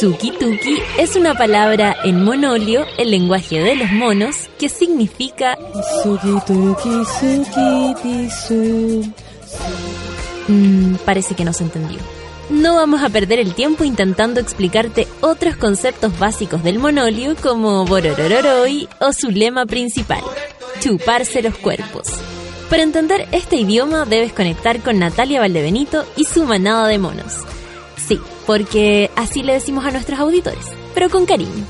Suki Tuki es una palabra en monolio, el lenguaje de los monos, que significa Suki Tuki Suki Tisu. Mm, parece que no se entendió. No vamos a perder el tiempo intentando explicarte otros conceptos básicos del monolio como Bororororoi o su lema principal, chuparse los cuerpos. Para entender este idioma debes conectar con Natalia Valdebenito y su manada de monos. Sí, porque así le decimos a nuestros auditores, pero con cariño.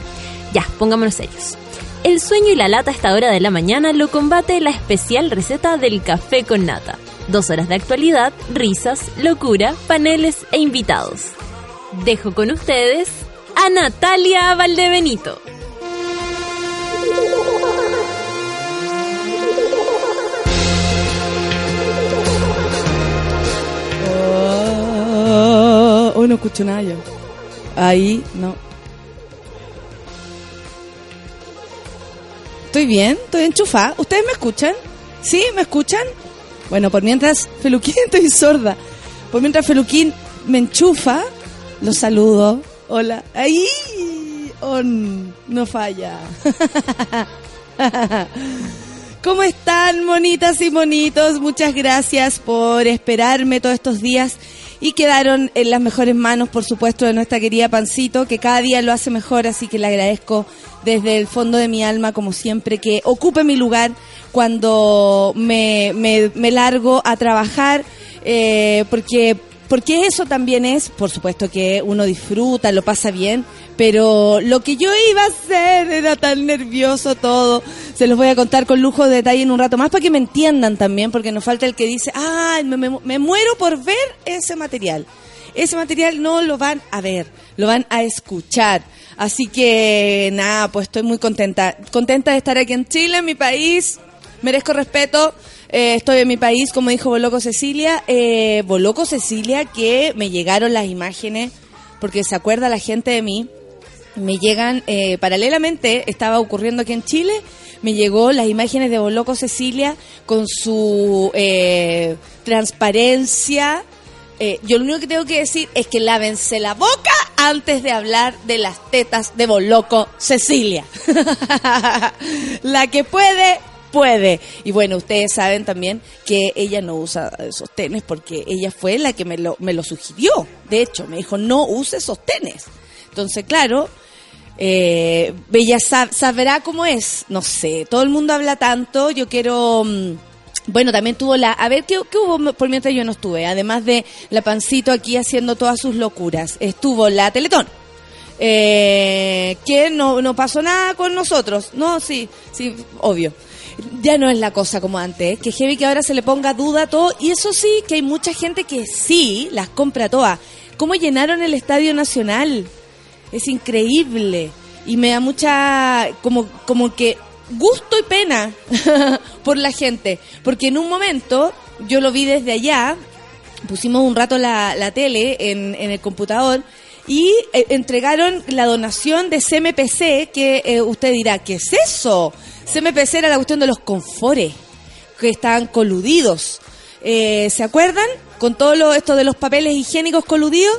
Ya, pongámonos serios. El sueño y la lata a esta hora de la mañana lo combate la especial receta del café con nata. Dos horas de actualidad, risas, locura, paneles e invitados. Dejo con ustedes a Natalia Valdebenito. No escucho nada yo. Ahí, no. ¿Estoy bien? ¿Estoy enchufada? ¿Ustedes me escuchan? ¿Sí? ¿Me escuchan? Bueno, por mientras Feluquín estoy sorda. Por mientras Feluquín me enchufa, los saludo. Hola. ¡Ahí! On. No falla. ¿Cómo están, monitas y monitos? Muchas gracias por esperarme todos estos días y quedaron en las mejores manos, por supuesto, de nuestra querida Pancito, que cada día lo hace mejor, así que le agradezco desde el fondo de mi alma, como siempre, que ocupe mi lugar cuando me, me, largo a trabajar, eh, porque porque eso también es, por supuesto que uno disfruta, lo pasa bien, pero lo que yo iba a hacer era tan nervioso todo. Se los voy a contar con lujo de detalle en un rato más para que me entiendan también, porque nos falta el que dice, ah, me, me- muero por ver ese material. Ese material no lo van a ver, lo van a escuchar. Así que nada, pues estoy muy contenta. Contenta de estar aquí en Chile, en mi país. Merezco respeto. Eh, estoy en mi país, como dijo Boloco Cecilia. Eh, Boloco Cecilia, que me llegaron las imágenes, porque se acuerda la gente de mí. Me llegan, eh, paralelamente, estaba ocurriendo aquí en Chile, me llegó las imágenes de Boloco Cecilia con su eh, transparencia. Yo lo único que tengo que decir es que lávense la boca antes de hablar de las tetas de Boloco Cecilia. la que puede, puede. Y bueno, ustedes saben también que ella no usa sostenes porque ella fue la que me lo, me lo sugirió. De hecho, me dijo, no use sostenes. Entonces, claro, eh, ella sab- sabrá cómo es. No sé, todo el mundo habla tanto. Yo quiero... mm, bueno, también tuvo la... A ver, ¿qué, qué hubo por mientras yo no estuve? Además de la pancito aquí haciendo todas sus locuras. Estuvo la Teletón. Eh, que no, no pasó nada con nosotros. No, sí, sí, obvio. Ya no es la cosa como antes, que heavy que ahora se le ponga duda todo. Y eso sí, que hay mucha gente que sí las compra todas. ¿Cómo llenaron el Estadio Nacional? Es increíble. Y me da mucha, como, como que gusto y pena por la gente. Porque en un momento, yo lo vi desde allá, pusimos un rato la, la tele en, en el computador y eh, entregaron la donación de CMPC, que eh, usted dirá, ¿qué es eso? CMPC era la cuestión de los confores, que estaban coludidos. Eh, ¿Se acuerdan? Con todo lo, esto de los papeles higiénicos coludidos,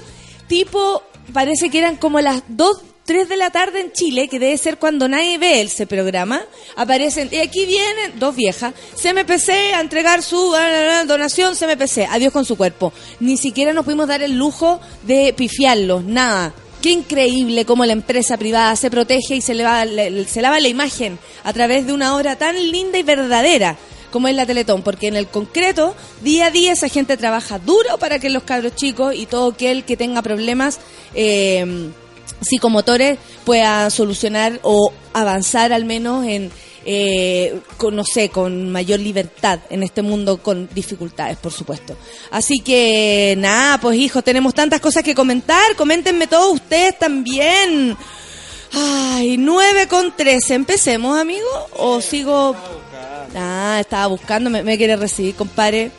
tipo, parece que eran como las 2, 3 de la tarde en Chile, que debe ser cuando nadie ve ese programa, aparecen, y aquí vienen dos viejas, CMPC a entregar su ah, donación, CMPC, adiós con su cuerpo. Ni siquiera nos pudimos dar el lujo de pifiarlos, nada. Qué increíble cómo la empresa privada se protege y se, se lava la imagen a través de una obra tan linda y verdadera como es la Teletón, porque en el concreto, día a día esa gente trabaja duro para que los cabros chicos y todo aquel que tenga problemas eh, psicomotores pueda solucionar o avanzar al menos en, eh, con, no sé, con mayor libertad en este mundo con dificultades, por supuesto. Así que, nada, pues hijos, tenemos tantas cosas que comentar, coméntenme todos ustedes también. Ay, 9 con 13. ¿Empecemos, amigo? ¿O sigo...? Ah, estaba buscando, me, me quiere recibir, compadre.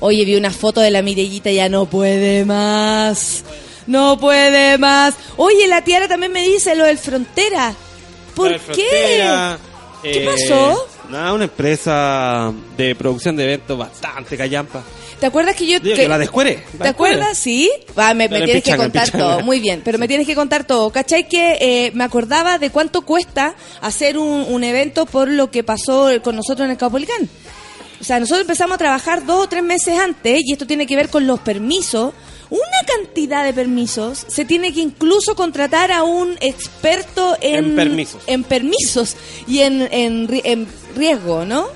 Oye, vi una foto de la Mirellita, ya no puede más. No puede más. Oye, la tiara también me dice lo del Frontera. ¿Por qué? ¿Qué eh, pasó? Nada, una empresa de producción de eventos bastante callampa. ¿Te acuerdas que yo... Digo que- que la descuere. ¿Te acuerdas? Sí. Va, me, tienes que pichanga, contar pichanga. todo. Muy bien, pero me tienes que contar todo. ¿Cachai? Que eh, me acordaba de cuánto cuesta hacer un, un evento por lo que pasó con nosotros en el Caupolicán. O sea, nosotros empezamos a trabajar dos o tres meses antes y esto tiene que ver con los permisos. Una cantidad de permisos. Se tiene que incluso contratar a un experto en, En permisos. en permisos y en, en, en riesgo, ¿no?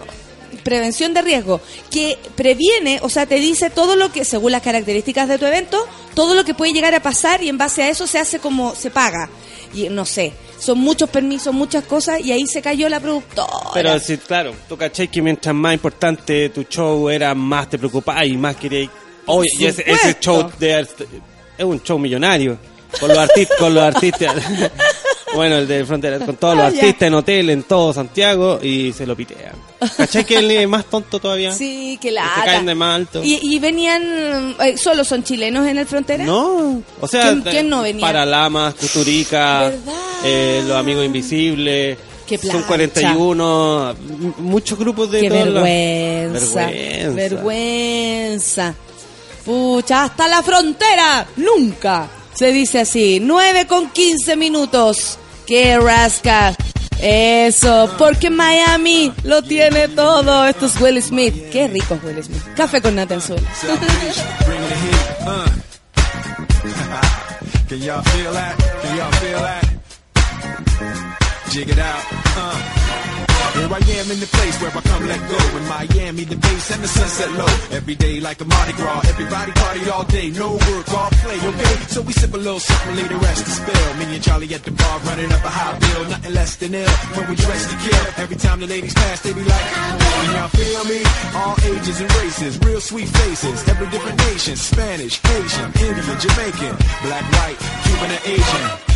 Prevención de riesgo, que previene, o sea, te dice todo lo que, según las características de tu evento, todo lo que puede llegar a pasar y en base a eso se hace como se paga. Y no sé, son muchos permisos, muchas cosas y ahí se cayó la productora. Pero sí, claro, tú cachai que mientras más importante tu show era, más te preocupabas y más querías... Oye, y ese, ese show de es un show millonario. Con los artistas, con los artistas... bueno, el de Frontera, con todos los Ah, ya. artistas en hotel, en todo Santiago, y se lo pitean. ¿Cachai que él es más tonto todavía? Sí, que la se caen de más alto. Y, y venían, eh, solo son chilenos en el frontera. No, o sea, ¿Quién- quién no venía? Paralamas, Cuturica, eh, Los Amigos Invisibles, son plancha. 41, m- muchos grupos de Qué todas las- vergüenza. Vergüenza. Pucha, hasta la frontera. Nunca. Se dice así. 9 con 15 minutos. Qué rasca. Eso, porque Miami lo tiene todo. Esto es Will Smith. Qué rico es Will Smith. Café con nata en Sol. Can y'all feel that? Can y'all feel that? Jig it out. Uh. Here I am in the place where I come let go. In Miami, the bass and the sunset low. Every day like a Mardi Gras. Everybody party all day. No work, all play, okay? So we sip a little something, lay the rest to spill. Me and Charlie at the bar running up a high bill. Nothing less than ill when we dress to kill. Every time the ladies pass, they be like, y'all feel me? All ages and races, real sweet faces. Every different nation. Spanish, Asian, Indian, Jamaican, black, white, Cuban, and Asian.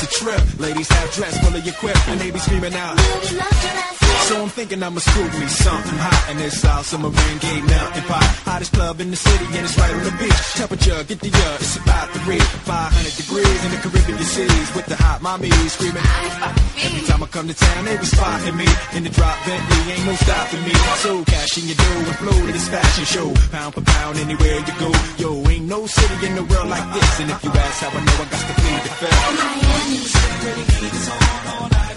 It's a trip. Ladies have dress full of your quip, and they be screaming out. So I'm thinking I'ma scoop me something hot in this South Submarine Gate Mountain Pot. Hottest club in the city, and it's right on the beach. Temperature, get the uh, it's about reach 500 degrees in the Caribbean seas with the hot mommy screaming. Every time I come to town, they be spotting me in the drop Bentley, ain't no stopping me. So cash in your dough and flow to this fashion show, pound for pound anywhere you go. Yo, ain't no city in the world like this, and if you ask how I know, I got to plead the Renegade is on all night.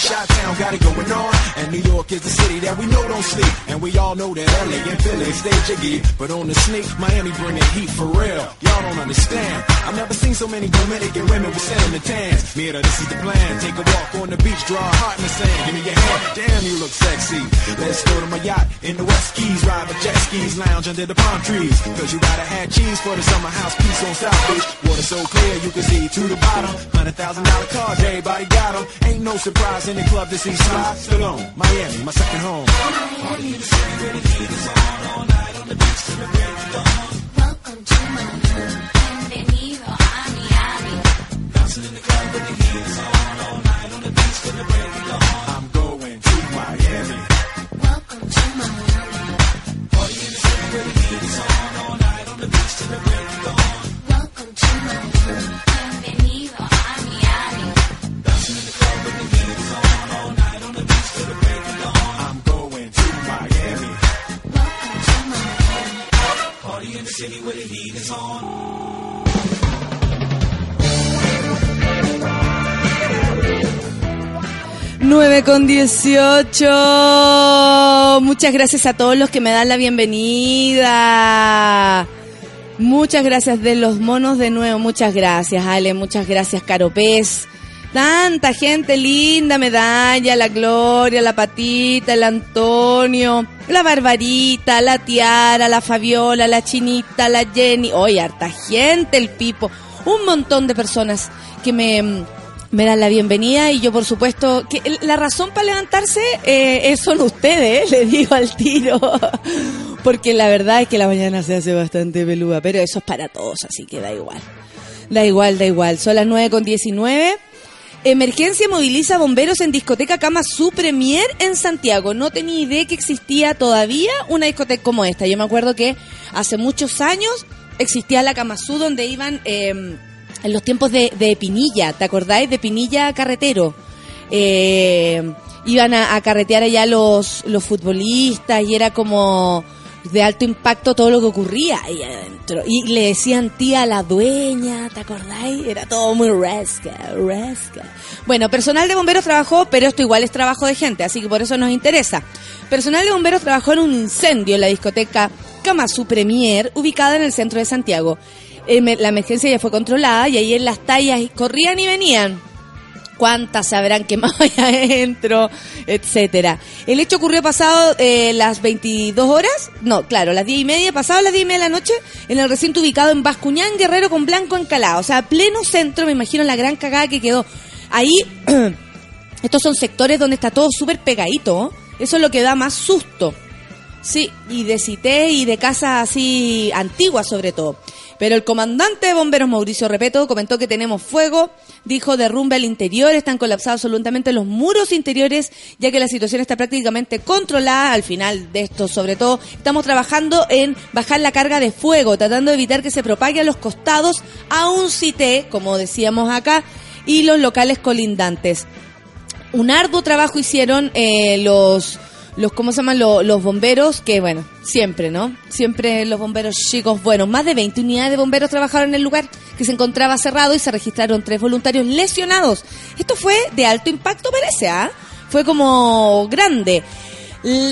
Chi-Town got it going on. And New York is the city that we know don't sleep. And we all know that LA and Philly stay jiggy. But on the sneak, Miami bringing heat for real. Y'all don't understand. I've never seen so many Dominican women with cinnamon tans. Mira, this is the plan. Take a walk on the beach, draw a heart in the sand. Give me your hand. Damn, you look sexy. Let's go to my yacht in the West Keys. Ride my jet skis, lounge under the palm trees. Cause you gotta have cheese for the summer house piece on South Beach. Water so clear, you can see to the bottom. Hundred thousand dollar cars, everybody got 'em. Ain't no surprise in the club, this east side. Stallone, Miami, my second home. Miami, the secret of heat is all night on the beach till the break of dawn. Welcome to Miami. In the club the heat is on all night on the beach till the break of dawn. I'm going to Miami. Welcome to Miami. Party in the where the heat is on all night on the beach till the break of dawn. Welcome to Miami. Nueve con 18. Muchas gracias a todos los que me dan la bienvenida. Muchas gracias de los monos de nuevo. Muchas gracias, Ale. Muchas gracias, Caro Pez. Tanta gente linda, medalla, la Gloria, la Patita, el Antonio, la Barbarita, la Tiara, la Fabiola, la Chinita, la Jenny. Oye, harta gente, el Pipo. Un montón de personas que me, me dan la bienvenida y yo, por supuesto, que la razón para levantarse eh, es- son ustedes, le digo al tiro. Porque la verdad es que la mañana se hace bastante peluda, pero eso es para todos, así que da igual. Da igual, da igual. Son las 9 con 19. Emergencia moviliza bomberos en discoteca Cama Su Premier en Santiago. No tenía idea que existía todavía una discoteca como esta. Yo me acuerdo que hace muchos años existía la Cama Su donde iban eh, en los tiempos de, de Pinilla. ¿Te acordáis? De Pinilla Carretero. Eh, iban a, a carretear allá los, los futbolistas y era como de alto impacto todo lo que ocurría ahí adentro. Y le decían tía a la dueña, ¿te acordáis? Era todo muy resca, resca. Bueno, personal de bomberos trabajó, pero esto igual es trabajo de gente, así que por eso nos interesa. Personal de bomberos trabajó en un incendio en la discoteca Camasu Premier, ubicada en el centro de Santiago. Em, La emergencia ya fue controlada y ahí en las tallas corrían y venían cuántas se habrán quemado ahí adentro, etcétera. El hecho ocurrió pasado eh, las 22 horas, no, claro, las 10 y media, pasado las 10 y media de la noche, en el recinto ubicado en Bascuñán, Guerrero con Blanco Encalado. O sea, pleno centro, me imagino la gran cagada que quedó. Ahí, estos son sectores donde está todo súper pegadito, ¿eh? eso es lo que da más susto. Sí, y de cité y de casas así antiguas sobre todo. Pero el comandante de bomberos Mauricio Repeto comentó que tenemos fuego, dijo derrumbe al interior, están colapsados absolutamente los muros interiores, ya que la situación está prácticamente controlada. Al final de esto, sobre todo, estamos trabajando en bajar la carga de fuego, tratando de evitar que se propague a los costados a un cité, como decíamos acá, y los locales colindantes un arduo trabajo hicieron eh, los los cómo se llaman Lo- los bomberos que bueno siempre no siempre los bomberos chicos buenos más de 20 unidades de bomberos trabajaron en el lugar que se encontraba cerrado y se registraron tres voluntarios lesionados. Esto fue de alto impacto parece ah fue como grande.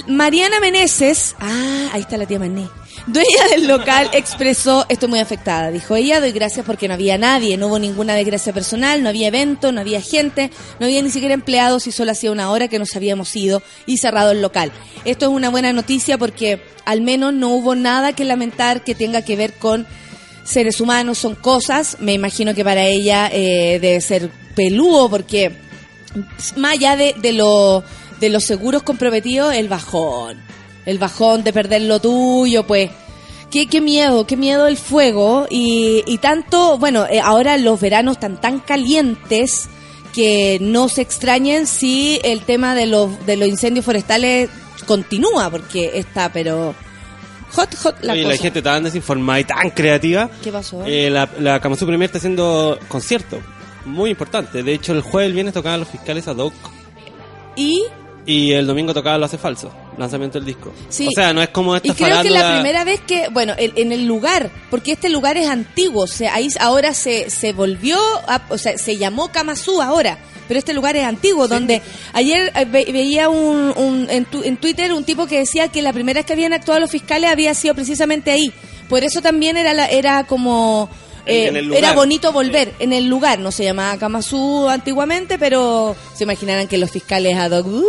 Mariana Meneses ah ahí está la tía Mané Dueña del local expresó, estoy muy afectada, dijo ella, doy gracias porque no había nadie, no hubo ninguna desgracia personal, no había evento, no había gente, no había ni siquiera empleados y solo hacía una hora que nos habíamos ido y cerrado el local. Esto es una buena noticia porque al menos no hubo nada que lamentar que tenga que ver con seres humanos, son cosas, me imagino que para ella eh, debe ser peludo porque más allá de, de, lo, de los seguros comprometidos, el bajón. El bajón de perder lo tuyo, pues. Qué, qué miedo, qué miedo el fuego. Y, y tanto, bueno, eh, ahora los veranos están tan calientes que no se extrañen si el tema de los, de los incendios forestales continúa, porque está, pero hot, hot la Oye, cosa. la gente tan desinformada y tan creativa. ¿Qué pasó? Eh, la la Premier está haciendo concierto. Muy importante. De hecho, el jueves, el viernes tocaban los fiscales ad hoc. Y Y el domingo tocaba Lo Hace Falso. Lanzamiento del disco. Sí. O sea, no es como esta Y creo que la primera vez que, bueno, el- en el lugar, porque este lugar es antiguo, o sea, ahí ahora se, se volvió, a- o sea, se llamó Kamazú ahora, pero este lugar es antiguo, donde ayer eh, ve- veía un, un- en, tu- en Twitter un tipo que decía que la primera vez que habían actuado los fiscales había sido precisamente ahí. Por eso también era, la, era como... eh, era bonito volver en el lugar, no se llamaba Kamazú antiguamente, pero se imaginarán que los fiscales ad hoc ¡uh!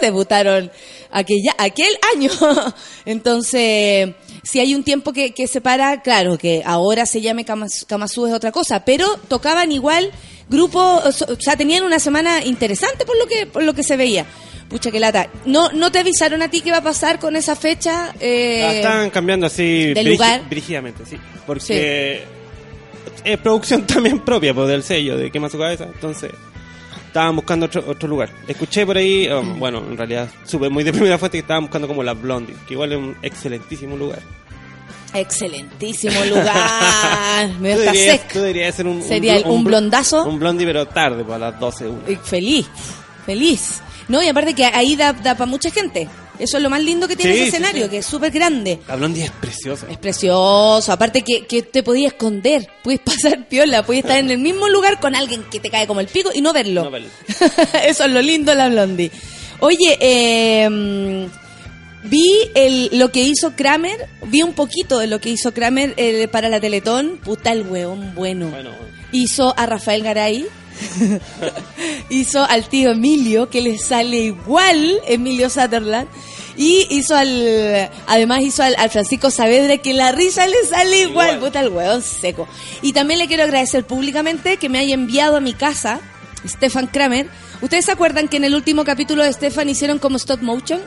debutaron aquella, aquel año. Entonces, si hay un tiempo que, que separa, claro, que ahora se llame Kamas- Kamazú es otra cosa, pero tocaban igual grupos, o sea, tenían una semana interesante por lo que, por lo que se veía. Pucha que lata. ¿No, ¿No te avisaron a ti qué va a pasar con esa fecha? Eh, La están cambiando así ¿Del brigi- lugar? brígidamente, sí. Porque es producción también propia pues, del sello de Quema su cabeza. Entonces, estaban buscando otro, otro lugar. Escuché por ahí, um, bueno, en realidad supe muy de primera fuente que estaban buscando como la Blondie, que igual es un excelentísimo lugar. Excelentísimo lugar. Me Tú deberías, sec. tú deberías ser un, Sería un blo- blondazo. Un blondie, pero tarde, pues, a las 12. una. Feliz, feliz. No, y aparte que ahí da, da para mucha gente. Eso es lo más lindo que tiene Sí, ese sí, escenario, sí. que es súper grande. La blondie es preciosa. Es precioso. Aparte que, que te podías esconder. Puedes pasar piola. Puedes estar en el mismo lugar con alguien que te cae como el pico y no verlo. No verlo. Eso es lo lindo de la Blondie. Oye, eh, vi el, lo que hizo Kramer. Vi un poquito de lo que hizo Kramer eh, para la Teletón. Puta el hueón. Bueno, bueno. Hizo a Rafael Garay. hizo al tío Emilio, que le sale igual, Emilio Sutherland. Y hizo al, además hizo al, al Francisco Saavedra que la risa le sale igual, Igual. puta el hueón seco. Y también le quiero agradecer públicamente que me haya enviado a mi casa, Stefan Kramer. ¿Ustedes se acuerdan que en el último capítulo de Stefan hicieron como stop motion?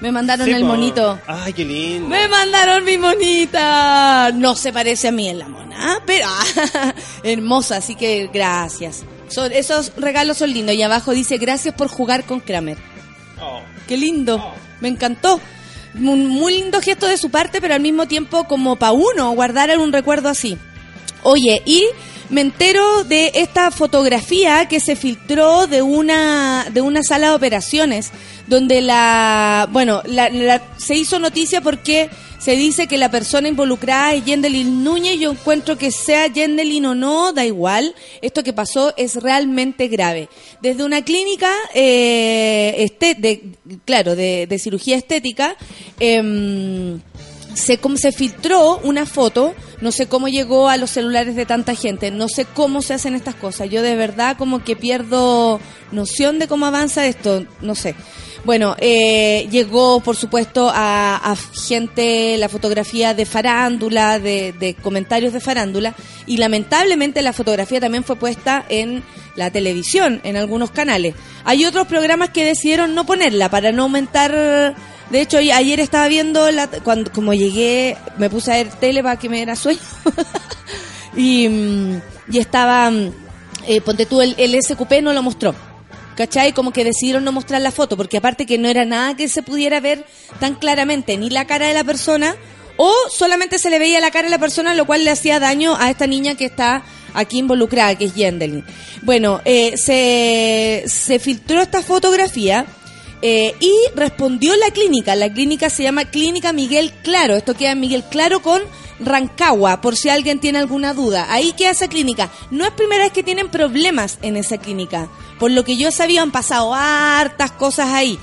Me mandaron Sí, el monito. Ay, qué lindo. Me mandaron mi monita. No se parece a mí en la mona, pero hermosa, así que gracias. Son, esos regalos son lindos. Y abajo dice, gracias por jugar con Kramer. Oh. Qué lindo. Me encantó. Un muy lindo gesto de su parte, pero al mismo tiempo como para uno guardar un recuerdo así. Oye, y me entero de esta fotografía que se filtró de una de una sala de operaciones donde la bueno la- se hizo noticia porque se dice que la persona involucrada es Yendelin Núñez. Yo encuentro que sea Yendelin o no, da igual. Esto que pasó es realmente grave. Desde una clínica, eh, este- de, claro, de, de cirugía estética, em, se, se filtró una foto, no sé cómo llegó a los celulares de tanta gente, no sé cómo se hacen estas cosas. Yo de verdad como que pierdo noción de cómo avanza esto, no sé. Bueno, eh, llegó por supuesto a, a gente la fotografía de farándula, de, de comentarios de farándula, y lamentablemente la fotografía también fue puesta en la televisión, en algunos canales. Hay otros programas que decidieron no ponerla para no aumentar de hecho, ayer estaba viendo, la, cuando como llegué, me puse a ver tele para que me diera sueño. y, mm, y estaba, mm, eh, ponte tú, el, el SQP no lo mostró. ¿Cachai? Como que decidieron no mostrar la foto, porque aparte que no era nada que se pudiera ver tan claramente, ni la cara de la persona, o solamente se le veía la cara de la persona, lo cual le hacía daño a esta niña que está aquí involucrada, que es Yendelin. Bueno, eh, se, se filtró esta fotografía eh, y respondió la clínica. La clínica se llama Clínica Miguel Claro. Esto queda en Miguel Claro con Rancagua, por si alguien tiene alguna duda. Ahí queda esa clínica. No es primera vez que tienen problemas en esa clínica. Por lo que yo sabía, han pasado hartas cosas ahí.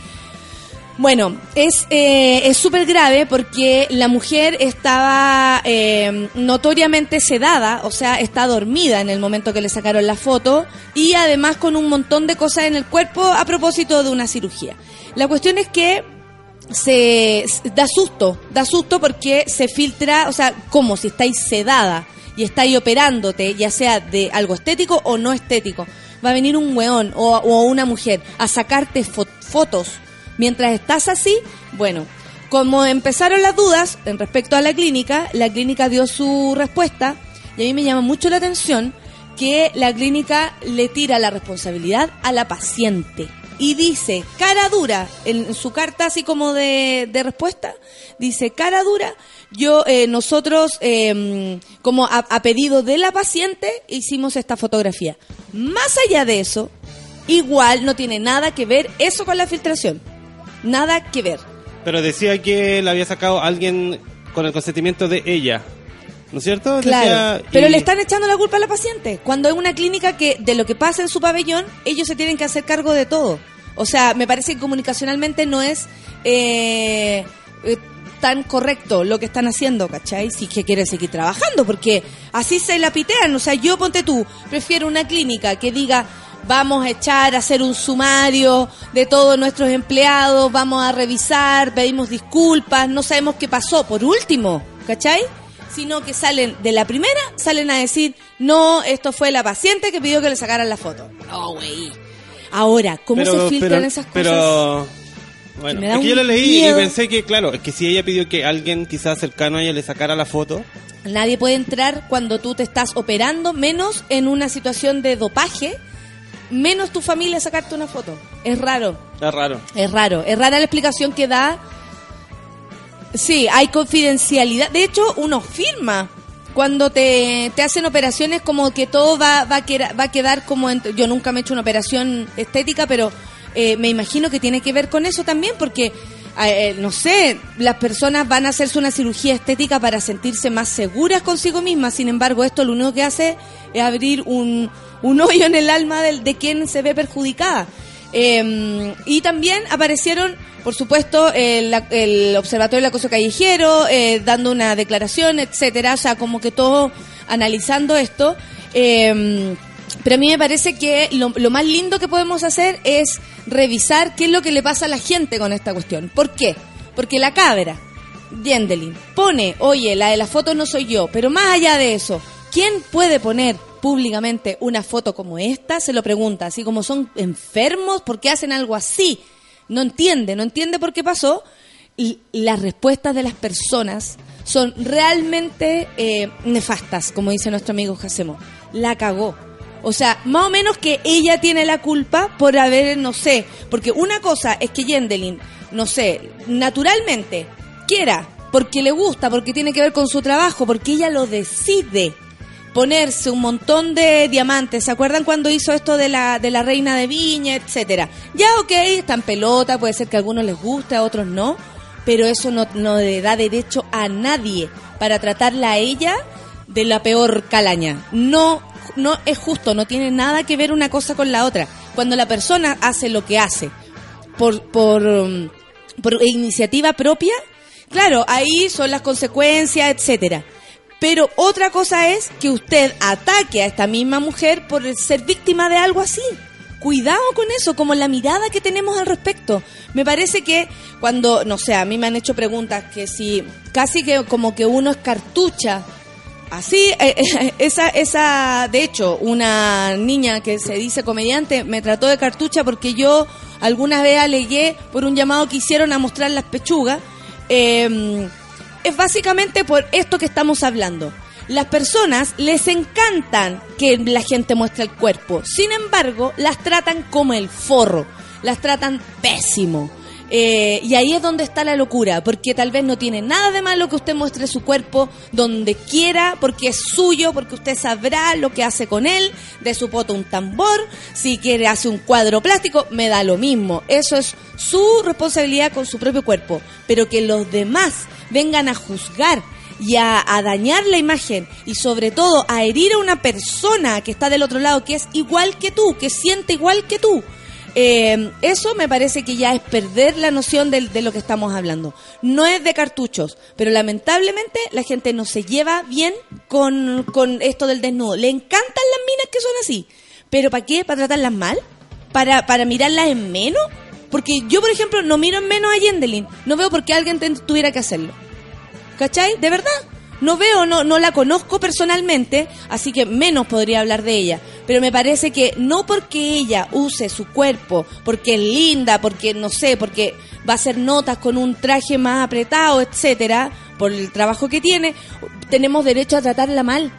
Bueno, es eh, es súper grave porque la mujer estaba eh, notoriamente sedada, o sea, está dormida en el momento que le sacaron la foto y además con un montón de cosas en el cuerpo a propósito de una cirugía. La cuestión es que se da susto, da susto porque se filtra, o sea, como si estáis sedada y estáis operándote, ya sea de algo estético o no estético. Va a venir un weón o, una mujer a sacarte fo- fotos mientras estás así. Bueno, como empezaron las dudas en respecto a la clínica, la clínica dio su respuesta y a mí me llama mucho la atención que la clínica le tira la responsabilidad a la paciente y dice, cara dura, en su carta así como de, de respuesta, dice, cara dura, yo, eh, nosotros, eh, como a pedido de la paciente, hicimos esta fotografía. Más allá de eso, igual no tiene nada que ver eso con la filtración. Nada que ver. Pero decía que la había sacado alguien con el consentimiento de ella. ¿No es cierto? Claro. Decía- Pero y- le están echando la culpa a la paciente. Cuando es una clínica que de lo que pasa en su pabellón, ellos se tienen que hacer cargo de todo. O sea, me parece que comunicacionalmente no es eh, eh, tan correcto lo que están haciendo, ¿cachai? Si que quieren seguir trabajando, porque así se la pitean. O sea, yo ponte tú, prefiero una clínica que diga vamos a echar, a hacer un sumario de todos nuestros empleados, vamos a revisar, pedimos disculpas, no sabemos qué pasó, por último, ¿cachai? Sino que salen de la primera, salen a decir, no, esto fue la paciente que pidió que le sacaran la foto. No, güey. Ahora, ¿cómo pero- se filtran pero- esas cosas? Pero. Bueno, es que yo lo leí miedo. y pensé que, claro, es que si ella pidió que alguien quizás cercano a ella le sacara la foto, Nadie puede entrar cuando tú te estás operando, menos en una situación de dopaje, menos tu familia sacarte una foto. Es raro. es raro. Es raro, es rara la explicación que da. Sí, hay confidencialidad. De hecho, uno firma cuando te, te hacen operaciones como que todo va, va, a, quedar, va a quedar como... en- yo nunca me he hecho una operación estética, pero eh, me imagino que tiene que ver con eso también, porque, eh, no sé, las personas van a hacerse una cirugía estética para sentirse más seguras consigo mismas. Sin embargo, esto lo único que hace es abrir un, un hoyo en el alma de quien se ve perjudicada. Eh, y también aparecieron, por supuesto, el, el Observatorio del Acoso Callejero, eh, dando una declaración, etcétera, o sea, como que todo analizando esto. Eh, pero a mí me parece que lo, más lindo que podemos hacer es revisar qué es lo que le pasa a la gente con esta cuestión. ¿Por qué? Porque la cabra, Yendelin, pone, oye, la de la foto no soy yo, pero más allá de eso, ¿quién puede poner públicamente una foto como esta? Se lo pregunta, así como son enfermos, ¿por qué hacen algo así? No entiende, no entiende por qué pasó. Y las respuestas de las personas son realmente eh, nefastas, como dice nuestro amigo Jacemo. La cagó. O sea, más o menos que ella tiene la culpa por haber, no sé, porque una cosa es que Yendelin, no sé, naturalmente quiera, porque le gusta, porque tiene que ver con su trabajo, porque ella lo decide ponerse un montón de diamantes. ¿Se acuerdan cuando hizo esto de la, de la reina de viña, etcétera? Ya, ok, está en pelota, puede ser que a algunos les guste, a otros no, pero eso no, no le da derecho a nadie para tratarla a ella de la peor calaña. No, no es justo, no tiene nada que ver una cosa con la otra. Cuando la persona hace lo que hace por, por, um, por iniciativa propia, claro, ahí son las consecuencias, etcétera. Pero otra cosa es que usted ataque a esta misma mujer por ser víctima de algo así. Cuidado con eso, como la mirada que tenemos al respecto. Me parece que cuando, no sé, a mí me han hecho preguntas que si casi que como que uno es cartucha. Así, eh, eh, esa, esa, de hecho, una niña que se dice comediante me trató de cartucha porque yo alguna vez alegué por un llamado que hicieron a mostrar las pechugas. Eh, es básicamente por esto que estamos hablando. Las personas les encantan que la gente muestre el cuerpo, sin embargo, las tratan como el forro, las tratan pésimo. Eh, y ahí es donde está la locura, porque tal vez no tiene nada de malo que usted muestre su cuerpo donde quiera, porque es suyo, porque usted sabrá lo que hace con él, de su poto un tambor, si quiere hace un cuadro plástico, me da lo mismo. Eso es su responsabilidad con su propio cuerpo, pero que los demás vengan a juzgar y a, a, dañar la imagen y sobre todo a herir a una persona que está del otro lado, que es igual que tú, que siente igual que tú. Eh, eso me parece que ya es perder la noción de, de, lo que estamos hablando. No es de cartuchos, pero lamentablemente la gente no se lleva bien con, con esto del desnudo. Le encantan las minas que son así, pero ¿para qué? ¿Para tratarlas mal? ¿Para, para mirarlas en menos? Porque yo, por ejemplo, no miro en menos a Yendelin. No veo por qué alguien tuviera que hacerlo. ¿Cachai? ¿De verdad? No veo, no, no la conozco personalmente, así que menos podría hablar de ella. Pero me parece que no porque ella use su cuerpo, porque es linda, porque no sé, porque va a hacer notas con un traje más apretado, etcétera, por el trabajo que tiene, tenemos derecho a tratarla mal.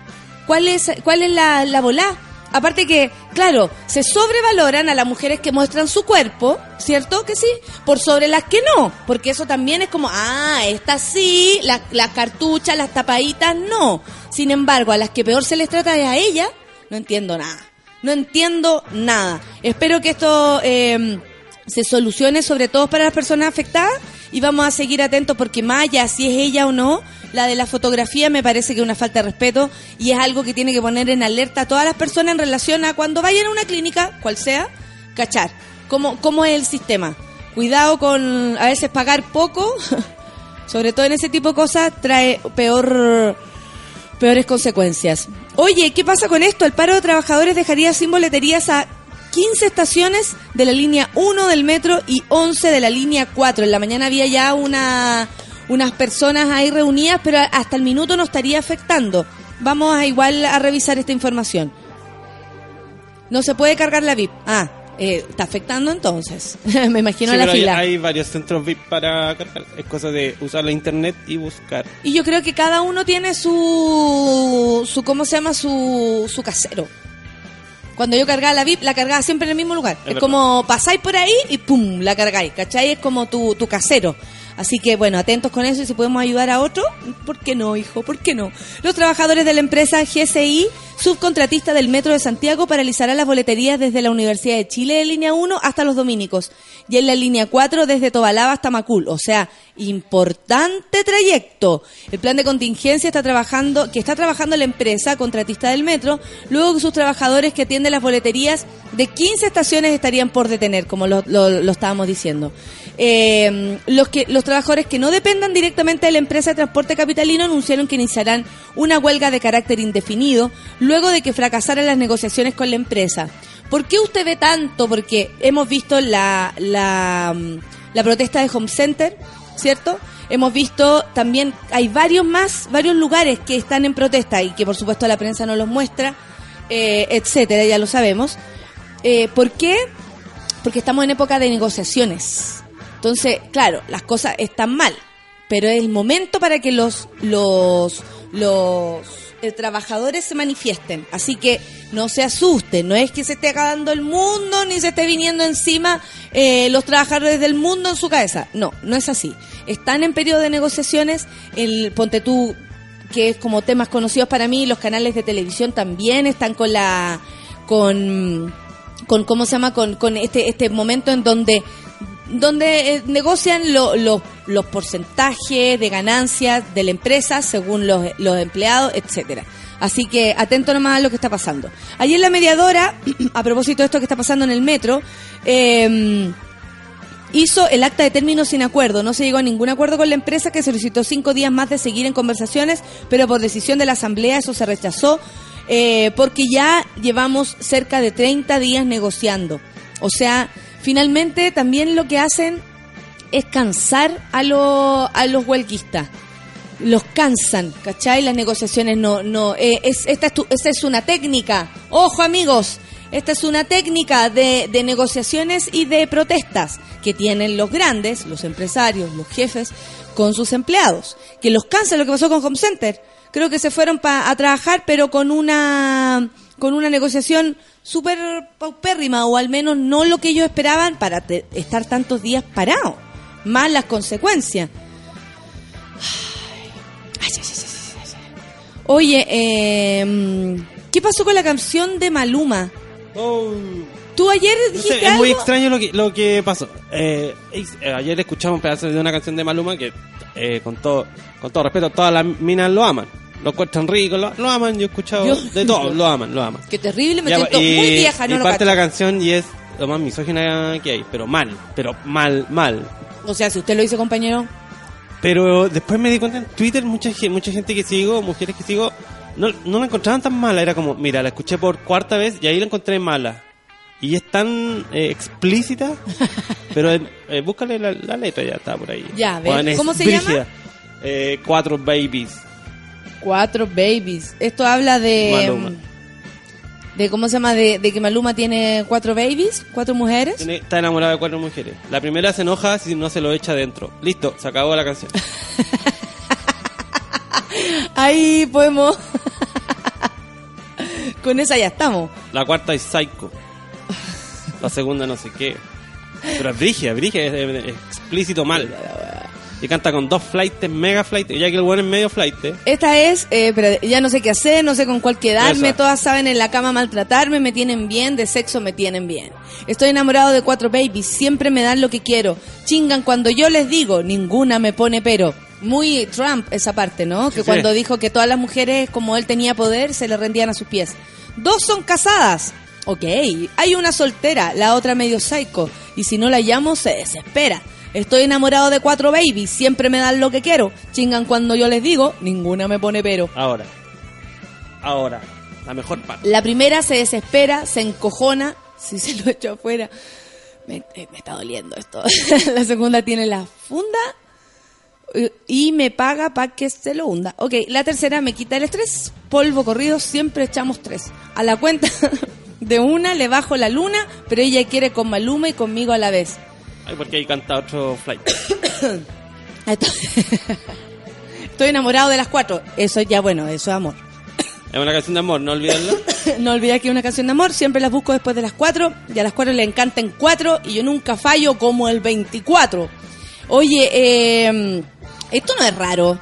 ¿Cuál es, cuál es la, la volá? Aparte que, claro, se sobrevaloran a las mujeres que muestran su cuerpo, ¿cierto que sí? Por sobre las que no, porque eso también es como, ah, estas sí, las, cartuchas, las tapaditas, no. Sin embargo, a las que peor se les trata es a ella, no entiendo nada. No entiendo nada. Espero que esto eh, se solucione, sobre todo para las personas afectadas, y vamos a seguir atentos porque allá si es ella o no, la de la fotografía me parece que es una falta de respeto y es algo que tiene que poner en alerta a todas las personas en relación a cuando vayan a una clínica, cual sea, cachar. ¿Cómo, cómo es el sistema? Cuidado con a veces pagar poco, sobre todo en ese tipo de cosas, trae peor peores consecuencias. Oye, ¿qué pasa con esto? El paro de trabajadores dejaría sin boleterías a 15 estaciones de la línea 1 del metro y 11 de la línea 4. En la mañana había ya una unas personas ahí reunidas, pero hasta el minuto no estaría afectando. Vamos a igual a revisar esta información. No se puede cargar la VIP. Ah, eh, está afectando entonces. Me imagino Sí, la pero hay, fila. hay varios centros VIP para cargar. Es cosa de usar la internet y buscar. Y yo creo que cada uno tiene su, su ¿cómo se llama? Su, su casero. Cuando yo cargaba la VIP, la cargaba siempre en el mismo lugar. Es, como pasáis por ahí y pum, la cargáis, ¿cachai? Es como tu, tu casero. Así que bueno, atentos con eso y si podemos ayudar a otro, ¿por qué no, hijo? ¿Por qué no? Los trabajadores de la empresa GSI, subcontratista del Metro de Santiago, paralizarán las boleterías desde la Universidad de Chile de línea 1 hasta los dominicos y en la línea 4 desde Tobalaba hasta Macul. O sea, importante trayecto. El plan de contingencia está trabajando, que está trabajando la empresa contratista del metro, luego que sus trabajadores que atienden las boleterías de 15 estaciones estarían por detener, como lo, estábamos diciendo. Eh, los que los trabajadores que no dependan directamente de la empresa de transporte capitalino anunciaron que iniciarán una huelga de carácter indefinido luego de que fracasaran las negociaciones con la empresa. ¿Por qué usted ve tanto? Porque hemos visto la, la, mm, la protesta de Home Center, ¿cierto? Hemos visto también, hay varios más, varios lugares que están en protesta y que por supuesto la prensa no los muestra, eh, etcétera, ya lo sabemos. Eh, ¿Por qué? Porque estamos en época de negociaciones. Entonces, claro, las cosas están mal, pero es el momento para que los, los, los eh, trabajadores se manifiesten. Así que no se asusten, no es que se esté acabando el mundo ni se esté viniendo encima eh, los trabajadores del mundo en su cabeza. No, no es así. Están en periodo de negociaciones, el Ponte tú, que es como temas conocidos para mí, los canales de televisión también están con la... con con cómo se llama con, con este este momento en donde donde eh, negocian lo- lo- los porcentajes de ganancias de la empresa según los, los empleados, etcétera. Así que atento nomás a lo que está pasando. Ayer la mediadora, a propósito de esto que está pasando en el metro, eh, hizo el acta de término sin acuerdo. No se llegó a ningún acuerdo con la empresa que solicitó cinco días más de seguir en conversaciones, pero por decisión de la asamblea eso se rechazó eh, porque ya llevamos cerca de 30 días negociando. O sea, finalmente también lo que hacen es cansar a, a los huelguistas. Los cansan, ¿cachai? Las negociaciones no, no, eh, es, esta, es esta es una técnica. Ojo amigos, esta es una técnica de, de negociaciones y de protestas que tienen los grandes, los empresarios, los jefes, con sus empleados. Que los cansa lo que pasó con Home Center. Creo que se fueron pa- a trabajar, pero con una, con una negociación súper paupérrima, o al menos no lo que ellos esperaban para estar tantos días parados. Más las consecuencias. Ay, ay, ay. Oye, eh, ¿qué pasó con la canción de Maluma? Oh. ¿Tú ayer No dijiste sé, es algo? muy extraño lo que, lo que pasó. Eh, eh, ayer escuchamos un pedazo de una canción de Maluma que, eh, con todo con todo respeto, todas las minas lo aman. Lo encuentran rico, lo, lo aman. Yo he escuchado de todo, lo aman, lo aman. Qué terrible, me Ya, siento y, muy vieja, no y lo parte cacho. la canción y es lo más misógina que hay, pero mal, pero mal, mal. O sea, si usted lo dice, compañero, Pero después me di cuenta en Twitter, mucha, mucha gente que sigo, mujeres que sigo, no, no la encontraban tan mala. Era como, mira, la escuché por cuarta vez y ahí la encontré mala. Y es tan eh, explícita, pero eh, eh, búscale la, la letra, ya está por ahí. Ya, a ver, Bueno, es ¿cómo se brígida. llama? Eh, cuatro babies. cuatro babies. Esto habla de... Maluma. De cómo se llama, de, de que Maluma tiene cuatro babies, cuatro mujeres. Tiene- está enamorado de cuatro mujeres. La primera se enoja si no se lo echa adentro. Listo, se acabó la canción. Ahí podemos... Con esa ya estamos. La cuarta es Psycho. La segunda no sé qué. Pero es brigia, brigia, es, es- explícito mal. Y canta con dos flights, mega flight, ya que el bueno es medio flight. Esta es, eh, pero ya no sé qué hacer, no sé con cuál quedarme, Esa. todas saben en la cama maltratarme, me tienen bien, de sexo me tienen bien. Estoy enamorado de cuatro babies, siempre me dan lo que quiero. Chingan cuando yo les digo, ninguna me pone pero. Muy Trump esa parte, ¿no? Que Sí, cuando sí. dijo que todas las mujeres, como él tenía poder, se le rendían a sus pies. Dos son casadas. Ok, hay una soltera, la otra medio psycho. Y si no la llamo, se desespera. Estoy enamorado de cuatro babies, siempre me dan lo que quiero. Chingan cuando yo les digo, ninguna me pone pero. Ahora. Ahora. La mejor parte. La primera se desespera, se encojona, si se lo echo afuera. Me, eh, me está doliendo esto. la segunda tiene la funda eh, y me paga para que se lo hunda. Ok, la tercera me quita el estrés. Polvo corrido, siempre echamos tres. A la cuenta de una le bajo la luna, pero ella quiere con Maluma y conmigo a la vez. Ay, porque ahí canta otro flight. Esto- Estoy enamorado de las cuatro. Eso ya, bueno, eso es amor. Es una canción de amor, no olvidarlo. no olvidé que es una canción de amor, siempre las busco después de las 4, y a las 4 le encantan 4 y yo nunca fallo como el 24. Oye, eh, esto no es raro.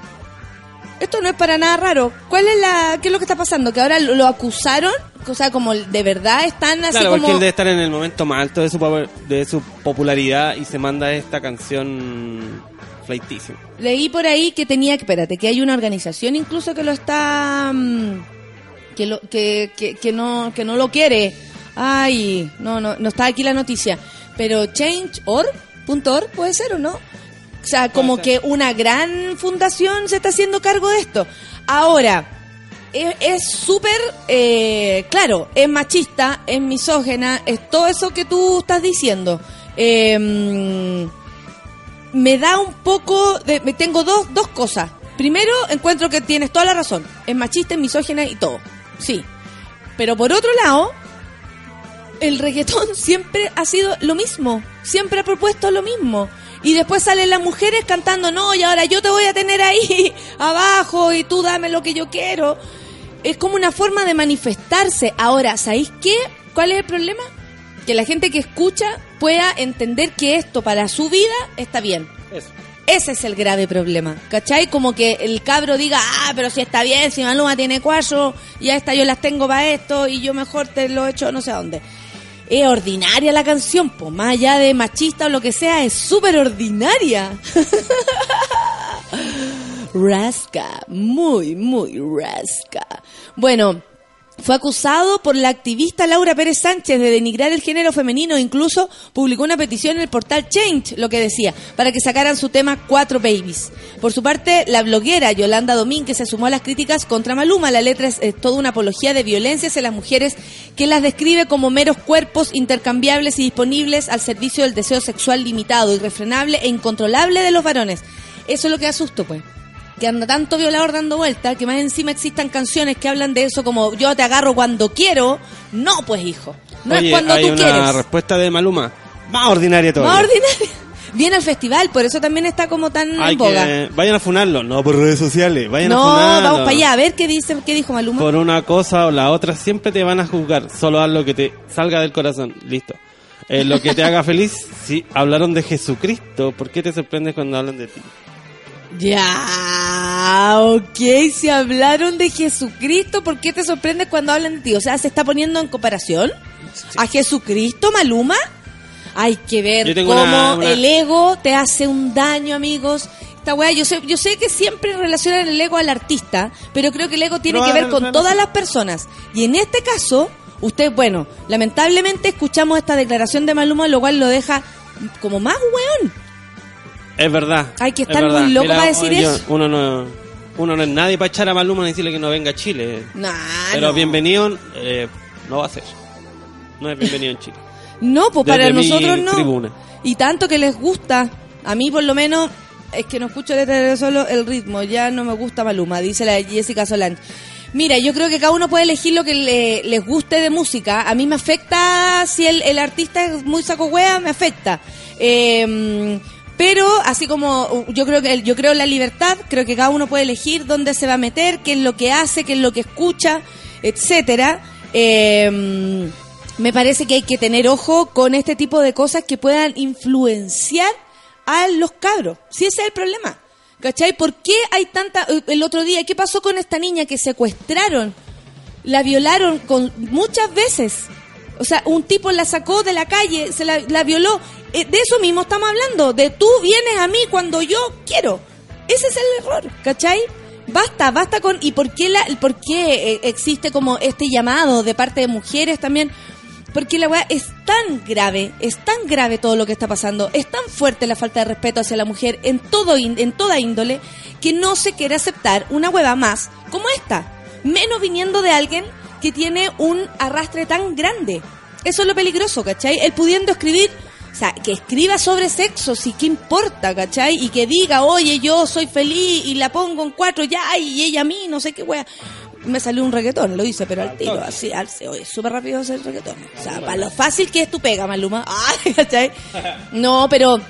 Esto no es para nada raro. ¿Cuál es la qué es lo que está pasando? Que ahora lo, lo acusaron, o sea, como de verdad están así Claro, como porque él debe estar en el momento más alto de su, de su popularidad y se manda esta canción flightísima. Leí por ahí que tenía espérate, que hay una organización incluso que lo está, mm, que, lo, que, que, que no, que no lo quiere. Ay, no, no, no está aquí la noticia. Pero change.org, puede ser o no? O sea, como que una gran fundación se está haciendo cargo de esto. Ahora, es súper, eh, claro, es machista, es misógena, es todo eso que tú estás diciendo. Eh, me da un poco de... Me tengo dos, dos cosas. Primero, encuentro que tienes toda la razón. Es machista, es misógena y todo. Sí. Pero por otro lado, el reggaetón siempre ha sido lo mismo. Siempre ha propuesto lo mismo. Y después salen las mujeres cantando, no, y ahora yo te voy a tener ahí abajo y tú dame lo que yo quiero. Es como una forma de manifestarse. Ahora, ¿sabéis qué? ¿Cuál es el problema? Que la gente que escucha pueda entender que esto para su vida está bien. Eso. Ese es el grave problema, ¿cachai? Como que el cabro diga, ah, pero si está bien, si Maluma tiene cuatro, y a esta yo las tengo para esto, y yo mejor te lo echo no sé a dónde. Es ordinaria la canción, pues más allá de machista o lo que sea, es súper ordinaria. rasca, muy, muy rasca. Bueno, fue acusado por la activista Laura Pérez Sánchez de denigrar el género femenino e incluso publicó una petición en el portal Change, lo que decía, para que sacaran su tema Cuatro Babies. Por su parte, la bloguera Yolanda Domínguez se sumó a las críticas contra Maluma. La letra es, toda una apología de violencia hacia las mujeres que las describe como meros cuerpos intercambiables y disponibles al servicio del deseo sexual limitado, irrefrenable e incontrolable de los varones. Eso es lo que asusto, pues que anda tanto violador dando vueltas, que más encima existan canciones que hablan de eso como yo te agarro cuando quiero. No, pues hijo. No Oye, es cuando hay tú una quieres. respuesta de Maluma. Más ordinaria todavía. Más ordinaria. Viene al festival, por eso también está como tan Hay en boga. que, vayan a funarlo, no por redes sociales, vayan No, a funarlo. vamos para allá, a ver qué dice, qué dijo Maluma. Por una cosa o la otra siempre te van a juzgar, solo haz lo que te salga del corazón, listo. Eh, lo que te haga feliz, si hablaron de Jesucristo, ¿por qué te sorprendes cuando hablan de ti? Ya, ok, si hablaron de Jesucristo, ¿por qué te sorprende cuando hablan de ti? O sea, ¿se está poniendo en comparación a Jesucristo, Maluma? Hay que ver cómo tengo una- una- el ego te hace un daño, amigos. Esta weá, yo sé, yo sé que siempre relacionan el ego al artista, pero creo que el ego tiene No, que ver no, con no, todas las personas. Y en este caso, usted, bueno, lamentablemente escuchamos esta declaración de Maluma, lo cual lo deja como más weón. Es verdad. Hay que es estar muy loco para decir yo- eso. Uno no, uno no es nadie para echar a Maluma ni decirle que no venga a Chile. Nah, Pero no. bienvenido eh, no va a ser. No es bienvenido en Chile. No, pues Desde para nosotros no. tribuna. Y tanto que les gusta. A mí por lo menos es que no escucho letra de solo el ritmo. Ya no me gusta Maluma, dice la Jessica Solán. Mira, yo creo que cada uno puede elegir lo que le- les guste de música. A mí me afecta si el, el artista es muy saco hueá, me afecta. Eh, pero así como uh, yo creo que yo creo la libertad, creo que cada uno puede elegir dónde se va a meter, qué es lo que hace, qué es lo que escucha, etcétera. Eh, me parece que hay que tener ojo con este tipo de cosas que puedan influenciar a los cabros. Si ese es el problema. ¿Cachai? ¿Por qué hay tanta... eh, El otro día, ¿qué pasó con esta niña que secuestraron? La violaron con muchas veces. O sea, un tipo la sacó de la calle, se la, la violó. Eh, de eso mismo estamos hablando. De tú vienes a mí cuando yo quiero. Ese es el error, ¿cachai? Basta, basta con... ¿Y por qué, la, por qué eh, existe como este llamado de parte de mujeres también? Porque la weá es tan grave, es tan grave todo lo que está pasando, es tan fuerte la falta de respeto hacia la mujer en todo en toda índole, que no se quiere aceptar una hueva más como esta. Menos viniendo de alguien que tiene un arrastre tan grande. Eso es lo peligroso, ¿cachai? El pudiendo escribir, o sea, que escriba sobre sexo, sí, ¿qué importa, cachai? Y que diga, oye, yo soy feliz y la pongo en cuatro ya, y ella a mí, no sé qué wea. Me salió un reggaetón, lo hice, pero al tiro, así, al, oye, súper rápido hacer reggaetón. O sea, para lo fácil que es tu pega, Maluma. Ay, ¿cachai? No, pero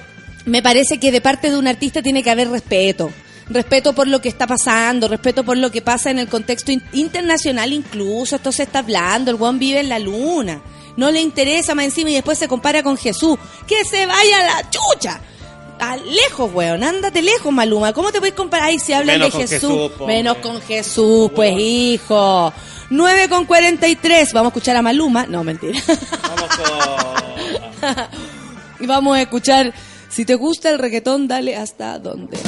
me parece que de parte de un artista tiene que haber respeto. Respeto por lo que está pasando, respeto por lo que pasa en el contexto in- internacional incluso. Esto se está hablando, el buen vive en la luna. No le interesa más encima y después se compara con Jesús. ¡Que se vaya a la chucha! A lejos, weón, ándate lejos, Maluma. ¿Cómo te puedes comparar? Si hablan Menos de Jesús. Menos con Jesús, pues, hijo. 9 con 43. Vamos a escuchar a Maluma. No, mentira. Vamos con... Y vamos a escuchar, si te gusta el reggaetón, dale hasta dónde.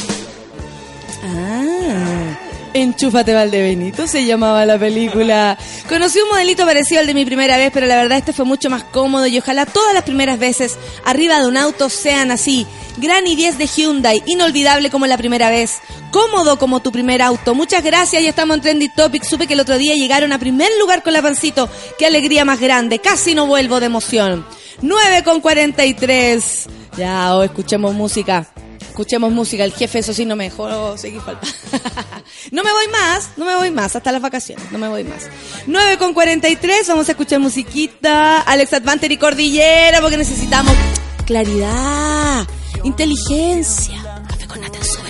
Ah, Enchúfate Valdebenito se llamaba la película. Conocí un modelito parecido al de mi primera vez, pero la verdad este fue mucho más cómodo y ojalá todas las primeras veces arriba de un auto sean así. Gran i 10 de Hyundai, inolvidable como la primera vez, cómodo como tu primer auto. Muchas gracias, ya estamos en Trendy Topic. Supe que el otro día llegaron a primer lugar con la pancito. Qué alegría más grande, casi no vuelvo de emoción. 9 con 43. Ya, oh, escuchemos música. Escuchemos música. El jefe, eso sí, no me dejó seguir no me voy más, no me voy más, hasta las vacaciones, no me voy más. 9 con 43, vamos a escuchar musiquita. Alex Advanter y Cordillera, porque necesitamos claridad, inteligencia. Café con Natenzuela.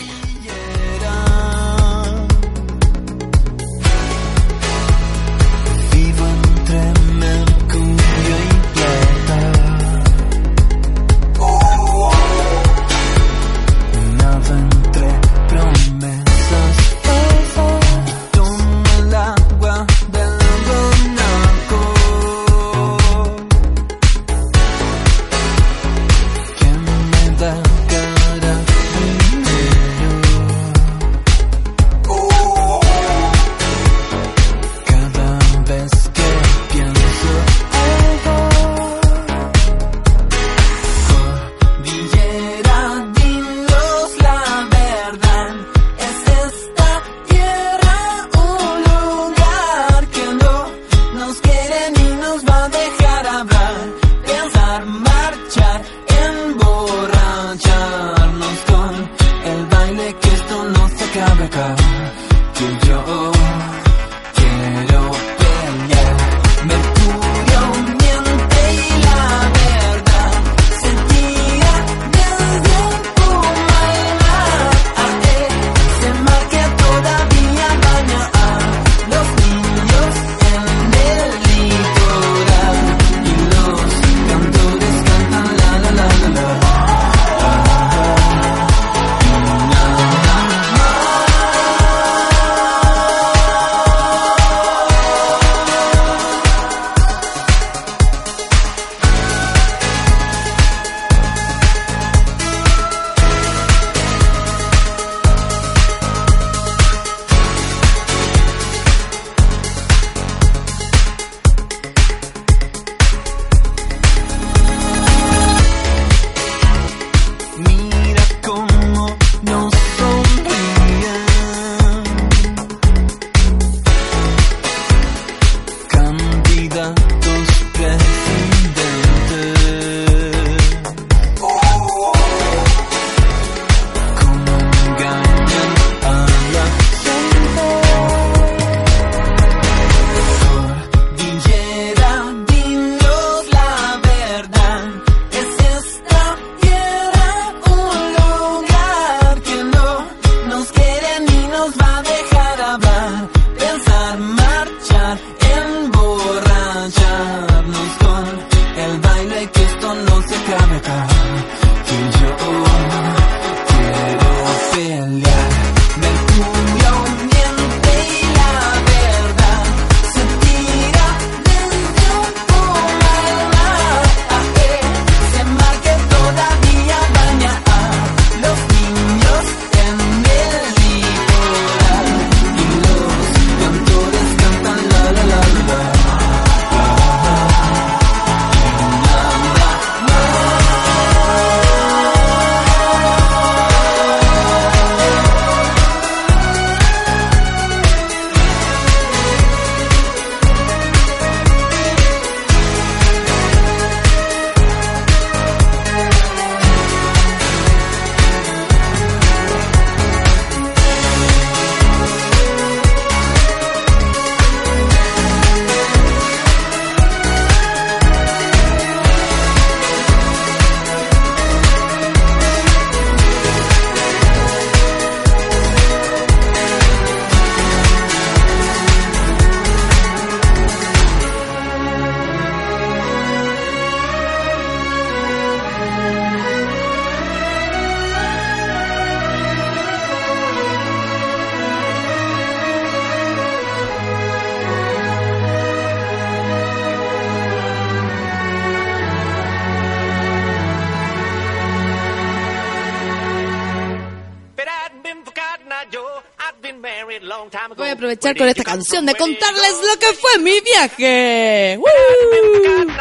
Canción de contarles lo que fue mi viaje. ¡Woo!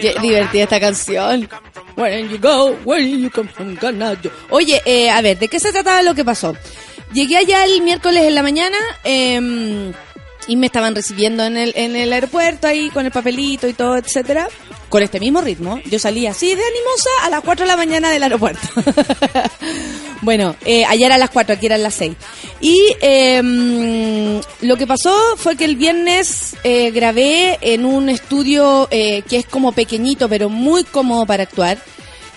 Qué divertida esta canción. Where you go, where you come from, Ganayo. Oye, eh, a ver, ¿de qué se trataba lo que pasó? Llegué allá el miércoles en la mañana em, y me estaban recibiendo en el, en el aeropuerto ahí con el papelito y todo, etcétera. Con este mismo ritmo, yo salí así de animosa a las 4 de la mañana del aeropuerto. bueno, eh, ayer a las 4, aquí eran las 6. Y em, lo que pasó fue que el viernes eh, grabé en un estudio eh, que es como pequeñito, pero muy cómodo para actuar.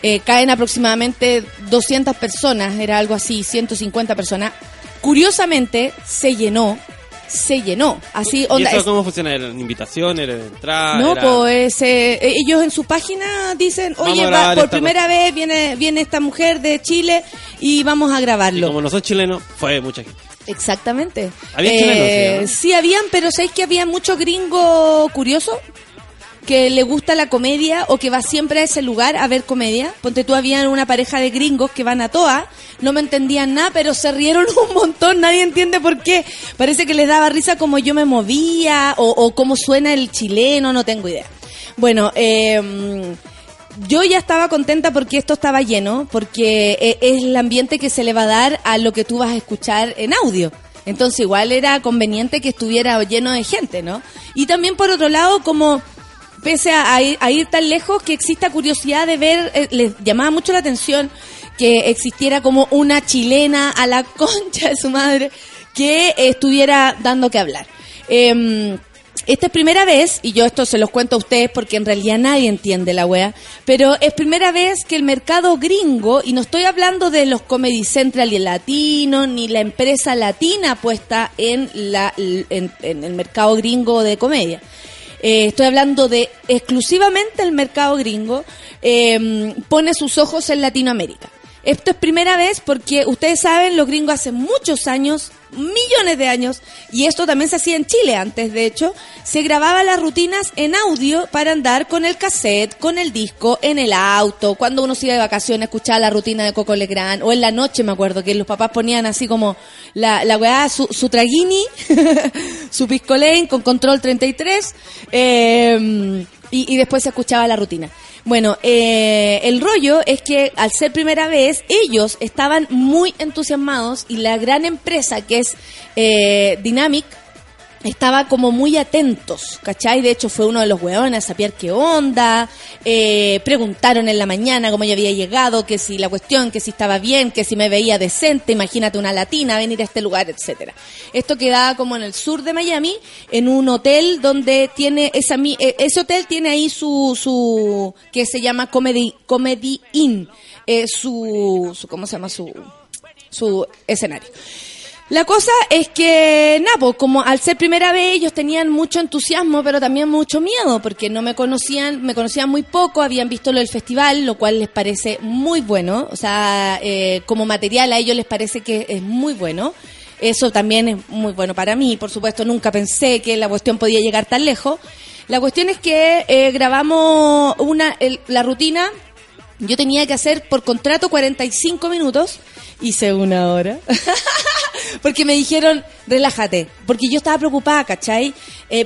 Eh, caen aproximadamente 200 personas, era algo así, 150 personas. Curiosamente, se llenó, se llenó. Así, ¿Y onda. eso cómo funciona? ¿Eran invitaciones? ¿Era entrada? no, era- pues eh, ellos en su página dicen, oye, va- por primera vez viene, viene esta mujer de Chile y vamos a Y grabarlo. como no son chilenos, fue mucha gente. Exactamente. Había Eh, chilenos, ¿sí, sí, habían, pero ¿sabéis que había mucho gringo curioso? Que le gusta la comedia o que va siempre a ese lugar a ver comedia. Ponte tú, había una pareja de gringos que van a toa, no me entendían nada, pero se rieron un montón, nadie entiende por qué. Parece que les daba risa como yo me movía o, cómo suena el chileno, no tengo idea. Bueno, eh, yo ya estaba contenta porque esto estaba lleno, porque eh, es el ambiente que se le va a dar a lo que tú vas a escuchar en audio. Entonces igual era conveniente que estuviera lleno de gente, ¿no? Y también por otro lado, como pese a, ir, tan lejos, que exista curiosidad de ver, eh, les llamaba mucho la atención que existiera como una chilena a la concha de su madre que estuviera dando que hablar. Em, esta es primera vez, y yo esto se los cuento a ustedes porque en realidad nadie entiende la wea, pero es primera vez que el mercado gringo, y no estoy hablando de los Comedy Central y el latino, ni la empresa latina puesta en, la, en el mercado gringo de comedia. Eh, estoy hablando de exclusivamente el mercado gringo, eh, pone sus ojos en Latinoamérica. Esto es primera vez porque ustedes saben, los gringos hace muchos años, millones de años, y esto también se hacía en Chile antes, de hecho, se grababan las rutinas en audio para andar con el cassette, con el disco, en el auto, cuando uno se iba de vacaciones, escuchaba la rutina de Coco Legrand, o en la noche me acuerdo que los papás ponían así como la, la weá, su, su traguini, su piscolén con control 33, eh, y después se escuchaba la rutina. Bueno, eh, el rollo es que al ser primera vez, ellos estaban muy entusiasmados y la gran empresa que es eh, Dynamic estaba como muy atentos, ¿cachai? De hecho fue uno de los hueones a saber qué onda, eh, preguntaron en la mañana cómo yo había llegado, que si la cuestión, que si estaba bien, que si me veía decente, imagínate una latina venir a este lugar, etcétera. Esto quedaba como en el sur de Miami, en un hotel donde tiene esa eh, ese hotel tiene ahí su su que se llama Comedy Comedy Inn, eh, su, su ¿cómo se llama su su escenario? La cosa es que, Napo, como al ser primera vez ellos tenían mucho entusiasmo, pero también mucho miedo, porque no me conocían, me conocían muy poco, habían visto lo del festival, lo cual les parece muy bueno, o sea, eh, como material a ellos les parece que es muy bueno. Eso también es muy bueno para mí, por supuesto, nunca pensé que la cuestión podía llegar tan lejos. La cuestión es que eh, grabamos una, el- la rutina yo tenía que hacer por contrato 45 minutos, hice una hora. porque me dijeron, relájate. Porque yo estaba preocupada, ¿cachai?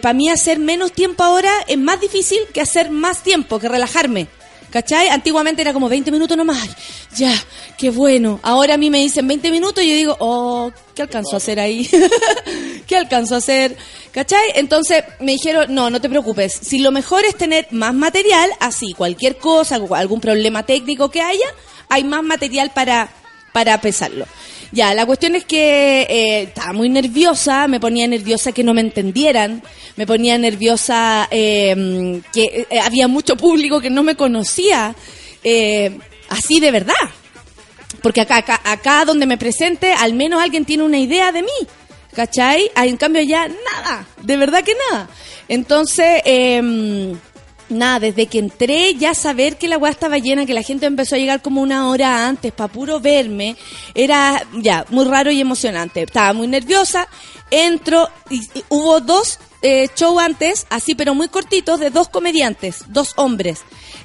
Para mí hacer menos tiempo ahora es más difícil que hacer más tiempo, que relajarme. ¿Cachai? Antiguamente era como 20 minutos nomás. Ya, qué bueno. Ahora a mí me dicen 20 minutos y yo digo, oh, ¿qué alcanzó a hacer ahí? ¿Qué alcanzó a hacer? ¿Cachai? Entonces me dijeron, no, no te preocupes. Si lo mejor es tener más material, así, cualquier cosa, algún problema técnico que haya, hay más material para, para pesarlo. Ya, la cuestión es que eh, estaba muy nerviosa, me ponía nerviosa que no me entendieran, me ponía nerviosa eh, que eh, había mucho público que no me conocía, eh, así de verdad. Porque acá, acá, acá donde me presente, al menos alguien tiene una idea de mí. ¿Cachai? En cambio ya nada, de verdad que nada. Entonces, eh, nada, desde que entré ya saber que la weá estaba llena, que la gente empezó a llegar como una hora antes para puro verme, era ya muy raro y emocionante. Estaba muy nerviosa, entro y, hubo dos eh, shows antes, así pero muy cortitos, de dos comediantes, dos hombres.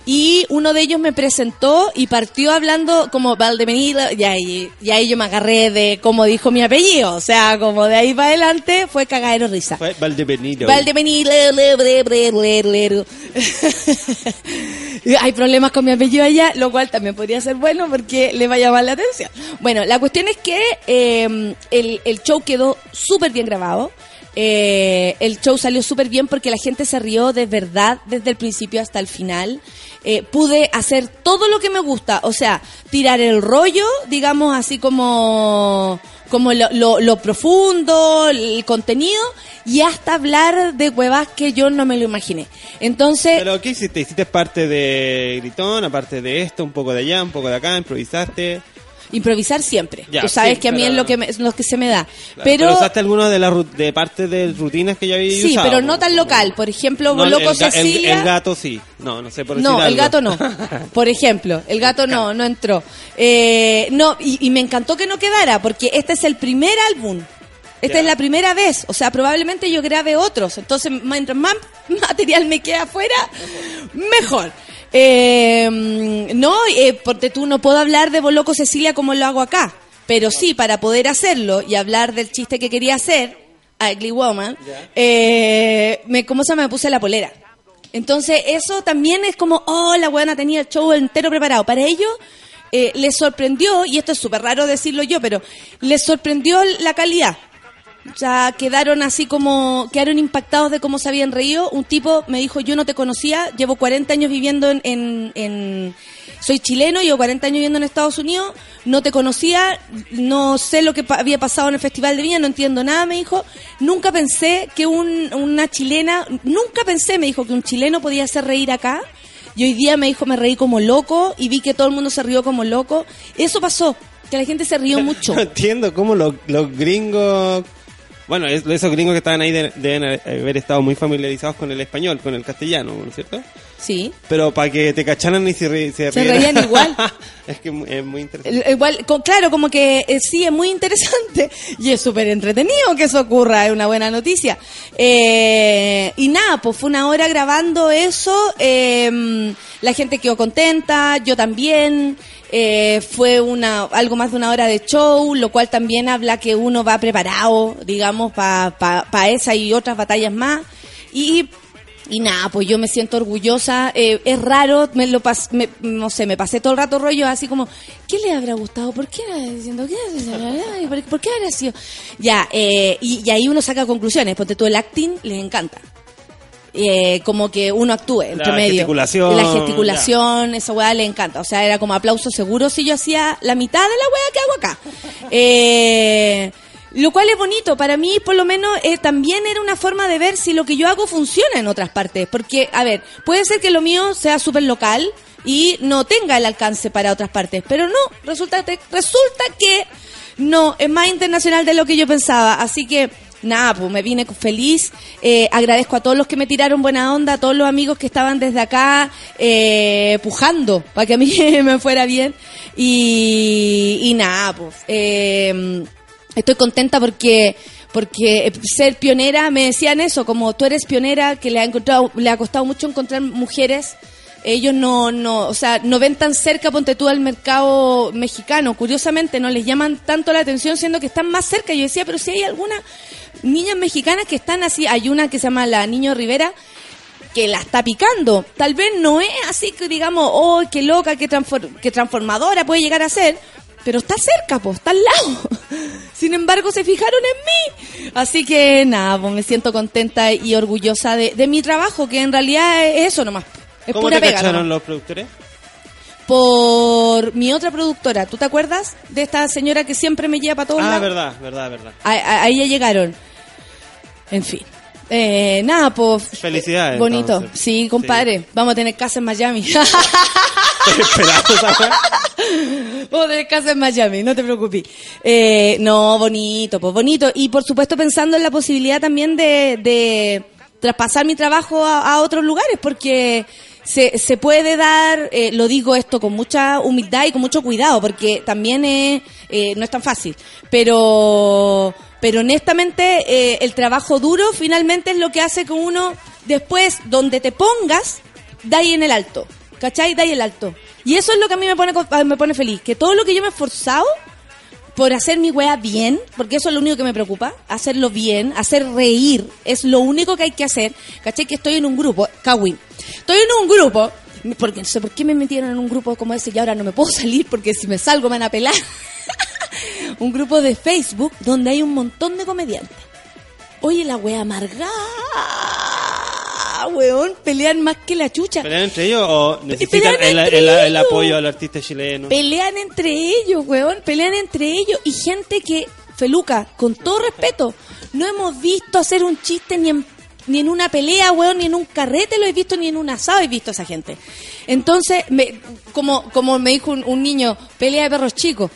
Y uno de ellos me presentó y partió hablando como Valdemenido, y ahí, y ahí yo me agarré de como dijo mi apellido, o sea, como de ahí para adelante fue cagadero risa. Fue le. Hay problemas con mi apellido allá, lo cual también podría ser bueno porque le va a llamar la atención. Bueno, la cuestión es que eh, el, el show quedó súper bien grabado. Eh, el show salió súper bien porque la gente se rió de verdad desde el principio hasta el final. Eh, pude hacer todo lo que me gusta, o sea, tirar el rollo, digamos así como como lo, lo, lo profundo, el contenido y hasta hablar de huevas que yo no me lo imaginé. Entonces, ¿Pero qué hiciste? ¿Hiciste parte de Gritón, aparte de esto, un poco de allá, un poco de acá, improvisaste? Improvisar siempre. Ya, Tú sabes sí, que a mí pero- es lo que, me- es lo que se me da. Claro, Pero, usaste alguno de las de parte de rutinas que ya había sí, usado? pero no tan local. Por ejemplo, No, Loco el, el- gato sí. No, no sé por No, el gato no. Por ejemplo, el gato no, no entró. Eh, no, y, y me encantó que no quedara, porque este es el primer álbum. Esta es la primera vez, o sea, probablemente yo grabe otros. Entonces, mientras más material me queda afuera, mejor. Eh, no, eh, porque tú no puedo hablar de Boloco Cecilia como lo hago acá. Pero sí, para poder hacerlo y hablar del chiste que quería hacer, Ugly Woman, eh, me, ¿cómo se llama? Me puse la polera. Entonces, eso también es como, oh, la buena tenía el show entero preparado. Para ellos, eh, les sorprendió, y esto es súper raro decirlo yo, pero les sorprendió la calidad. O sea, quedaron así como, quedaron impactados de cómo se habían reído. Un tipo me dijo, yo no te conocía, llevo 40 años viviendo en, en, en- soy chileno, llevo 40 años viviendo en Estados Unidos, no te conocía, no sé lo que pa- había pasado en el Festival de Viña, no entiendo nada, me dijo. Nunca pensé que un- una chilena, nunca pensé, me dijo, que un chileno podía hacer reír acá. Y hoy día me dijo, me reí como loco y vi que todo el mundo se rió como loco. Eso pasó, que la gente se rió mucho. No entiendo cómo los, los gringos... Bueno, es- esos gringos que estaban ahí de- deben haber estado muy familiarizados con el español, con el castellano, ¿no es cierto? Sí. Pero para que te cacharan y se, ri- se, reían igual. es que es muy- es muy interesante. Igual, claro, como que eh, sí, es muy interesante y es súper entretenido que eso ocurra, es una buena noticia. Eh, y nada, pues fue una hora grabando eso, eh, la gente quedó contenta, yo también, eh, fue una algo más de una hora de show, lo cual también habla que uno va preparado, digamos, para pa, pa esa y otras batallas más. Y y nada, pues yo me siento orgullosa. eh, es raro, me lo pas, me- no sé, me pasé todo el rato rollo así como, ¿qué le habrá gustado? ¿Por qué era diciendo qué? ¿Por, qué habrá sido? Ya, eh, y, ahí uno saca conclusiones. Porque tú el acting les encanta. Eh, como que uno actúe entre La medio. gesticulación, La gesticulación, esa weá le encanta. O sea, era como aplauso seguro si yo hacía la mitad de la weá que hago acá. Eh, lo cual es bonito. Para mí, por lo menos, eh, también era una forma de ver si lo que yo hago funciona en otras partes. Porque, a ver, puede ser que lo mío sea súper local y no tenga el alcance para otras partes. Pero no, resulta, resulta que no, es más internacional de lo que yo pensaba. Así que, nada, pues me vine feliz. Eh, agradezco a todos los que me tiraron buena onda, a todos los amigos que estaban desde acá eh, pujando para que a mí me fuera bien. Y, y nada, pues. eh, estoy contenta porque porque ser pionera me decían eso como tú eres pionera que le ha encontrado le ha costado mucho encontrar mujeres ellos no no o sea no ven tan cerca ponte tú al mercado mexicano curiosamente no les llaman tanto la atención siendo que están más cerca yo decía pero si hay algunas niñas mexicanas que están así hay una que se llama la Niño Rivera que la está picando. Tal vez no es así que digamos, oh, qué loca, qué, transfor- qué transformadora puede llegar a ser, pero está cerca, pues, está al lado. Sin embargo, se fijaron en mí. Así que nada, pues me siento contenta y orgullosa de, de mi trabajo, que en realidad es eso nomás. Es ¿Cómo pura te pega. cacharon nomás. los productores? Por mi otra productora. ¿Tú te acuerdas de esta señora que siempre me lleva para todos Ah, lados? verdad, verdad, verdad. A, a- a ella llegaron. En fin. Eh, nada, pues. Felicidades, Bonito. entonces. Sí, compadre. Vamos a tener casa en Miami. Vamos a tener casa en Miami, no te preocupes. Eh, no, bonito, pues bonito. Y por supuesto pensando en la posibilidad también de, de traspasar mi trabajo a, a otros lugares, porque se, se puede dar, eh, lo digo esto con mucha humildad y con mucho cuidado, porque también es, eh, no es tan fácil, pero, pero honestamente eh, el trabajo duro finalmente es lo que hace que uno después, donde te pongas, da ahí en el alto, ¿cachai? Da ahí el alto. Y eso es lo que a mí me pone, me pone feliz, que todo lo que yo me he esforzado por hacer mi wea bien, porque eso es lo único que me preocupa, hacerlo bien, hacer reír, es lo único que hay que hacer. ¿Cachai? Que estoy en un grupo, Kawin, estoy en un grupo, porque no sé por qué me metieron en un grupo como ese y ahora no me puedo salir porque si me salgo me van a pelar. Un grupo de Facebook donde hay un montón de comediantes. Oye, la wea amargada, weón, pelean más que la chucha. ¿Pelean entre ellos o necesitan el, apoyo al artista chileno? Pelean entre ellos, weón. Pelean entre ellos. Y gente que, Feluca, con todo respeto, no hemos visto hacer un chiste ni en, ni en una pelea, weón, ni en un carrete lo he visto, ni en un asado he visto a esa gente. Entonces, me- como, como me dijo un, un niño, pelea de perros chicos.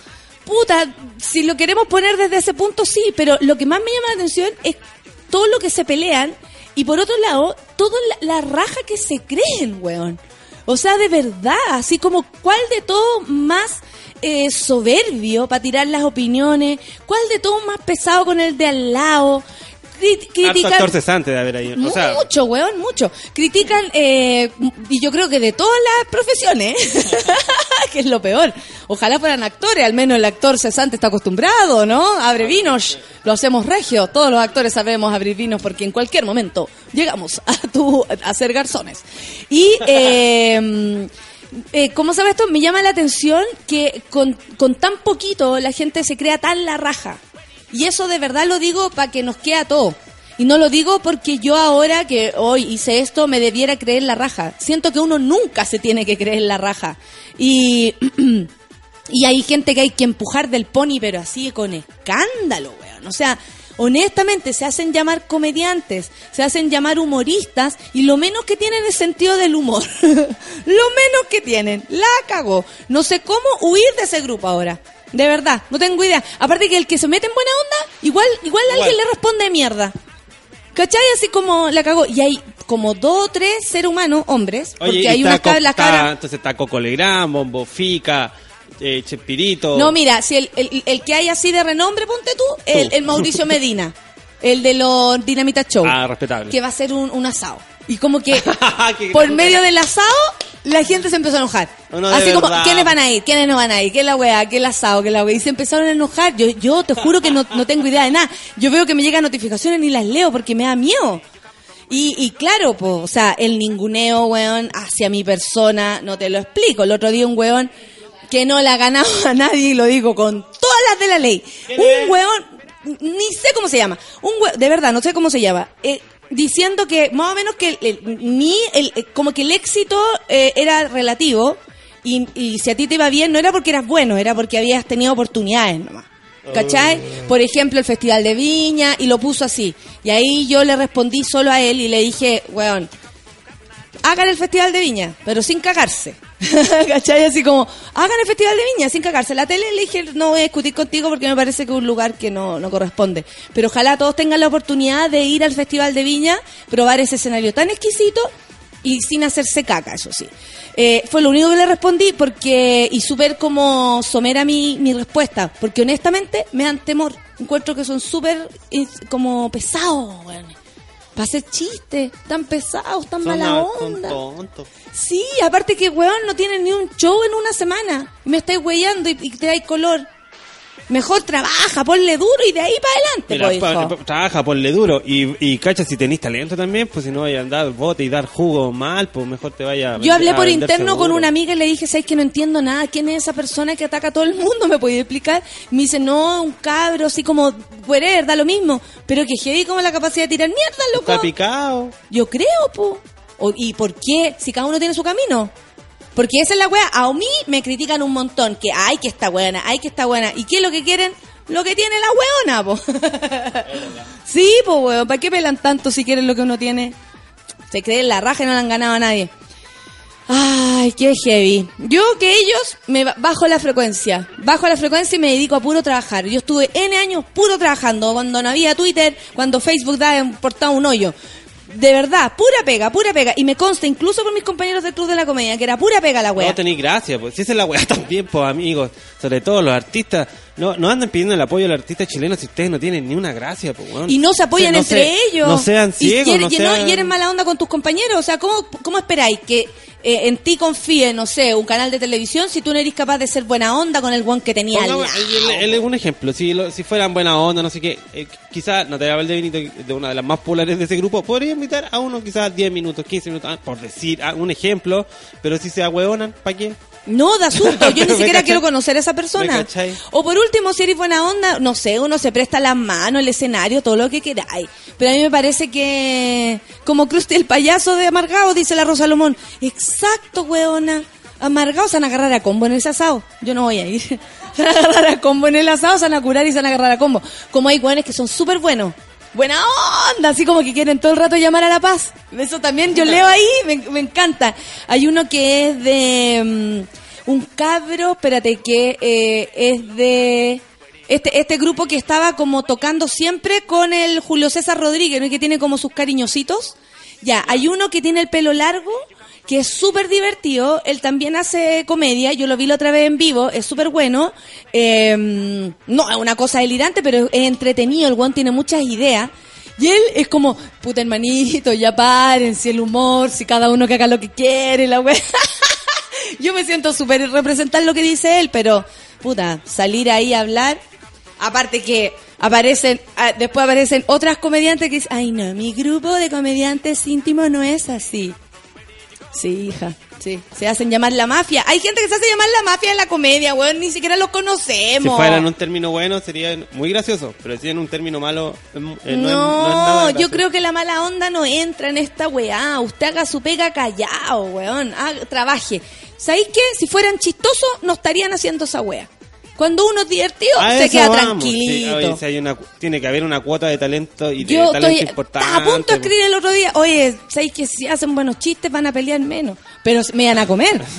Puta, si lo queremos poner desde ese punto, sí, pero lo que más me llama la atención es todo lo que se pelean y por otro lado, toda la, la raja que se creen, weón. O sea, de verdad, así como cuál de todo más eh, soberbio para tirar las opiniones, cuál de todo más pesado con el de al lado. Cri- Harto criticar- actor cesante de haber ahí. O sea, mucho, weón, mucho. Critican, eh, y yo creo que de todas las profesiones, que es lo peor. Ojalá fueran actores, al menos el actor cesante está acostumbrado, ¿no? Abre vinos, lo hacemos regio. Todos los actores sabemos abrir vinos porque en cualquier momento llegamos a, tu, a ser garzones. Y, eh, eh, ¿cómo sabes esto? Me llama la atención que con, con tan poquito la gente se crea tan la raja. Y eso de verdad lo digo para que nos quede todo. Y no lo digo porque yo ahora que hoy hice esto me debiera creer la raja. Siento que uno nunca se tiene que creer la raja. Y, y hay gente que hay que empujar del pony, pero así con escándalo, weón. O sea, honestamente se hacen llamar comediantes, se hacen llamar humoristas y lo menos que tienen es sentido del humor. lo menos que tienen. La cagó. No sé cómo huir de ese grupo ahora. De verdad, no tengo idea. Aparte que el que se mete en buena onda, igual, igual, alguien le responde de mierda. ¿Cachai? Así como la cagó. Y hay como dos o tres seres humanos, hombres, oye, porque hay está- cabras. Entonces está Coco Legrand, Bombo Fica, eh, Chespirito. No, mira, si el, el, el que hay así de renombre, ponte tú, el, el Mauricio Medina, el de los Dinamita Show, Ah, respetable. que va a ser un, un asado. Y como que por medio del asado, la gente se empezó a enojar. No, así como, verdad. ¿quiénes van a ir? ¿Quiénes no van a ir? ¿Qué es la weá? ¿Qué es el asado? ¿Qué es la weá? Y se empezaron a enojar. Yo, yo te juro que no, no tengo idea de nada. Yo veo que me llegan notificaciones ni las leo porque me da miedo. Y, y claro, pues, o sea, el ninguneo, weón, hacia mi persona, no te lo explico. El otro día un weón que no la ganaba a nadie, y lo digo con todas las de la ley. Un weón, ni sé cómo se llama, un weón, de verdad, no sé cómo se llama, eh, diciendo que más o menos que el, el- mi, el, eh, como que el éxito eh, era relativo y, y si a ti te iba bien no era porque eras bueno, era porque habías tenido oportunidades nomás. ¿Cachai? Por ejemplo, el Festival de Viña, y lo puso así. Y ahí yo le respondí solo a él y le dije, weón, hagan el Festival de Viña, pero sin cagarse. ¿Cachai? Así como, hagan el Festival de Viña sin cagarse. La tele le dije, no voy a discutir contigo porque me parece que es un lugar que no, no corresponde. Pero ojalá todos tengan la oportunidad de ir al Festival de Viña, probar ese escenario tan exquisito y sin hacerse caca, eso sí. Eh, fue lo único que le respondí porque y súper como somera mi, mi respuesta, porque honestamente me dan temor. Encuentro que son súper eh, como pesados, weón. Para hacer chistes, tan pesados, tan Son mala onda. Sí, aparte que, weón, no tienen ni un show en una semana. Me estáis weyando y, y te dais color. Mejor trabaja, ponle duro y de ahí para adelante, Mira, po, hijo. pa- pa- trabaja, ponle duro. Y, y cacha, si tenés talento también, pues si no vaya a andar bote y dar jugo mal, pues mejor te vaya a Yo hablé por interno con una amiga y le dije, ¿sabes que no entiendo nada? ¿Quién es esa persona que ataca a todo el mundo? ¿Me puede explicar? Me dice, no, un cabro, así como, whatever, da lo mismo. Pero que heavy como la capacidad de tirar mierda, Está loco. picado. Yo creo, po. O- ¿Y por qué? Si cada uno tiene su camino. Porque esa es la wea. A mí me critican un montón. Que ay, que está buena, ay, que está buena. ¿Y qué es lo que quieren? Lo que tiene la weona, po. sí, po, weón. ¿Para qué pelan tanto si quieren lo que uno tiene? Se creen la raja y no le han ganado a nadie. Ay, qué heavy. Yo que ellos me ba- bajo la frecuencia. Bajo la frecuencia y me dedico a puro trabajar. Yo estuve N años puro trabajando. Cuando no había Twitter, cuando Facebook daba importaba un hoyo. De verdad, pura pega, pura pega. Y me consta, incluso por mis compañeros del Club de la Comedia, que era pura pega la wea. No tenéis gracia, pues si es la weá también, pues amigos, sobre todo los artistas, no, no andan pidiendo el apoyo al artista chileno si ustedes no tienen ni una gracia, pues. Y no se apoyan No entre se- ellos. No sean Y- ciegos, y, eres- no y sean... y eres mala onda con tus compañeros. O sea, ¿cómo, cómo esperáis que eh, en ti confíe, no sé, un canal de televisión si tú no eres capaz de ser buena onda con el one que tenía al Pongamos- lado? él- él es un ejemplo, si, lo- si fueran buena onda, no sé qué, eh, quizás, no te voy a hablar de Benito, de una de las más populares de ese grupo, podría invitar a uno quizás 10 minutos, 15 minutos, ah, por decir ah, un ejemplo, pero si se hueonan, ¿para qué? No, da susto. Yo ni ¿Me siquiera quiero conocer a esa persona. O por último, si eres buena onda, no sé, uno se presta las manos, el escenario, todo lo que queráis. Pero a mí me parece que, como Krusty el payaso de Amargado, dice la Rosa Salomón. Exacto, weona. Amargados se van a agarrar a combo en ese asado. Yo no voy a ir. Se van a agarrar a combo en el asado, se van a curar y se van a agarrar a combo. Como hay weones que son súper buenos. Buena onda, así como que quieren todo el rato llamar a la paz. Eso también yo leo ahí, me, me encanta. Hay uno que es de mm, un cabro, espérate, que eh, es de este, este grupo que estaba como tocando siempre con el Julio César Rodríguez, ¿no? Que tiene como sus cariñositos. Ya, hay uno que tiene el pelo largo, que es súper divertido. Él también hace comedia. Yo lo vi la otra vez en vivo. Es súper bueno. Eh, no es una cosa delirante, pero es entretenido. El guan tiene muchas ideas. Y él es como, puta hermanito, ya paren, si el humor, si cada uno que haga lo que quiere, la wea. Yo me siento súper representar lo que dice él, pero, puta, salir ahí a hablar. Aparte que aparecen, ah, después aparecen otras comediantes que dicen, ay no, mi grupo de comediantes íntimos no es así. Sí, hija, sí. Se hacen llamar la mafia. Hay gente que se hace llamar la mafia en la comedia, weón, ni siquiera los Si conocemos. fuera en un término bueno sería muy gracioso, pero si en un término malo eh, no, es, no es no, nada yo creo que la mala onda no entra en esta weá. Usted haga su pega callado, weón. Haga- trabaje. ¿Sabéis qué? Si fueran chistosos, no estarían haciendo esa weá. Cuando uno es divertido, A se queda vamos, tranquilito. sí. Oye, si hay una, tiene que haber una cuota de talento y de Yo talento estoy importante. estaba a punto de escribir el otro día, oye, ¿sabéis que si hacen buenos chistes van a pelear menos? Pero me van a comer.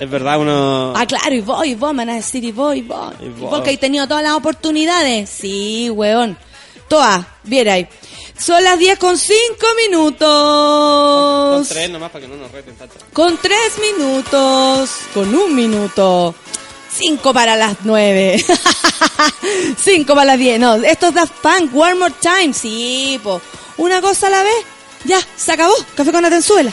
Es verdad, uno... ah, claro, y voy, y voy, me van a decir, y voy, y voy. Y. Porque he tenido todas las oportunidades. Sí, weón. Todas, viera ahí. Son las 10 con 5 minutos. Con tres nomás para que no nos reten tanto. Con tres minutos. Con un minuto. Cinco para las nueve. Cinco para las diez. No, esto es Daft Punk. One more time. Sí, po. Una cosa a la vez. Ya, se acabó. Café con Atenzuela.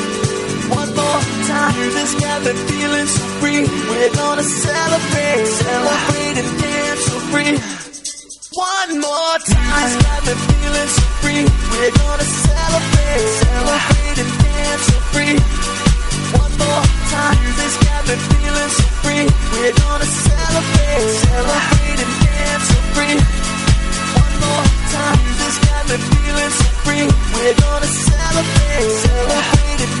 More time. Music's got me feeling so free. We're gonna celebrate, celebrate and dance so free. One more time. Got me feeling so free. We're gonna celebrate, celebrate and dance so free. One more time. Got me feeling so free. We're gonna celebrate, celebrate and dance so free. One more time. Music's got feeling so free. We're gonna celebrate, celebrate and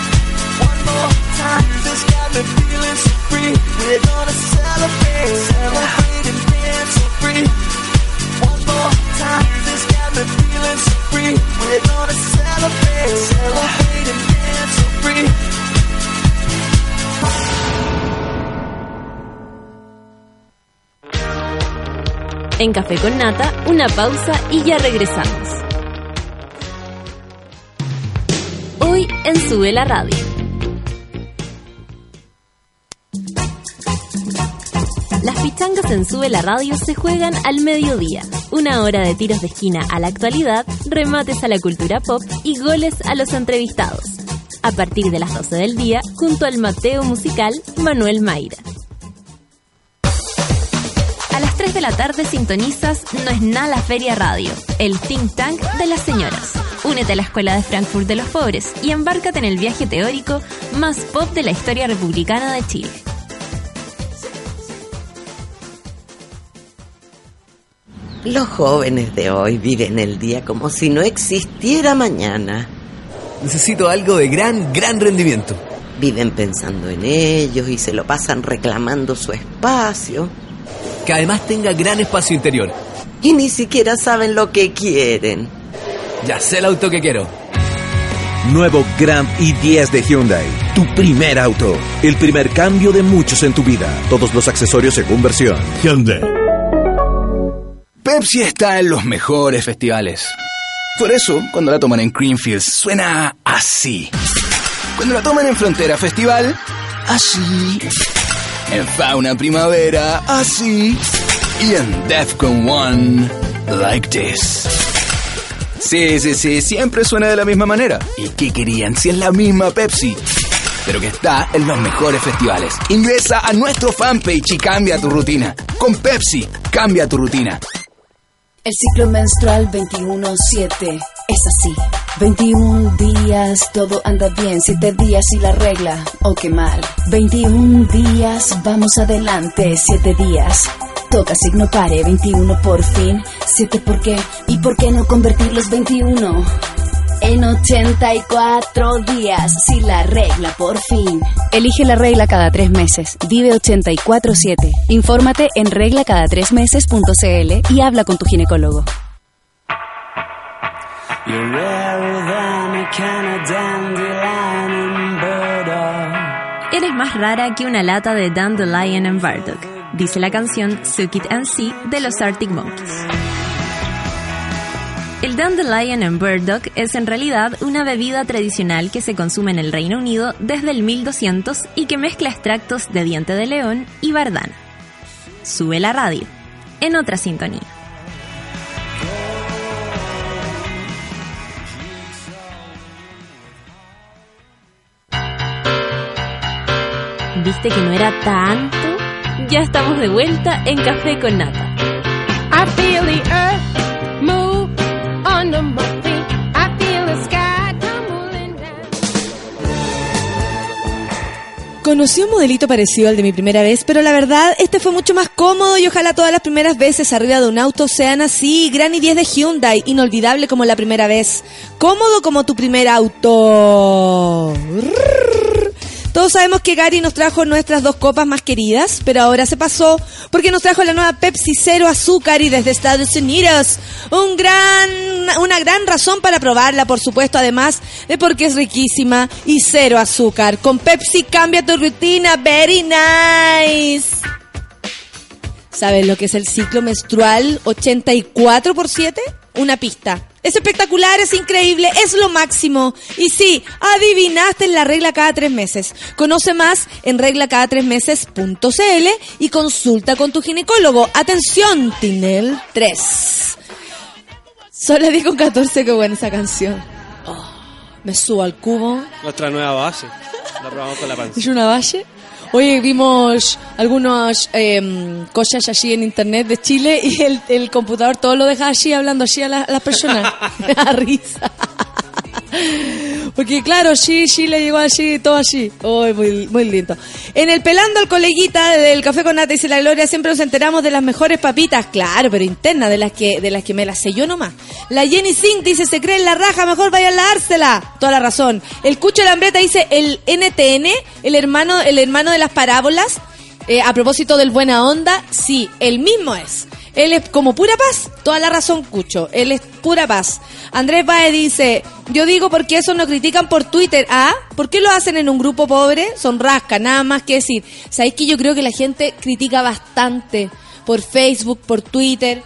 En Café con Nata, una pausa y ya regresamos. Hoy en Sube la Radio. Pichangas en Sube la Radio se juegan al mediodía. Una hora de tiros de esquina a la actualidad, remates a la cultura pop y goles a los entrevistados. A partir de las 12 del día, junto al Mateo musical Manuel Mayra. A las 3 de la tarde sintonizas No es nada Feria Radio, el think tank de las señoras. Únete a la Escuela de Frankfurt de los Pobres y embárcate en el viaje teórico más pop de la historia republicana de Chile. Los jóvenes de hoy viven el día como si no existiera mañana. Necesito algo de gran, gran rendimiento. Viven pensando en ellos y se lo pasan reclamando su espacio. Que además tenga gran espacio interior. Y ni siquiera saben lo que quieren. Ya sé el auto que quiero. Nuevo Grand i10 de Hyundai. Tu primer auto. El primer cambio de muchos en tu vida. Todos los accesorios según versión. Hyundai. Pepsi está en los mejores festivales. Por eso, cuando la toman en Greenfields, suena así. Cuando la toman en Frontera Festival, así. En Fauna Primavera, así. Y en Defcon One, like this. Sí, sí, sí, siempre suena de la misma manera. ¿Y qué querían si es la misma Pepsi? Pero que está en los mejores festivales. Ingresa a nuestro fanpage y cambia tu rutina. Con Pepsi, cambia tu rutina. El ciclo menstrual 21-7 es así. 21 días, todo anda bien. 7 días y la regla, oh qué mal. 21 días, vamos adelante. 7 días, toca signo pare, 21 por fin. 7 por qué y por qué no convertir los 21 en 84 días, si la regla por fin. Elige la regla cada tres meses. Vive 84-7. Infórmate en reglacadatresmeses.cl y habla con tu ginecólogo. Eres más rara que una lata de Dandelion and Burdock, dice la canción Suck It and See de los Arctic Monkeys. El Dandelion and Burdock es en realidad una bebida tradicional que se consume en el Reino Unido desde el 1200 y que mezcla extractos de diente de león y bardana. Sube la radio, en otra sintonía. ¿Viste que no era tanto? Ya estamos de vuelta en Café con Nata. I feel the earth Conocí un modelito parecido al de mi primera vez, pero la verdad, este fue mucho más cómodo y ojalá todas las primeras veces arriba de un auto sean así. Gran i10 de Hyundai, inolvidable como la primera vez. Cómodo como tu primer auto. Todos sabemos que Gary nos trajo nuestras dos copas más queridas, pero ahora se pasó porque nos trajo la nueva Pepsi Cero Azúcar y desde Estados Unidos. Un gran, una gran razón para probarla, por supuesto, además de porque es riquísima y cero azúcar. Con Pepsi cambia tu rutina. Very nice. ¿Sabes lo que es el ciclo menstrual 84 por 7? Una pista. Es espectacular, es increíble, es lo máximo. Y sí, adivinaste en la regla cada tres meses. Conoce más en reglacadatrésmeses.cl y consulta con tu ginecólogo. Atención, Tinel 3. Son las 10 con 14, qué buena esa canción. Oh, me subo al cubo. Nuestra nueva base. La probamos con la panza. ¿Es una valle? Hoy vimos algunas eh, cosas así en internet de Chile y el, el computador todo lo deja así, hablando así a, la- a las personas. Me da risa. Porque claro, sí, sí, le llegó así, todo así. Muy, muy lindo. En el Pelando al coleguita del Café con Nata y la Gloria siempre nos enteramos de las mejores papitas. Claro, pero internas, de las que, de las que me las sé yo nomás. La Jenny Singh dice, se cree en la raja, mejor vayan a dársela. Toda la razón. El Cucho Lambreta dice, el NTN, el hermano, el hermano de las parábolas, eh, a propósito del buena onda, sí, el mismo es. Él es como pura paz, toda la razón, Cucho. Él es pura paz. Andrés Bae dice, yo digo porque eso no critican por Twitter. Ah, ¿por qué lo hacen en un grupo pobre? Son rasca, nada más que decir. ¿Sabéis que yo creo que la gente critica bastante por Facebook, por Twitter?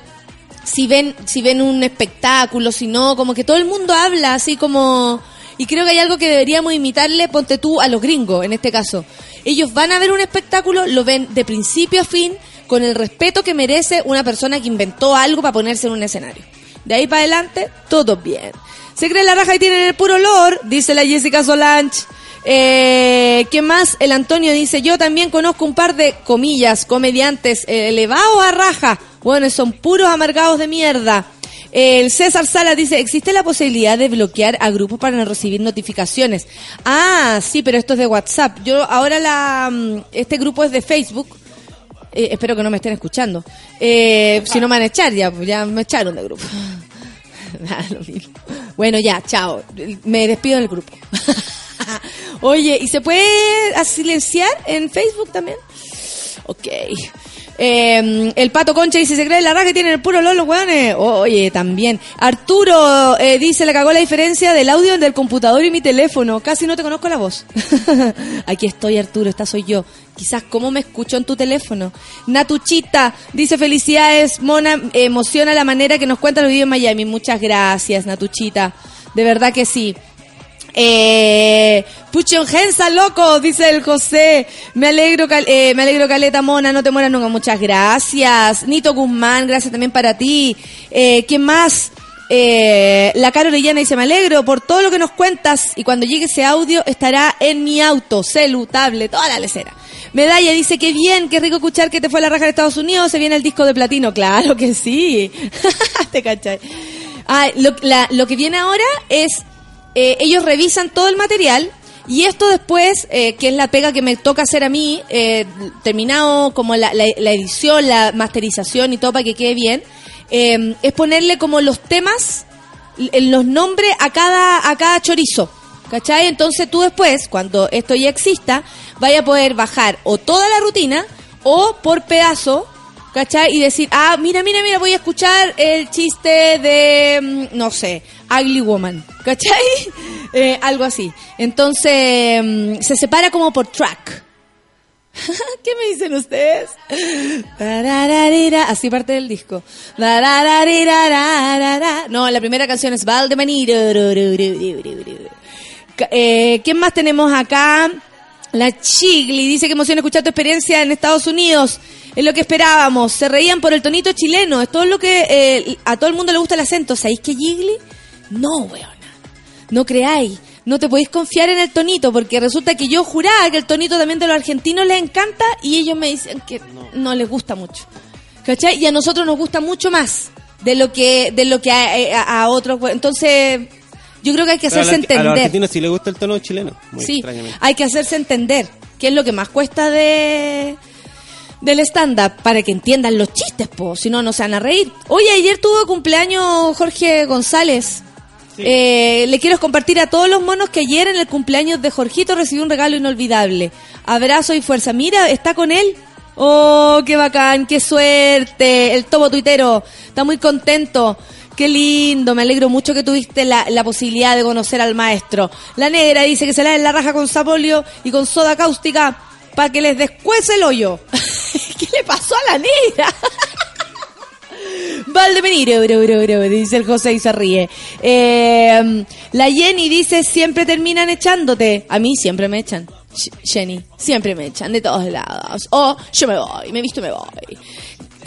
Si ven, si ven un espectáculo, si no, como que todo el mundo habla así como... Y creo que hay algo que deberíamos imitarle, ponte tú, a los gringos, en este caso. Ellos van a ver un espectáculo, lo ven de principio a fin, con el respeto que merece una persona que inventó algo para ponerse en un escenario. De ahí para adelante, todo bien. Se cree la raja y tienen el puro olor, dice la Jessica Solange. Eh, ¿Qué más? El Antonio dice, yo también conozco un par de, comillas, comediantes elevados a raja. Bueno, son puros amargados de mierda. El César Sala dice, existe la posibilidad de bloquear a grupos para no recibir notificaciones. Ah, sí, pero esto es de WhatsApp. Yo ahora la, mm, este grupo es de Facebook. Eh, espero que no me estén escuchando. Eh, si no me van a echar, ya, pues ya me echaron de grupo. Ah. Bueno, ya, chao. Me despido del grupo. Oye, ¿y se puede silenciar en Facebook también? Ok. Eh, el pato concha dice, se cree la raja que tienen el puro olor los hueones. Oye, también. Arturo eh, dice, le cagó la diferencia del audio del computador y mi teléfono. Casi no te conozco la voz. Aquí estoy, Arturo, esta soy yo. Quizás cómo me escucho en tu teléfono. Natuchita dice, felicidades, Mona, emociona la manera que nos cuenta los videos en Miami. Muchas gracias, Natuchita. De verdad que sí. Eh, Puchon loco, dice el José. Me alegro, eh, me alegro, Caleta Mona, no te mueras nunca. Muchas gracias. Nito Guzmán, gracias también para ti. Eh, ¿Quién más? Eh, la Caro Orellana dice, me alegro por todo lo que nos cuentas y cuando llegue ese audio estará en mi auto, celu, tablet, toda la lecera. Medalla dice, qué bien, qué rico escuchar que te fue a la raja de Estados Unidos, se viene el disco de platino. Claro que sí. te cachai. Ah, lo que viene ahora es, eh, ellos revisan todo el material Y esto después, eh, que es la pega que me toca hacer a mí, eh, terminado como la, edición, la masterización y todo para que quede bien, es ponerle como los temas, los nombres a cada, a cada chorizo. ¿Cachai? Entonces tú después, cuando esto ya exista, vaya a poder bajar o toda la rutina o por pedazo, ¿cachai? Y decir, ah, mira, mira, mira, voy a escuchar el chiste de, mm, no sé, Ugly Woman, ¿cachai? Eh, algo así. Entonces, mm, se separa como por track. ¿Qué me dicen ustedes? Así parte del disco. No, la primera canción es Valdemaniro. Ca- Eh, ¿Quién más tenemos acá? La Chigli dice que emociona escuchar tu experiencia en Estados Unidos. Es lo que esperábamos. Se reían por el tonito chileno. Es todo lo que eh, a todo el mundo le gusta el acento. ¿Sabéis que Gigli? No, weona. No creáis. No te podéis confiar en el tonito porque resulta que yo juraba que el tonito también de los argentinos les encanta y ellos me dicen que no, les gusta mucho. ¿Cachai? Y a nosotros nos gusta mucho más de lo que de lo que a, a- a otros. Entonces, yo creo que hay que a, hacerse la- a los entender. argentinos sí les gusta el tono chileno. Muy Sí, extrañamente. hay que hacerse entender, que es lo que más cuesta de del stand-up, para que entiendan los chistes, po, si no, no se van a reír. Oye, ayer tuvo cumpleaños Jorge González. Eh, le quiero compartir a todos los monos que ayer en el cumpleaños de Jorgito recibió un regalo inolvidable. Abrazo y fuerza. Mira, está con él. Oh, qué bacán, qué suerte. El topo tuitero está muy contento. Qué lindo, me alegro mucho que tuviste la, posibilidad de conocer al maestro. La negra dice que se la en la raja con sapolio y con soda cáustica para que les descuece el hoyo. ¿Qué le pasó a la negra? Valdemeniro, bro, bro, bro, dice el José y se ríe. Eh, la Jenny dice, siempre terminan echándote. A mí siempre me echan. Jenny, siempre me echan de todos lados. O yo me voy, me visto y me voy.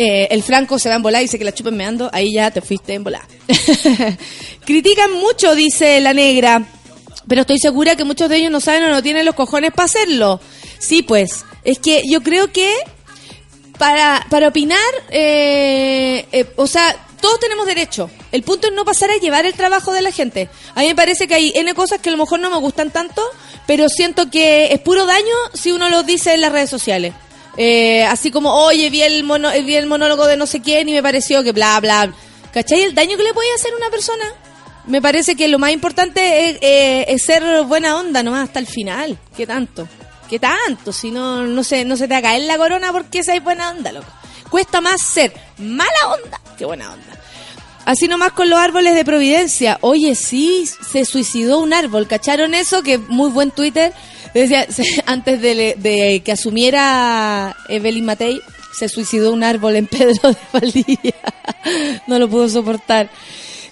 Eh, el Franco se va en volar y dice que la chupen meando, ahí ya te fuiste en volar. Critican mucho, dice la negra, pero estoy segura que muchos de ellos no saben o no tienen los cojones para hacerlo. Sí, pues, es que yo creo que para, para opinar, eh, eh, o sea, todos tenemos derecho. El punto es no pasar a llevar el trabajo de la gente. A mí me parece que hay N cosas que a lo mejor no me gustan tanto, pero siento que es puro daño si uno lo dice en las redes sociales. Eh, así como, oye, vi el, mono, vi el monólogo de no sé quién y me pareció que bla, bla. ¿Cachai? El daño que le puede hacer a una persona. Me parece que lo más importante es, eh, es ser buena onda nomás hasta el final. ¿Qué tanto? ¿Qué tanto? Si no, no se, no se te va a caer la corona porque seas buena onda, loco. Cuesta más ser mala onda que buena onda. Así nomás con los árboles de Providencia. Oye, sí, se suicidó un árbol. ¿Cacharon eso? Que muy buen Twitter. Decía, antes de, de que asumiera Evelyn Matei, se suicidó un árbol en Pedro de Valdivia. No lo pudo soportar.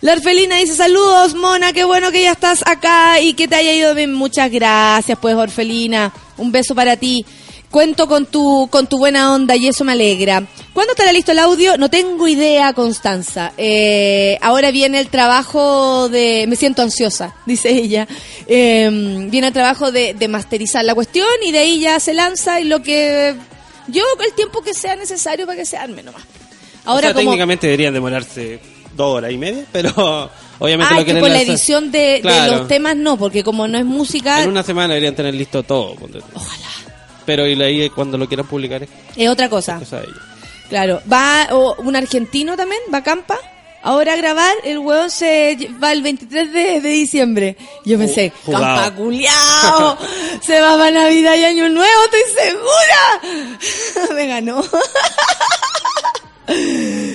La Orfelina dice, saludos, Mona, qué bueno que ya estás acá y que te haya ido bien. Muchas gracias, pues, Orfelina. Un beso para ti. Cuento con tu, con tu buena onda y eso me alegra. ¿Cuándo estará listo el audio? No tengo idea, Constanza. Eh, ahora viene el trabajo de... Me siento ansiosa, dice ella. Eh, viene el trabajo de, de masterizar la cuestión y de ahí ya se lanza y lo que... Yo, el tiempo que sea necesario para que se arme nomás. Ahora o sea, como... técnicamente deberían demorarse dos horas y media, pero obviamente Ah, lo que con la edición de, de los temas no, porque como no es música, En una semana deberían tener listo todo. Ojalá. Pero y ahí cuando lo quieran publicar es es otra cosa. cosa de ellos. Claro, va o un argentino también, va a Campa. Ahora a grabar, el hueón se va el 23 de, de diciembre. Yo pensé, Jugado. Campa culiao, se va para Navidad y Año Nuevo, estoy segura. Me ganó.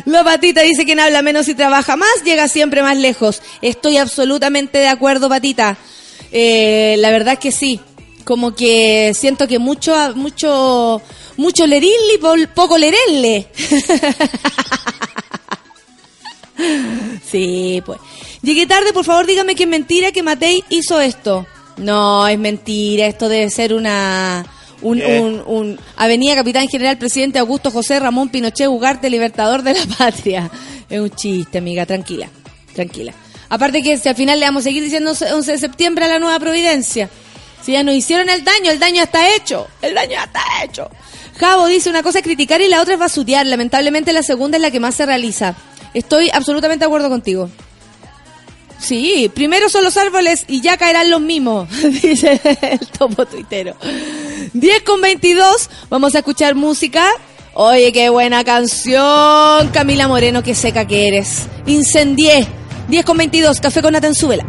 La patita dice quien habla menos y trabaja más, llega siempre más lejos. Estoy absolutamente de acuerdo, patita. Eh, la verdad es que sí. Como que siento que mucho, mucho, mucho lerirle y poco lererle. sí, pues. Llegué tarde, por favor dígame que es mentira que Matei hizo esto. No, es mentira, esto debe ser una... Un, ¿Qué? un, un- Avenida Capitán General Presidente Augusto José Ramón Pinochet Ugarte, Libertador de la Patria. Es un chiste, amiga, tranquila, tranquila. Aparte que si al final le vamos a seguir diciendo 11 de septiembre a la nueva Providencia. Si ya nos hicieron el daño, el daño está hecho. El daño ya está hecho. Javo dice una cosa es criticar y la otra es basutear. Lamentablemente la segunda es la que más se realiza. Estoy absolutamente de acuerdo contigo. Sí, primero son los árboles y ya caerán los mismos, dice el topo tuitero. 10 con 22, vamos a escuchar música. Oye, qué buena canción, Camila Moreno, qué seca que eres. Incendié. 10 con 22, café con Nathan Súbela.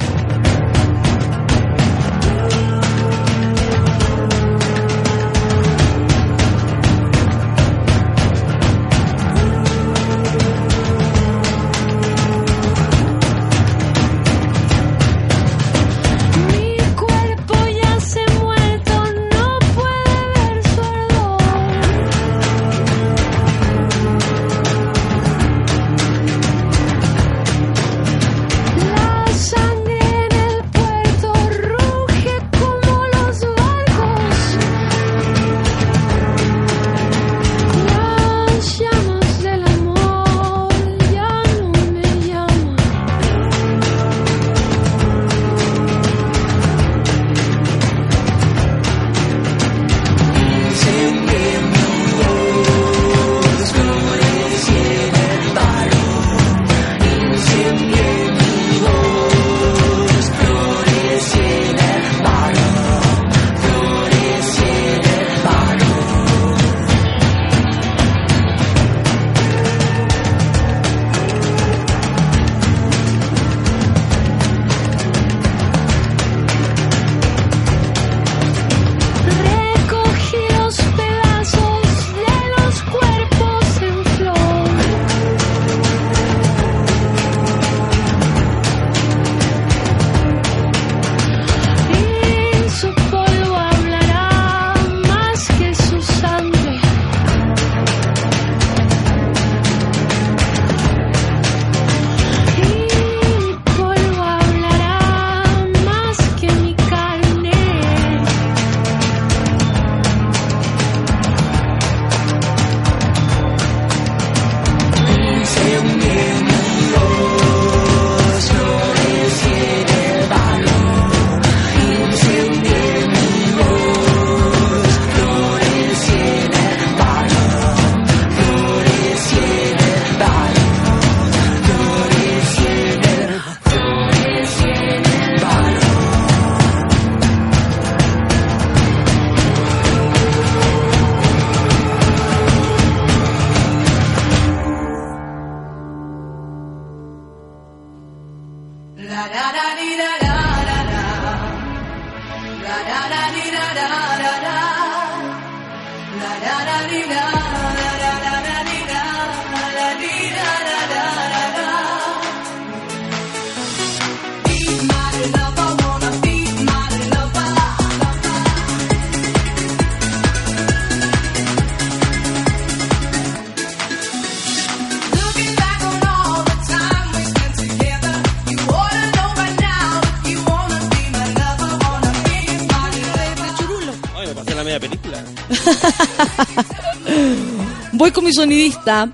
Sonidista.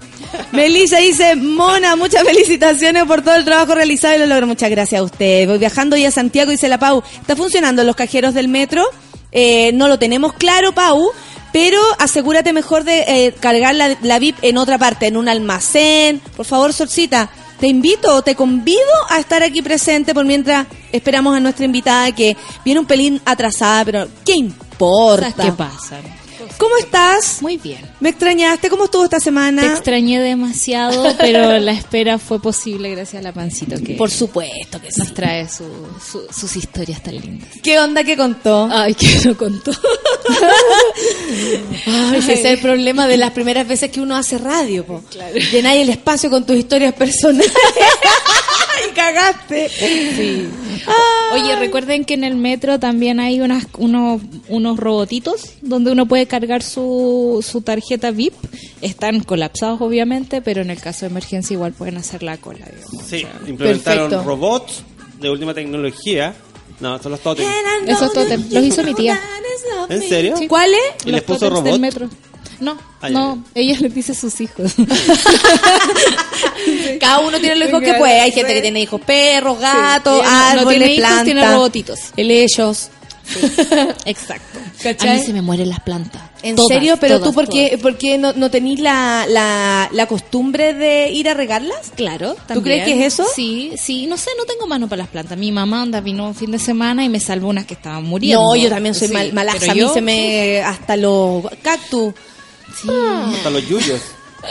Melissa dice, Mona, muchas felicitaciones por todo el trabajo realizado y lo logro. Muchas gracias a usted. Voy viajando ya a Santiago, dice la Pau. ¿Está funcionando los cajeros del metro? Eh, no lo tenemos claro, Pau, pero asegúrate mejor de eh, cargar la, la VIP en otra parte, en un almacén. Por favor, Sorcita, te invito, te convido a estar aquí presente por mientras esperamos a nuestra invitada que viene un pelín atrasada, pero ¿qué importa? ¿Sabes qué pasa? ¿Cómo estás? Muy bien. ¿Me extrañaste? ¿Cómo estuvo esta semana? Te extrañé demasiado, pero la espera fue posible gracias a la pancito que Por supuesto que sí. nos trae su- su- sus historias tan lindas. ¿Qué onda que contó? Ay, que no contó. Ay, ese es el problema de las primeras veces que uno hace radio, po. Llenáis el espacio con tus historias personales. y cagaste. Sí. Oye, recuerden que en el metro también hay unas, unos, unos robotitos donde uno puede cargar su, su tarjeta VIP. Están colapsados, obviamente, pero en el caso de emergencia igual pueden hacer la cola. digamos. Sí, implementaron Perfecto. robots de última tecnología. No, son los totems. Esos totem los hizo mi tía. ¿En serio? ¿Cuál es? ¿Y les puso totems del metro. No, Ah, ya, no, ella les dice a sus hijos. Cada uno tiene los hijos que puede. Hay gente que tiene hijos perros, gatos, Sí, ella no- no árboles, tiene hijos, plantas. tiene robotitos. Exacto. ¿Cachai? A mí se me mueren las plantas. ¿En Todas, serio? ¿Pero todas, tú por qué, todas. por qué no, no tenís la, la, la costumbre de ir a regarlas? Claro, ¿Tú también. crees que es eso? Sí, sí, no sé, no tengo mano para las plantas. Mi mamá anda vino un fin de semana y me salvó unas que estaban muriendo. No, yo también soy Sí, mal, malaza. pero A mí yo- se me... Hasta los cactus. Sí. Hasta los yuyos.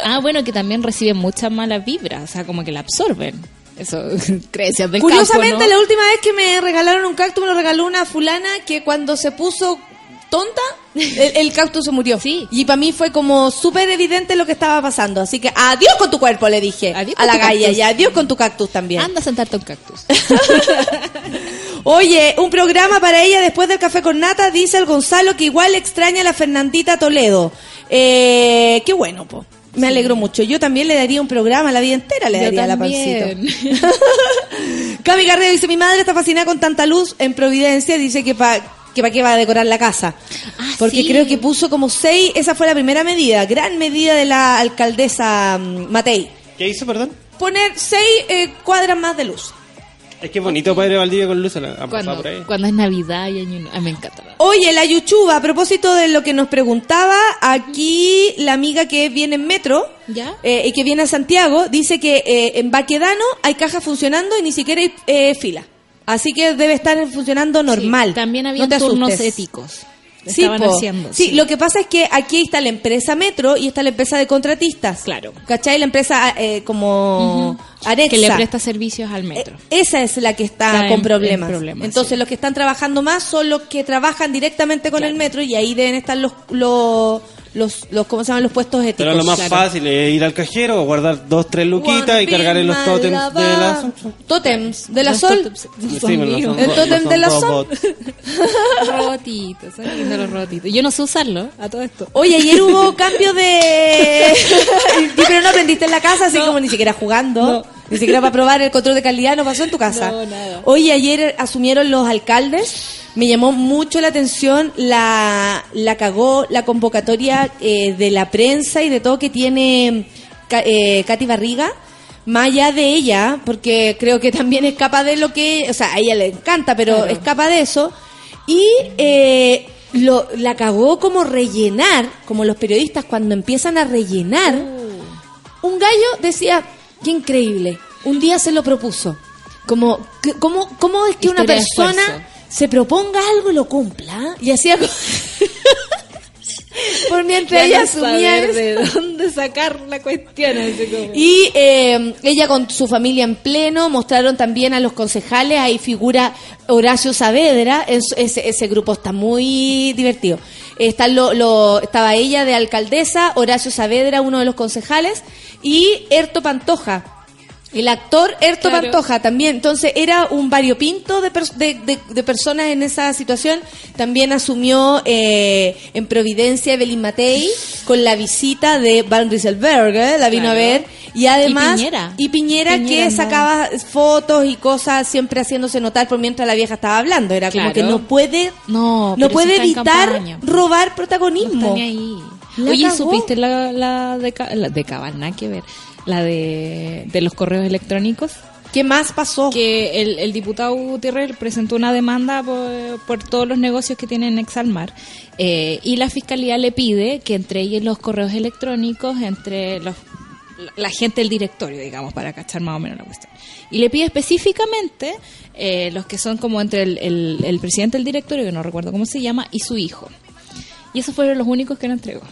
Ah, bueno, que también reciben muchas malas vibras, o sea, como que la absorben. Eso, creencias del Curiosamente, campo, ¿no? la última vez que me regalaron un cactus me lo regaló una fulana que cuando se puso tonta, el, el cactus se murió. Sí. Y para mí fue como súper evidente lo que estaba pasando. Así que adiós con tu cuerpo, le dije Adiós a la galla. Y adiós con tu cactus también. Anda a sentarte un cactus. Oye, un programa para ella después del café con nata, dice el Gonzalo que igual extraña a la Fernandita Toledo. Eh, qué bueno, po. Me alegro mucho. Yo también le daría un programa la vida entera, le Yo daría a la pancito. Cami Garrido dice, mi madre está fascinada con tanta luz en Providencia, dice que para que pa' qué va a decorar la casa. Porque Ah, sí. creo que puso como seis, esa fue la primera medida, gran medida de la alcaldesa mm, Matei. ¿Qué hizo, perdón? Poner seis eh, cuadras más de luz. Es que es bonito Padre Valdivia con luz. ¿Han pasado Cuando, por ahí? cuando es Navidad y Año Nuevo. Ah, me encanta. Oye, la Yuchuba, a propósito de lo que nos preguntaba, aquí la amiga que viene en metro ¿Ya? eh, y que viene a Santiago, dice que eh, en Baquedano hay cajas funcionando y ni siquiera hay eh, fila. Así que debe estar funcionando normal. Sí, también había No turnos asustes. éticos. Sí, haciendo. Lo que pasa es que aquí está la empresa Metro y está la empresa de contratistas. Claro. ¿Cachai? La empresa eh, como. Arexa. Que le presta servicios al metro. Esa es la que está, Está con problemas. en problemas, Entonces, sí. los que están trabajando más son los que trabajan directamente con el metro y ahí deben estar los, los, los, los ¿cómo se llaman? Los puestos éticos. Pero lo más Claro. fácil es ir al cajero, guardar dos, tres luquitas y cargar en los tótems de la... Tótems de la Los sol. Sí, son son El tótem de la sol. robotitos, son lindos los robotitos. Yo no sé usarlo, a todo esto. Oye, ayer hubo cambio de... Pero no aprendiste en la casa, así como ni siquiera jugando. Ni siquiera para probar el control de calidad, no pasó en tu casa. No, nada. Oye, ayer asumieron los alcaldes. Me llamó mucho la atención la, la cagó la convocatoria eh, de la prensa y de todo que tiene eh, Katy Barriga. Más allá de ella, porque creo que también es capaz de lo que... O sea, a ella le encanta, pero Claro. es capaz de eso. Y eh, lo, la cagó como rellenar, como los periodistas cuando empiezan a rellenar. Oh. Un gallo decía, qué increíble, un día se lo propuso. Como, ¿cómo, ¿Cómo es que una Historia persona se proponga algo y lo cumpla? Y hacía... Por mientras ella asumía eso. de dónde sacar la cuestión. Y eh, ella con su familia en pleno, mostraron también a los concejales, ahí figura Horacio Saavedra, ese grupo está muy divertido. Está lo, lo- estaba ella de alcaldesa, Horacio Saavedra, uno de los concejales, y Erto Pantoja. El actor Erto Claro. Pantoja también, entonces era un variopinto de, pers- de, de- de personas en esa situación. También asumió eh, en Providencia Evelyn Matei con la visita de Van Rieselberg, la vino Claro. a ver. Y además, Y Piñera. y Piñera, Piñera que no. sacaba fotos y cosas siempre haciéndose notar por mientras la vieja estaba hablando. Era como que no puede, No, no puede si evitar robar protagonismo. Oye, cagó. ¿supiste la, la de, la de Cabal? Nada que ver. La de, de los correos electrónicos. ¿Qué más pasó? Que el, el diputado Gutiérrez presentó una demanda por, por todos los negocios que tienen Exalmar. Eh, y la fiscalía le pide que entreguen los correos electrónicos entre los, la, la gente del directorio, digamos, para cachar más o menos la cuestión. Y le pide específicamente eh, los que son como entre el, el- el presidente del directorio, que no recuerdo cómo se llama, y su hijo. Y esos fueron los únicos que no entregó.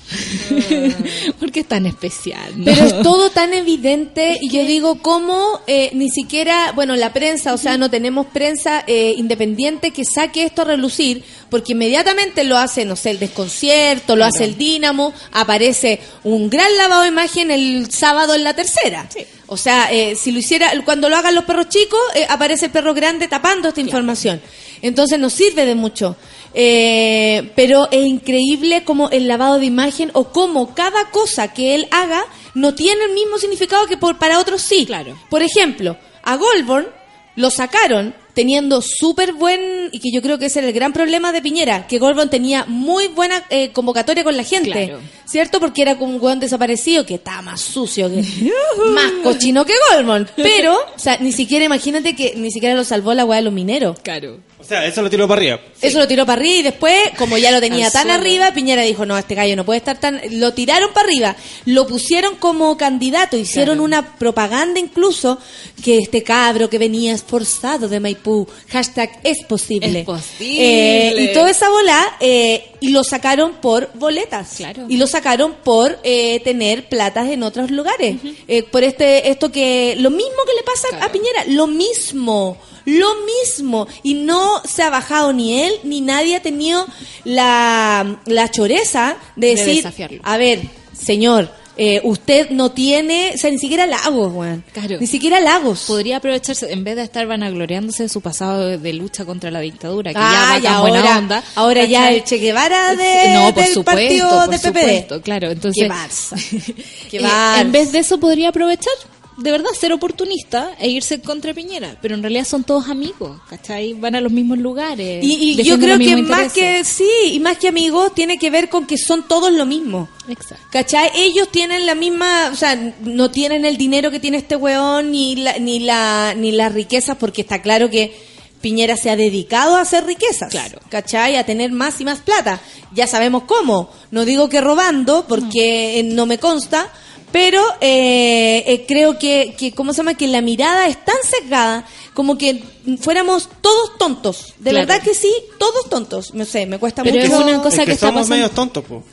Porque es tan especial. ¿no? Pero es todo tan evidente y yo digo, ¿cómo eh, ni siquiera, bueno, la prensa, o sea, no tenemos prensa eh, independiente que saque esto a relucir? Porque inmediatamente lo hace, no sé, el desconcierto, lo hace el Dínamo, aparece un gran lavado de imagen el sábado en la tercera. O sea, eh, si lo hiciera, cuando lo hagan los perros chicos, eh, aparece el perro grande tapando esta información. Entonces no sirve de mucho. Eh, pero es increíble como el lavado de imagen o cómo cada cosa que él haga no tiene el mismo significado que por, para otros sí. Claro. Por ejemplo, a Goldborn lo sacaron teniendo súper buen, y que yo creo que ese era el gran problema de Piñera, que Goldman tenía muy buena eh, convocatoria con la gente, Claro. ¿cierto? Porque era como un weón desaparecido que estaba más sucio, que más cochino que Goldman. Pero, o sea, ni siquiera, imagínate que ni siquiera lo salvó la weá de los mineros. Claro. O sea, eso lo tiró para arriba. Eso lo tiró para arriba y después, como ya lo tenía tan arriba, Piñera dijo, no, este gallo no puede estar tan... Lo tiraron para arriba, lo pusieron como candidato, hicieron una propaganda incluso que este cabro que venía esforzado de Maipú, hashtag es posible. Es posible. Eh, y toda esa bola, eh, y lo sacaron por boletas. Claro. Y lo sacaron por eh, tener platas en otros lugares. Eh, por este esto que... Lo mismo que le pasa a Piñera, lo mismo. Lo mismo. Y no se ha bajado ni él ni nadie ha tenido la, la choreza de De decir, desafiarlo. a ver, señor, eh, usted no tiene, o sea, ni siquiera lagos, weón. Claro. Ni siquiera lagos. Podría aprovecharse, en vez de estar vanagloriándose de su pasado de, lucha contra la dictadura, que Ah, ya y va tan buena ahora, onda. ahora ya el Che Guevara de, no, por del supuesto, partido por de PPD. supuesto, claro. Entonces, Qué Barça. Qué eh, en vez de eso podría aprovechar, de verdad, ser oportunista e irse contra Piñera. Pero en realidad son todos amigos, ¿cachai? Van a los mismos lugares. Y, y yo creo que más que, sí, y más que amigos, tiene que ver con que son todos lo mismo. Exacto. ¿Cachai? Ellos tienen la misma, o sea, no tienen el dinero que tiene este weón, ni la, ni la, ni las riquezas, porque está claro que Piñera se ha dedicado a hacer riquezas. Claro. ¿Cachai? A tener más y más plata. Ya sabemos cómo. No digo que robando, porque eh, no me consta, pero eh, eh, creo que, que, ¿cómo se llama? Que la mirada es tan sesgada como que fuéramos todos tontos. De Claro. verdad que sí, todos tontos. No sé, me cuesta Pero mucho. es una cosa Es que está somos pasando- medios tontos, po.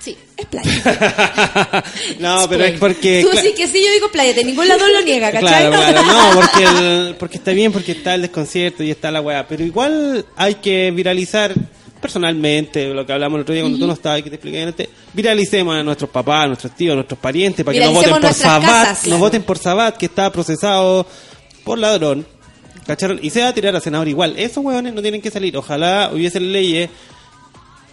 Sí, es playa. no, pero es porque... Tú sí que sí, yo digo playa, de ningún lado lo niega, ¿cachai? Claro, claro, no, porque, el- porque está bien, porque está el desconcierto y está la weá. Pero igual hay que viralizar personalmente, lo que hablamos el otro día cuando tú no estabas y que te expliqué antes. Viralicemos a nuestros papás, a nuestros tíos, a nuestros parientes, para que no voten por Sabat, casas, no claro. voten por Sabat, que está procesado por ladrón. ¿Cacharon? Y se va a tirar a senador igual. Esos huevones no tienen que salir. Ojalá hubiese leyes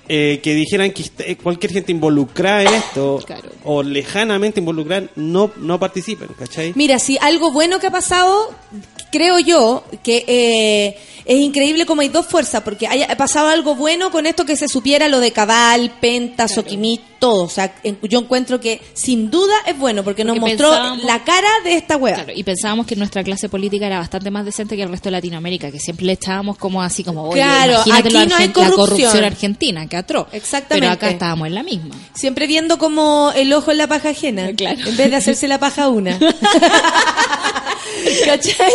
eh, que dijeran que eh, cualquier gente involucrada en esto Claro. o lejanamente involucrada no, no participen, ¿cachai? Mira, si algo bueno que ha pasado, creo yo que eh, es increíble como hay dos fuerzas, porque haya pasado algo bueno con esto que se supiera lo de Cabal, Penta, Soquimí, todo. O sea, yo encuentro que sin duda es bueno, porque nos mostró la cara de esta wea. Claro, y pensábamos que nuestra clase política era bastante más decente que el resto de Latinoamérica, que siempre le echábamos como así como, oye, Claro, imagínate aquí no hay la corrupción. corrupción argentina, que atroz. Exactamente. Pero acá estábamos en la misma. Siempre viendo como el ojo en la paja ajena, Claro. en vez de hacerse la paja una. ¿Cachai?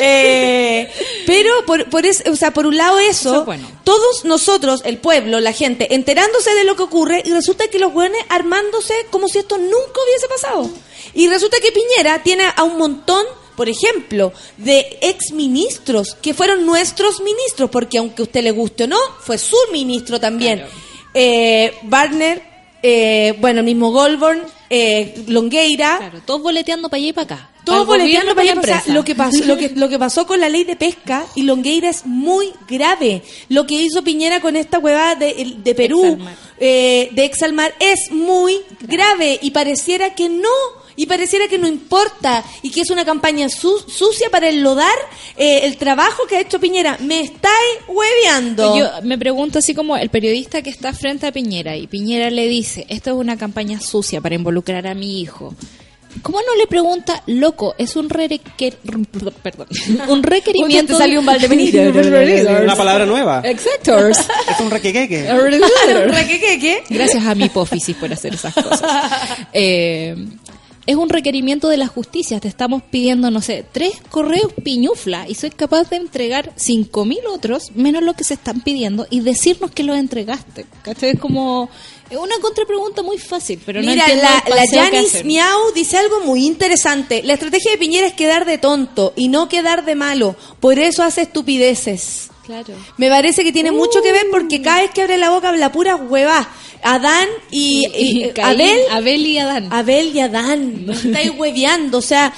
Eh, pero por, por, es- o sea, por un lado eso, Eso es bueno. todos nosotros, el pueblo, la gente, enterándose de lo que ocurre y resulta que los buenos armándose como si esto nunca hubiese pasado. Y resulta que Piñera tiene a un montón, por ejemplo, de exministros que fueron nuestros ministros, porque aunque a usted le guste o no, fue su ministro también. Claro. Eh, Barner, eh, bueno, el mismo Goldborn, eh, Longueira, Claro, todos boleteando para allá y para acá. todos Para boleteando para allá. O sea, empresa. lo que pasó, lo que, lo que pasó con la ley de pesca y Longueira es muy grave. Lo que hizo Piñera con esta huevada de, de Perú, Exalmar. eh, de Exalmar, es muy grave y pareciera que no. Y pareciera que no importa y que es una campaña su- sucia para enlodar eh, el trabajo que ha hecho Piñera. Me estáis hueveando. Yo me pregunto así como el periodista que está frente a Piñera y Piñera le dice, esto es una campaña sucia para involucrar a mi hijo. ¿Cómo no le pregunta, loco, es un, requer- perdón, un requerimiento... Te salió un. Una palabra nueva. Exacto. Es un requequeque. ¿Requequeque? Gracias a mi hipófisis por hacer esas cosas. Eh, es un requerimiento de la justicia. Te estamos pidiendo, no sé, tres correos piñufla y soy capaz de entregar cinco mil otros, menos lo que se están pidiendo, y decirnos que los entregaste. ¿Cachai? Es como es una contrapregunta muy fácil, pero no Mira, entiendo la, la hacen. Miau dice algo muy interesante. La estrategia de Piñera es quedar de tonto y no quedar de malo. Por eso hace estupideces. Claro. Me parece que tiene mucho que ver porque cada vez que abre la boca habla pura hueva. Adán y, y- Y Caín, Abel, Abel y Adán. Abel y Adán. Estáis hueveando. O sea,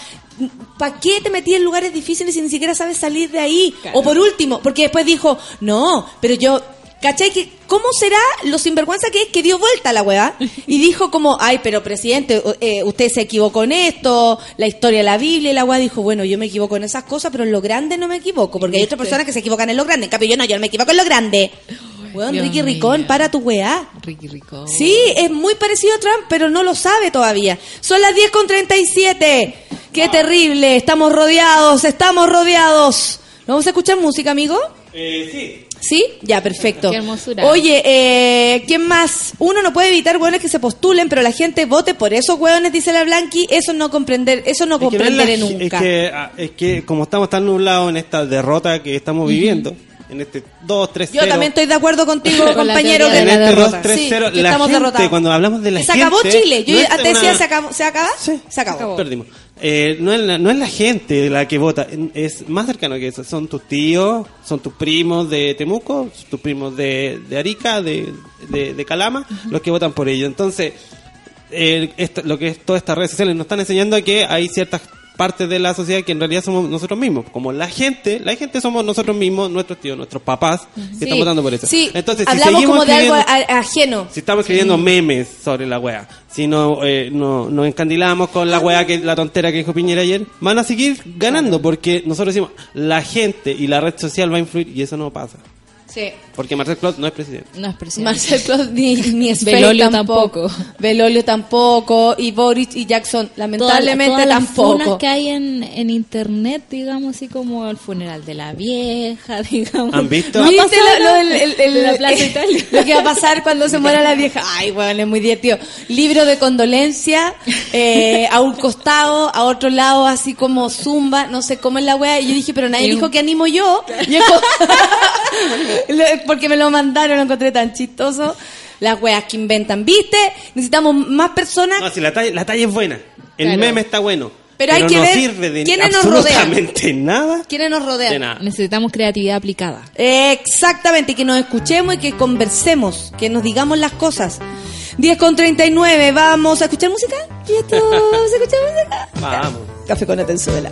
¿para qué te metí en lugares difíciles si ni siquiera sabes salir de ahí? Claro. O por último, porque después dijo, no, pero yo ¿Cachai? Que, ¿Cómo será lo sinvergüenza que es que dio vuelta la weá? Y dijo como, ay, pero presidente, eh, usted se equivocó en esto, la historia de la Biblia, y la weá dijo, bueno, yo me equivoco en esas cosas, pero en lo grande no me equivoco, porque hay otras personas que se equivocan en lo grande. En cambio, yo no, yo no me equivoco en lo grande. Weón, Dios Ricky. Ricón, para tu weá. Ricky Rico. Sí, es muy parecido a Trump, pero no lo sabe todavía. Son las 10 con 37. Qué terrible. Estamos rodeados, estamos rodeados. ¿Vamos a escuchar música, amigo? Eh, sí. ¿Sí? Ya, perfecto. Qué hermosura. Oye, eh, ¿quién más? Uno no puede evitar hueones que se postulen, pero la gente vote por esos hueones, dice la Blanqui. Eso no comprender, eso no Es que, no es, la- comprenderé es nunca. que, ah, es que como estamos tan nublados en esta derrota que estamos viviendo, en este 2, 3, 0. Yo también estoy de acuerdo contigo, Con compañero. de en la este 2, derrota. 3, Sí, 0, que la estamos gente, derrotados. cuando hablamos de la Que gente... se acabó Chile. Yo no decía, una- ¿se acabó? ¿Se acaba? Sí. Se acabó. Perdimos. Eh, no, es la, no es la gente la que vota, es más cercano que eso. Son tus tíos, son tus primos de Temuco, tus primos de, de Arica, de, de, de Calama, los que votan por ello. Entonces, eh, esto- lo que es todas estas redes sociales nos están enseñando que hay ciertas partes de la sociedad que en realidad somos nosotros mismos. Como la gente, la gente somos nosotros mismos, nuestros tíos, nuestros papás, que Sí. están votando por eso. Sí, Entonces, si hablamos seguimos como de algo ajeno. si estamos escribiendo memes sobre la wea, si no, eh, no nos encandilamos con la wea que la tontera que dijo Piñera ayer, van a seguir ganando porque nosotros decimos la gente y la red social va a influir y eso no pasa. Sí. Porque Marcel Clot no es presidente. No es presidente. Marcel Claus ni, ni Esfel Belolio tampoco. tampoco. Belolio tampoco. Y Boris y Jackson, lamentablemente Todas- todas las tampoco. funas que hay en, en internet, digamos así como el funeral de la vieja, digamos. ¿Han visto? No ¿Viste lo, lo del- el- el- de la Plaza Italia. lo que va a pasar cuando se muera la vieja? Ay, bueno, es muy divertido. Libro de condolencia, eh, a un costado, a otro lado, así como zumba, no sé cómo es la wea. Y yo dije, pero nadie Y un- dijo que animo yo. Y es Porque me lo mandaron, lo encontré tan chistoso. Las weas que inventan. ¿Viste? Necesitamos más personas. No, si la talla, la talla es buena, el Claro. meme está bueno, Pero pero, hay que no ver sirve de quiénes nos rodean. nada. ¿Quiénes nos rodean? De nada. Necesitamos creatividad aplicada. Exactamente, que nos escuchemos y que conversemos, que nos digamos las cosas. 10 con 39, ¿vamos a escuchar música? ¿Y esto? ¿Vamos a escuchar música? Vamos. Café con Atenzuela.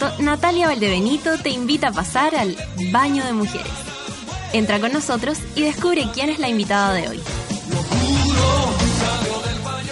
Momento, Natalia Valdebenito te invita a pasar al Baño de Mujeres. Entra con nosotros y descubre quién es la invitada de hoy.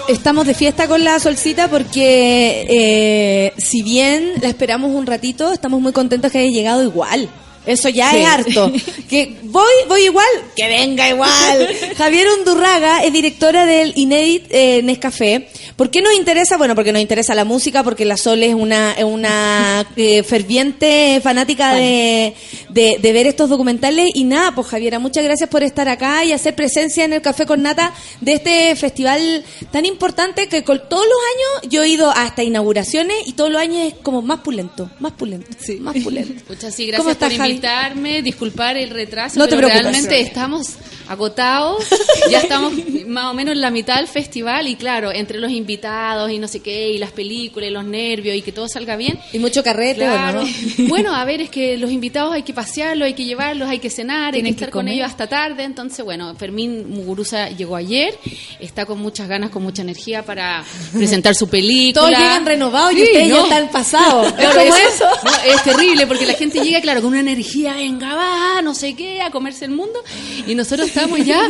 Estamos de fiesta con la solcita porque eh, si bien la esperamos un ratito, estamos muy contentos que haya llegado igual. Eso ya Sí. es harto. Que voy, voy igual, que venga igual. Javier Undurraga es directora del Inédit eh, Nescafé. ¿Por qué nos interesa? Bueno, porque nos interesa la música, porque la Sol es una, una eh, ferviente fanática de, de, de ver estos documentales. Y nada, pues Javiera, muchas gracias por estar acá y hacer presencia en el Café con Nata de este festival tan importante que con todos los años yo he ido hasta inauguraciones y todos los años es como más pulento, más pulento, más pulento. Muchas sí, ¿Cómo gracias estás, por Javi? invitarme, disculpar el retraso, No te pero preocupes. realmente estamos agotados, ya estamos más o menos en la mitad del festival y claro, entre los invitados y no sé qué, y las películas y los nervios y que todo salga bien. Y mucho carrete, Claro. bueno, Bueno, a ver, es que los invitados hay que pasearlos, hay que llevarlos, hay que cenar, hay que estar con ellos hasta tarde. Entonces, bueno, Fermín Muguruza llegó ayer, está con muchas ganas, con mucha energía para presentar su película. Todos llegan renovados y Sí, ustedes ya ¿no? están pasados. Claro, ¿Cómo es, eso? no, es terrible porque la gente llega, claro, con una energía, venga, va, no sé qué, a comerse el mundo. Y nosotros estamos ya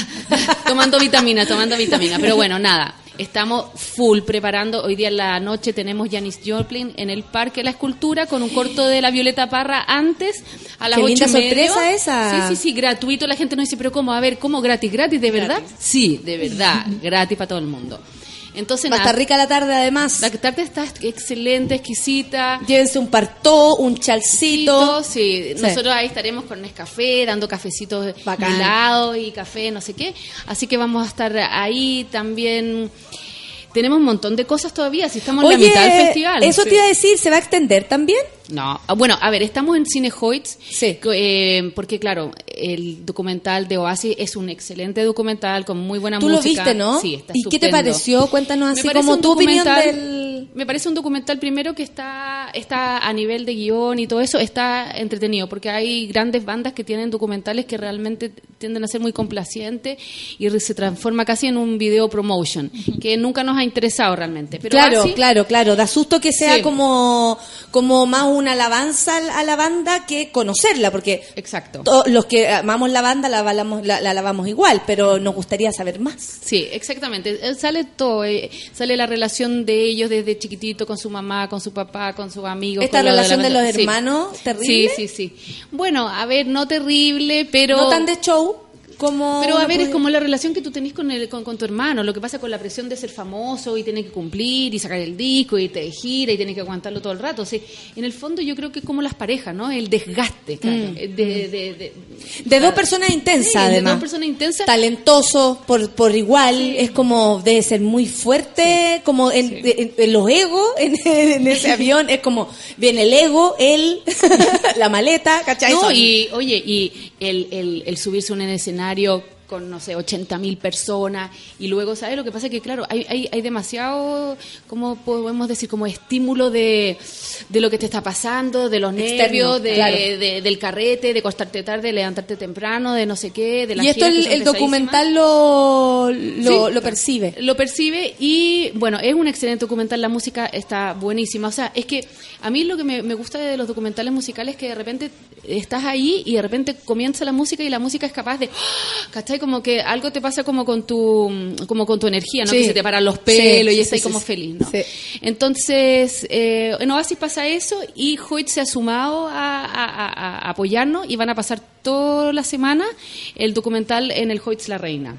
tomando vitamina, tomando vitamina. Pero bueno, nada. Estamos full preparando. Hoy día en la noche tenemos Janis Joplin en el Parque de la Escultura con un corto de la Violeta Parra antes a las Qué ocho linda y media. sorpresa esa. Sí, sí, sí, gratuito. La gente nos dice, pero ¿cómo? A ver, ¿cómo gratis? ¿Gratis de verdad? Sí, de verdad. gratis para todo el mundo. Entonces, Va a estar rica la tarde además. la tarde está excelente, exquisita. Llévense un partó, un chalcito. Sí, Sí. nosotros ahí estaremos con Nescafé, dando cafecitos helados y café, no sé qué. Así que vamos a estar ahí también. Tenemos un montón de cosas todavía, si estamos en la mitad del festival. eso Sí. te iba a decir, ¿se va a extender también? No, Ah, bueno, a ver, estamos en Cine Hoyts, Sí. eh, porque claro, el documental de Oasis es un excelente documental con muy buena Tú lo música. viste, ¿no? Sí, está ¿Y qué te pareció? Cuéntanos así como tu opinión del... Me parece un documental primero que está, está a nivel de guion y todo eso, está entretenido, porque hay grandes bandas que tienen documentales que realmente tienden a ser muy complacientes y se transforma casi en un video promotion, que nunca nos ha interesado realmente. Pero claro, claro, claro. Da susto que sea Sí. como, como más una alabanza a la banda que conocerla, porque Exacto. to- los que amamos la banda la, avalamos- la, la alabamos igual, pero nos gustaría saber más. Sí, exactamente. Sale todo, eh, sale la relación de ellos desde chiquitito con su mamá, con su papá, con sus amigos. Esta con relación de la- los sí. hermanos, terrible. Sí, sí, sí. Bueno, a ver, no terrible, pero... No tan de show como... Pero a ver, es como la relación que tú tenés con, el, con, con tu hermano, lo que pasa con la presión de ser famoso y tener que cumplir y sacar el disco y te gira y tienes que aguantarlo todo el rato. O sea, en el fondo yo creo que es como las parejas, ¿no? El desgaste Mm. de, de, de, De dos personas intensas, Sí, de además. dos personas intensas. Talentosos por, por igual, es como debe ser muy fuerte, como en, en- en los egos, en, en ese avión, es como viene el ego, él, la maleta, ¿cachai? No, y oye, y el, el, el subirse a un escenario escenario con, no sé, 80 mil personas y luego, ¿sabes? Lo que pasa es que, claro, hay, hay, hay demasiado, como podemos decir, como estímulo de, de lo que te está pasando, de los Externo, nervios, de, claro. de- del carrete, de acostarte tarde, de levantarte temprano, de no sé qué, de las y esto el, documental lo, lo, Sí. lo percibe. Lo percibe y, bueno, es un excelente documental, la música está buenísima. O sea, es que a mí lo que me, me gusta de los documentales musicales es que de repente estás ahí y de repente comienza la música y la música es capaz de, ¡ah! ¿cachai? Como que algo te pasa como con tu, como con tu energía, ¿no? Sí. Que se te paran los pelos Sí, y estás sí, como feliz. Entonces, eh, en Oasis pasa eso y Hoyt se ha sumado a, a- a- a apoyarnos y van a pasar toda la semana el documental en el Hoyts La Reina.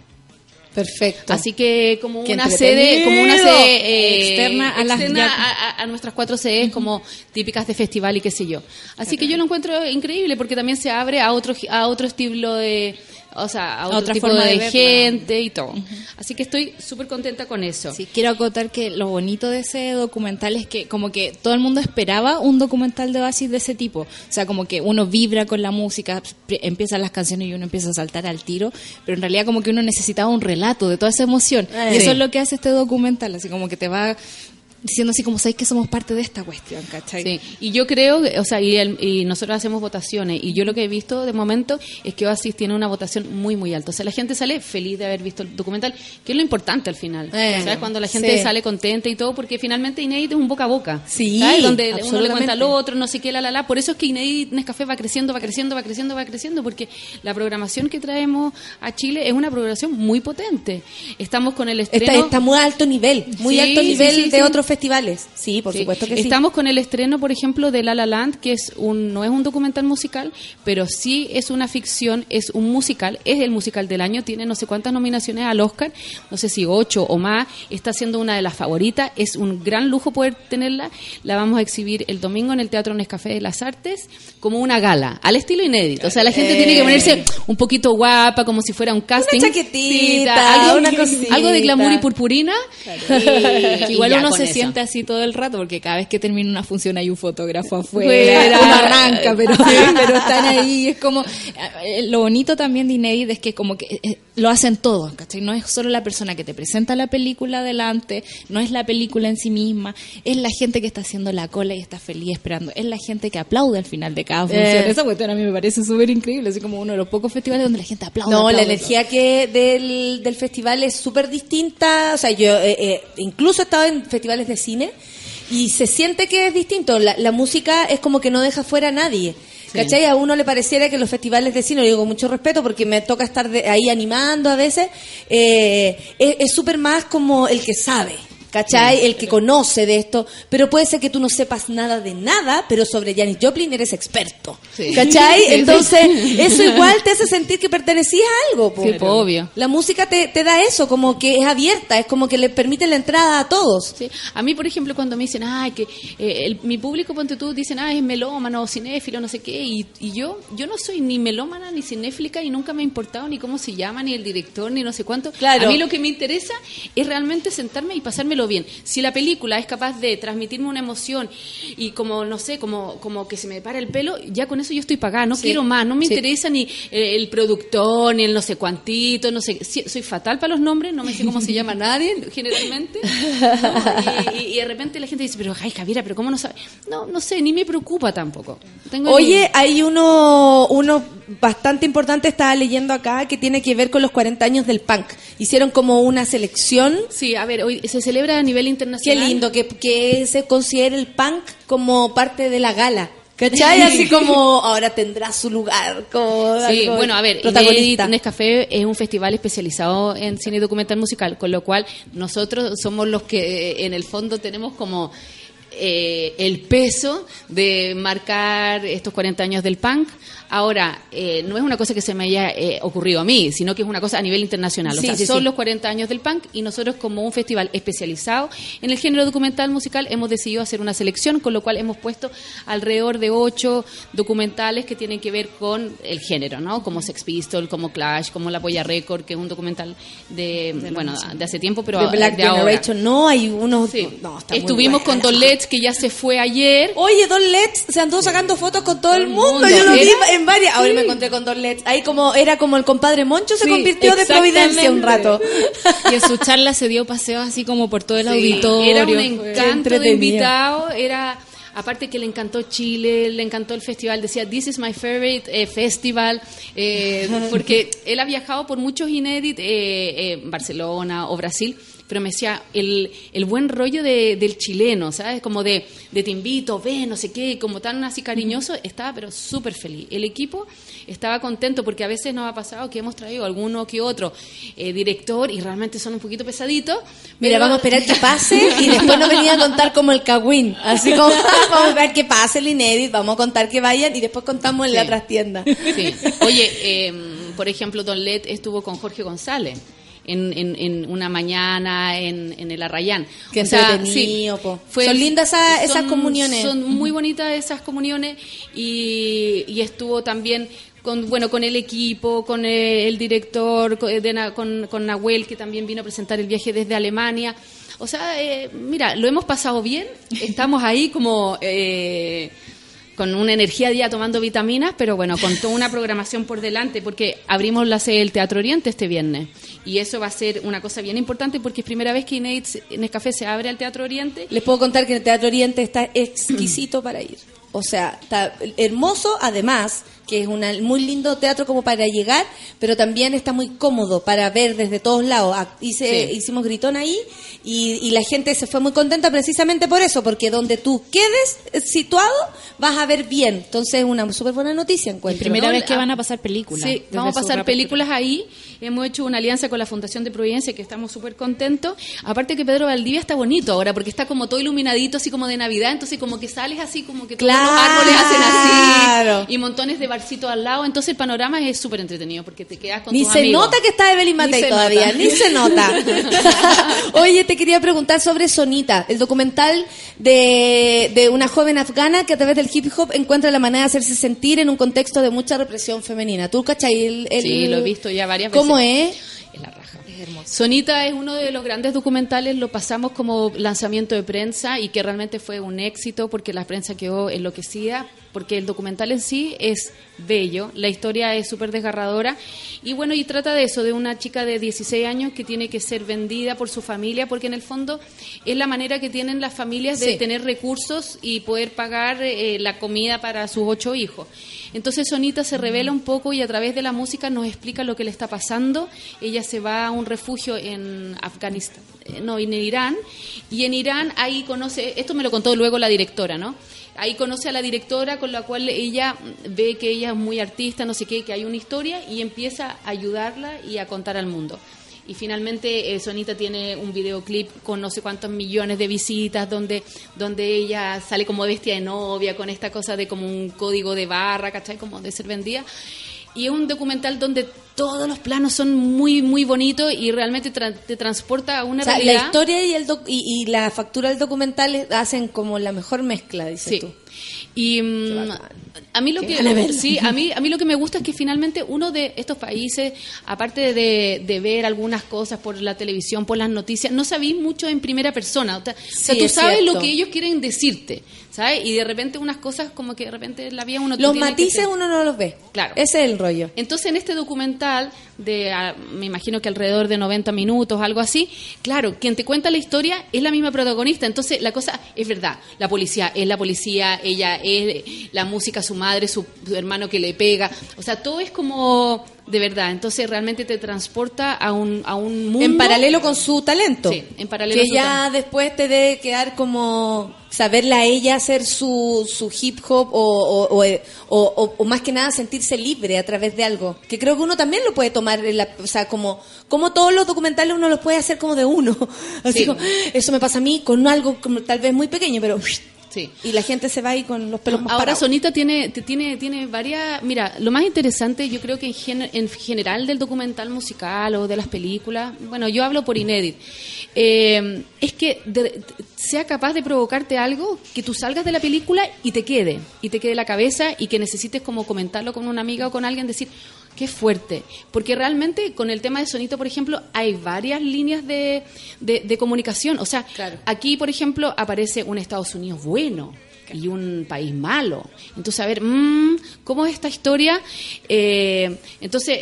Perfecto. Así que como Qué una sede, como una sede eh, Externa a las externa ya- a, a- a nuestras cuatro sedes como típicas de festival y qué sé yo. Así que yo lo encuentro increíble porque también se abre a otro a otro estilo de o sea, a otro otra tipo forma de, gente y todo. Así que estoy súper contenta con eso. Sí, quiero acotar que lo bonito de ese documental es que como que todo el mundo esperaba un documental de Oasis de ese tipo. O sea, como que uno vibra con la música, empiezan las canciones y uno empieza a saltar al tiro, pero en realidad como que uno necesitaba un relato de toda esa emoción. Y eso es lo que hace este documental, así como que te va diciendo así como, ¿sabéis que somos parte de esta cuestión, ¿cachai? Sí, y yo creo, o sea, y, el- y nosotros hacemos votaciones, y yo lo que he visto de momento es que Oasis tiene una votación muy, muy alta. O sea, la gente sale feliz de haber visto el documental, que es lo importante al final. Eh, ¿Sabes? Cuando la gente sí. sale contenta y todo, porque finalmente Inédit es un boca a boca. Sí, ¿sabes? Donde uno le cuenta al otro, no sé qué, la, la, la. Por eso es que Inédit Nescafé va creciendo, va creciendo, va creciendo, va creciendo, porque la programación que traemos a Chile es una programación muy potente. Estamos con el estreno... Está, está muy alto nivel, muy Sí, alto nivel de otros festivales. Sí, por Sí. supuesto que sí. Estamos con el estreno, por ejemplo, de La La Land, que es un, no es un documental musical, pero sí es una ficción, es un musical, es el musical del año, tiene no sé cuántas nominaciones al Oscar, no sé si ocho o más, está siendo una de las favoritas, es un gran lujo poder tenerla, la vamos a exhibir el domingo en el Teatro Nescafé de las Artes como una gala, al estilo inédito, o sea, la gente Eh. tiene que ponerse un poquito guapa, como si fuera un casting. chaquetita, algo, una cosita. algo de glamour y purpurina. Y igual uno se. Siente así todo el rato, porque cada vez que termina una función hay un fotógrafo afuera, arranca, pero, pero están ahí. Es como, eh, lo bonito también de Inédit es que como que eh, lo hacen todos, ¿cachai? No es solo la persona que te presenta la película adelante, no es la película en sí misma, es la gente que está haciendo la cola y está feliz esperando, es la gente que aplaude al final de cada función. Eh. Esa cuestión a mí me parece súper increíble, así como uno de los pocos festivales donde la gente aplaude. No, la energía que del, del festival es súper distinta. O sea, yo eh, eh, incluso he estado en festivales de cine y se siente que es distinto. La, la música es como que no deja fuera a nadie. ¿Cachai? A uno le pareciera que los festivales de cine, lo digo con mucho respeto porque me toca estar de- ahí animando a veces, eh, es es súper más como el que sabe. ¿Cachai? El que conoce de esto, pero puede ser que tú no sepas nada de nada, pero sobre Janis Joplin eres experto. ¿Cachai? Entonces, eso igual te hace sentir que pertenecías a algo. po. Sí, po, obvio. La música te, te da eso, como que es abierta, es como que le permite la entrada a todos. Sí. A mí, por ejemplo, cuando me dicen, ay, que eh, el- mi público, ponte tú, dicen, ay, es melómano, cinéfilo, no sé qué, y, y yo yo no soy ni melómana ni cinéfilica y nunca me ha importado ni cómo se llama, ni el director, ni no sé cuánto. Claro. A mí lo que me interesa es realmente sentarme y pasármelo bien. Si la película es capaz de transmitirme una emoción y como, no sé, como, como que se me para el pelo, ya con eso yo estoy pagada, no Sí. quiero más, no me Sí. interesa ni el productor, ni el no sé cuantito, no sé, soy fatal para los nombres, no me sé cómo se llama nadie, generalmente. ¿no? Y, y- y de repente la gente dice, pero ay Javiera, pero ¿cómo no sabe? No, no sé, ni me preocupa tampoco. Tengo Oye, hay uno, uno bastante importante, estaba leyendo acá, que tiene que ver con los 40 años del punk. Hicieron como una selección. ni- Sí, a ver, hoy se celebra a nivel Qué internacional. lindo, que, que se considere el punk como parte de la gala. ¿Cachai? Así como ahora tendrá su lugar como Sí, algo bueno, a ver. Inédit Nescafé es un festival especializado en cine y documental musical, con lo cual nosotros somos los que eh, en el fondo tenemos como eh, el peso de marcar estos 40 años del punk. Ahora, eh, no es una cosa que se me haya eh, ocurrido a mí, sino que es una cosa a nivel internacional. O sea, sí, son sí. los 40 años del punk y nosotros como un festival especializado en el género documental musical hemos decidido hacer una selección, con lo cual hemos puesto alrededor de ocho documentales que tienen que ver con el género, ¿no? Como Sex Pistol, como Clash, como La Polla Record, que es un documental de, bueno, de hace tiempo, pero de Black de ahora. Generation, no, hay unos... No, está muy Estuvimos con. Don Let's, que ya se fue ayer. Oye, Don Let's se andó sacando fotos con todo el mundo. mundo. Yo lo vi en varias. Ahora me encontré con Don Let's. Ahí como era como el compadre Moncho se convirtió de Providencia un rato. Y en su charla se dio paseo así como por todo el auditorio. Era un encanto de invitado, era aparte que le encantó Chile, le encantó el festival, decía This is my favorite eh, festival, eh, porque él ha viajado por muchos inéditos, eh, eh, Barcelona o Brasil, pero me decía el, el buen rollo de- del chileno, ¿sabes? Como de, de te invito, ve, no sé qué, como tan así cariñoso, estaba pero súper feliz. El equipo estaba contento porque a veces nos ha pasado que hemos traído alguno que otro eh, director y realmente son un poquito pesaditos. Mira, pero- vamos a esperar que pase y después nos venía a contar como el cagüín. Así como, vamos a ver que pase el inédit, vamos a contar que vayan y después contamos en la trastienda. Sí. Oye, eh, por ejemplo, Don Let estuvo con Jorge González. En, en- en una mañana en, en el Arrayán. Qué O sea, sí, po. Son lindas esas- esas comuniones. Son muy bonitas esas comuniones y, y estuvo también con bueno con el equipo, con eh, el director, con, Na- con, con Nahuel que también vino a presentar el viaje desde Alemania. O sea, eh, mira, lo hemos pasado bien. Estamos ahí como eh, con una energía día tomando vitaminas, pero bueno, con toda una programación por delante, porque abrimos la sede del Teatro Oriente este viernes Y eso va a ser una cosa bien importante porque es primera vez que Inédit Nescafé se abre al Teatro Oriente. Les puedo contar que el Teatro Oriente está exquisito para ir. O sea, está hermoso, además, que es un muy lindo teatro como para llegar, pero también está muy cómodo para ver desde todos lados. Ah, Hice, Sí. Hicimos gritón ahí y, y la gente se fue muy contenta precisamente por eso, porque donde tú quedes eh, situado vas a ver bien. Entonces es una súper buena noticia, encuentro. Primera No, vez que la- van a pasar películas. Sí, vamos a pasar películas ahí. Hemos hecho una alianza con la Fundación de Providencia que estamos súper contentos. Aparte que Pedro Valdivia está bonito ahora porque está como todo iluminadito, así como de Navidad. Entonces como que sales así, como que todos Claro. los árboles hacen así. Y montones de barcitos al lado. Entonces el panorama es súper entretenido porque te quedas con Ni tus se amigos. nota que está Evelyn Ni Matei se todavía, nota. ni se nota. Oye, te quería preguntar sobre Sonita, el documental de, de una joven afgana que a través del hip hop encuentra la manera de hacerse sentir en un contexto de mucha represión femenina. ¿Tú cachai? El, el- Sí, lo he visto ya varias veces. ¿Cómo es? Es la raja. Sonita es uno de los grandes documentales, lo pasamos como lanzamiento de prensa y que realmente fue un éxito porque la prensa quedó enloquecida, porque el documental en sí es bello, la historia es súper desgarradora y bueno, y trata de eso, de una chica de 16 años que tiene que ser vendida por su familia, porque en el fondo es la manera que tienen las familias de Sí. tener recursos y poder pagar eh, la comida para sus ocho hijos. Entonces Sonita se revela un poco y a través de la música nos explica lo que le está pasando. Ella se va a un refugio en Afganistán, eh, no, en Irán, y en Irán ahí conoce, esto me lo contó luego la directora, ¿no? Ahí conoce a la directora con la cual ella ve que ella es muy artista, no sé qué, que hay una historia y empieza a ayudarla y a contar al mundo. Y finalmente eh, Sonita tiene un videoclip con no sé cuántos millones de visitas donde, donde ella sale como bestia de novia con esta cosa de como un código de barra, ¿cachai? Como de ser vendida. Y es un documental donde todos los planos son muy, muy bonitos y realmente tra- te transporta a una O sea, la realidad. historia y, el doc- y, y la factura del documental hacen como la mejor mezcla, dices Sí. tú. Y mm, a mí lo Qué que sí, a mí a mí lo que me gusta es que finalmente uno de estos países, aparte de, de ver algunas cosas por la televisión, por las noticias, no sabéis mucho en primera persona. O sea, o sea, Sí, tú es sabes cierto. lo que ellos quieren decirte, ¿sabes? Y de repente unas cosas como que de repente en la vida uno Los que matices uno no los ve. Claro. Ese es el rollo. entonces, en este documental, de ah, me imagino que alrededor de 90 minutos, algo así, claro, quien te cuenta la historia es la misma protagonista. Entonces, la cosa es verdad. La policía es la policía, ella es la música, su madre, su, su hermano que le pega. O sea, todo es como de verdad. Entonces, realmente te transporta a un, a un mundo. En paralelo con su talento. Sí, en paralelo Que su ya talento. después te debe quedar como saberla a ella hacer su, su hip hop o, o, o, o- o- o más que nada sentirse libre a través de algo. Que creo que uno también lo puede tomar, en la- o sea, como, como todos los documentales uno los puede hacer como de uno. Así Sí. como, eso me pasa a mí con algo como tal vez muy pequeño, pero... Sí. Y la gente se va ahí con los pelos más Ahora parados. Sonita tiene, tiene, tiene varias... Mira, lo más interesante yo creo que en, gen- en general del documental musical o de las películas, bueno, yo hablo por inédit, eh, es que de- sea capaz de provocarte algo que tú salgas de la película y te quede, y te quede la cabeza y que necesites como comentarlo con una amiga o con alguien, decir, qué fuerte. Porque realmente con el tema de Sonito, por ejemplo, hay varias líneas de, de- de comunicación. O sea, aquí, por ejemplo, aparece un Estados Unidos bueno y un país malo. Entonces, a ver, mm, ¿cómo es esta historia? Eh, entonces,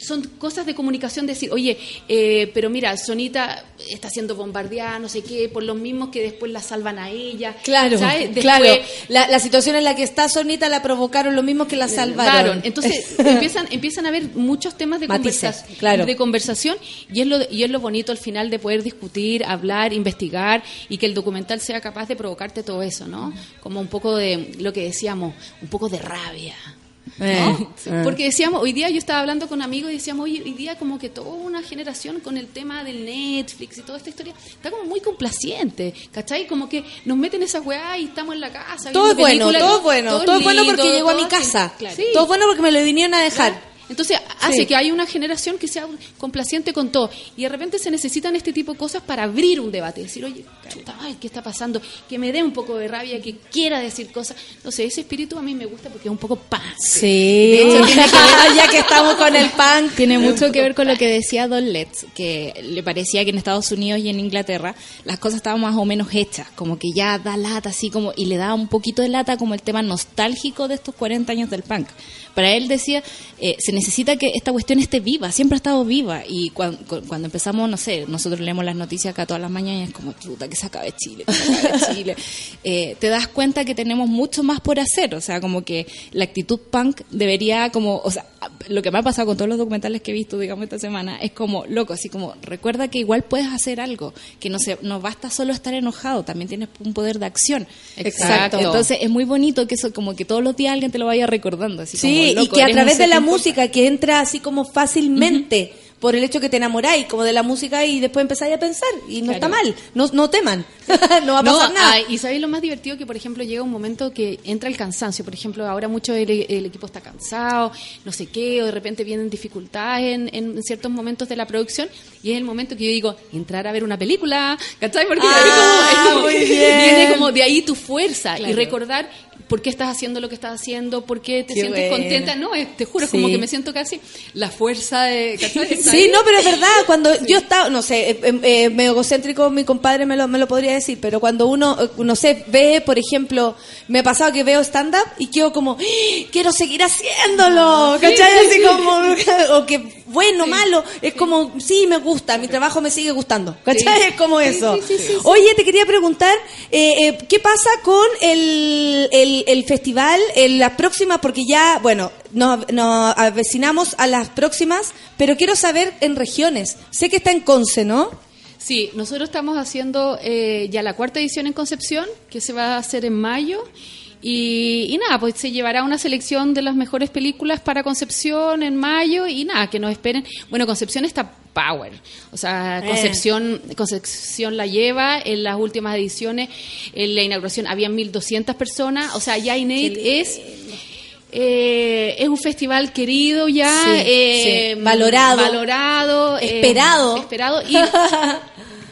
son cosas de comunicación, decir, oye, eh, pero mira, Sonita está siendo bombardeada, no sé qué, por los mismos que después la salvan a ella. Claro, ¿sabes? Después- claro. La, la situación en la que está Sonita la provocaron los mismos que la salvaron. Salvaron. Entonces empiezan, empiezan a haber muchos temas de, Matices, conversa- claro. de conversación y es, lo, y es lo bonito al final de poder discutir, hablar, investigar y que el documental sea capaz de provocarte todo eso, ¿no? Como un poco de lo que decíamos, un poco de rabia. ¿No? Eh, Porque decíamos, hoy día yo estaba hablando con amigos y decíamos, oye, hoy día como que toda una generación con el tema del Netflix y toda esta historia está como muy complaciente, ¿cachai? Como que nos meten esas weá y estamos en la casa. Todo es bueno, todo es bueno, todo es bueno porque llegó a mi casa. Claro. Todo es bueno porque me lo vinieron a dejar. Entonces hace Sí. que hay una generación que sea complaciente con todo y de repente se necesitan este tipo de cosas para abrir un debate, decir, oye, chuta, ay, ¿qué está pasando? Que me dé un poco de rabia, que quiera decir cosas. No sé, ese espíritu a mí me gusta porque es un poco paz. Sí. De hecho, tiene que ver- ya que estamos con el punk. Tiene mucho que ver con lo que decía Don Letts, que le parecía que en Estados Unidos y en Inglaterra las cosas estaban más o menos hechas, como que ya da lata, así como, y le daba un poquito de lata como el tema nostálgico de estos 40 años del punk. Para él decía, eh, se necesita que esta cuestión esté viva, siempre ha estado viva. Y cuan- cu- cuando, empezamos, no sé, nosotros leemos las noticias acá todas las mañanas, es como, puta, que se acabe Chile, que se acabe Chile. Eh, te das cuenta que tenemos mucho más por hacer, o sea, como que la actitud punk debería como, o sea, lo que me ha pasado con todos los documentales que he visto, digamos, esta semana, es como, loco, así como, recuerda que igual puedes hacer algo, que no se, no basta solo estar enojado, también tienes un poder de acción. Exacto. Entonces es muy bonito que eso, como que todos los días alguien te lo vaya recordando, así Sí, como, y loco, que a través de la música, que entra así como fácilmente. Por el hecho que te enamoráis como de la música y después empezáis a pensar y no está mal, no, no teman, no va a pasar nada. y sabéis lo más divertido que, por ejemplo, llega un momento que entra el cansancio. Por ejemplo, ahora mucho el, el equipo está cansado, no sé qué, o de repente vienen dificultades en, en ciertos momentos de la producción, y es el momento que yo digo, entrar a ver una película, ¿cachai? Porque Ah, como- es como- viene como de ahí tu fuerza, y recordar por qué estás haciendo lo que estás haciendo, por qué te Qué sientes buena. contenta. No, es- te juro, es Sí. como que me siento casi la fuerza de... Sí, no, pero es verdad, cuando yo estaba, no sé, eh, eh, eh, medio egocéntrico mi compadre me lo, me lo podría decir, pero cuando uno, eh, no sé, ve, por ejemplo, me ha pasado que veo stand-up y quedo como, ¡Ah! quiero seguir haciéndolo, Sí, ¿cachai? sí, Así sí. como, o que bueno, malo, es como, sí, me gusta, mi trabajo me sigue gustando, ¿cachai? Sí. Es como eso. Oye, te quería preguntar, eh, eh, ¿qué pasa con el, el, el festival en las próximas? Porque ya, bueno, nos, nos avecinamos a las próximas, pero quiero saber en regiones. Sé que está en Conce, ¿no? Sí, nosotros estamos haciendo eh, ya la cuarta edición en Concepción, que se va a hacer en mayo. Y, y nada, pues se llevará una selección de las mejores películas para Concepción en mayo y nada, que nos esperen. Bueno, Concepción está power. O sea, Eh. Concepción, Concepción la lleva en las últimas ediciones. En la inauguración había 1.200 personas. O sea, ya Inédit es... eh, es un festival querido ya, Sí, eh, sí. Valorado. valorado, eh, Esperado. esperado y,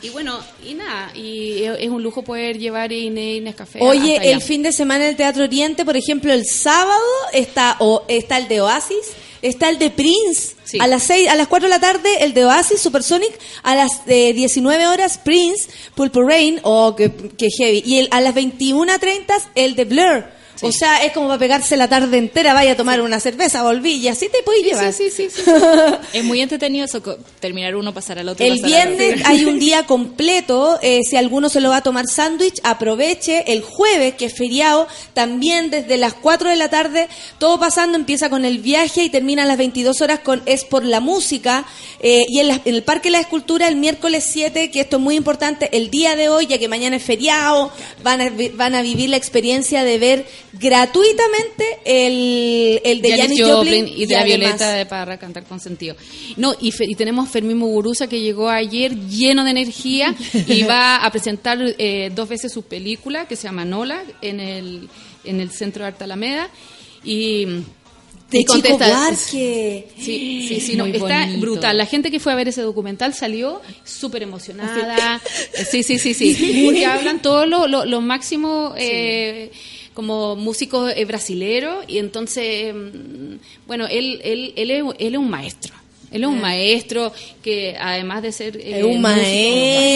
y bueno, y nada, y es un lujo poder llevar Inés Nescafé. Oye, hasta allá. el fin de semana en el Teatro Oriente, por ejemplo, el sábado está o está el de Oasis, está el de Prince. A las seis, a las 4 de la tarde el de Oasis Supersonic, a las eh, 19 horas Prince, Purple Rain o que, que heavy y el, a las 21:30 el de Blur. O sea, es como para pegarse la tarde entera, vaya a tomar una cerveza, volví y así te puedes llevar. sí, sí, sí, Es muy entretenido eso, terminar uno, pasar al otro. El viernes otro. hay un día completo, eh, si alguno se lo va a tomar sándwich, aproveche. El jueves, que es feriado, también desde las 4 de la tarde, todo pasando, empieza con el viaje y termina a las 22 horas con Es por la Música. Eh, y en, la- en el Parque de la Escultura, el miércoles 7, que esto es muy importante, el día de hoy, ya que mañana es feriado, van a, van a vivir la experiencia de ver gratuitamente el, el de Janis Joplin, Joplin y de la Violeta de Parra cantar con sentido. No, y, Fe- y tenemos Fermín Muguruza que llegó ayer lleno de energía y va a presentar eh, dos veces su película que se llama Nola en el, en el Centro de Arte Alameda y De y Chico. Sí, sí, sí, no, está bonito. brutal. La gente que fue a ver ese documental salió súper emocionada. Sí, sí, sí, sí. Porque hablan todos los lo, lo máximos eh, como músicos eh, brasileros y entonces, mm, bueno, él, él, él, es, él es un maestro. Él es un Ah. maestro que además de ser... eh, Es un músico,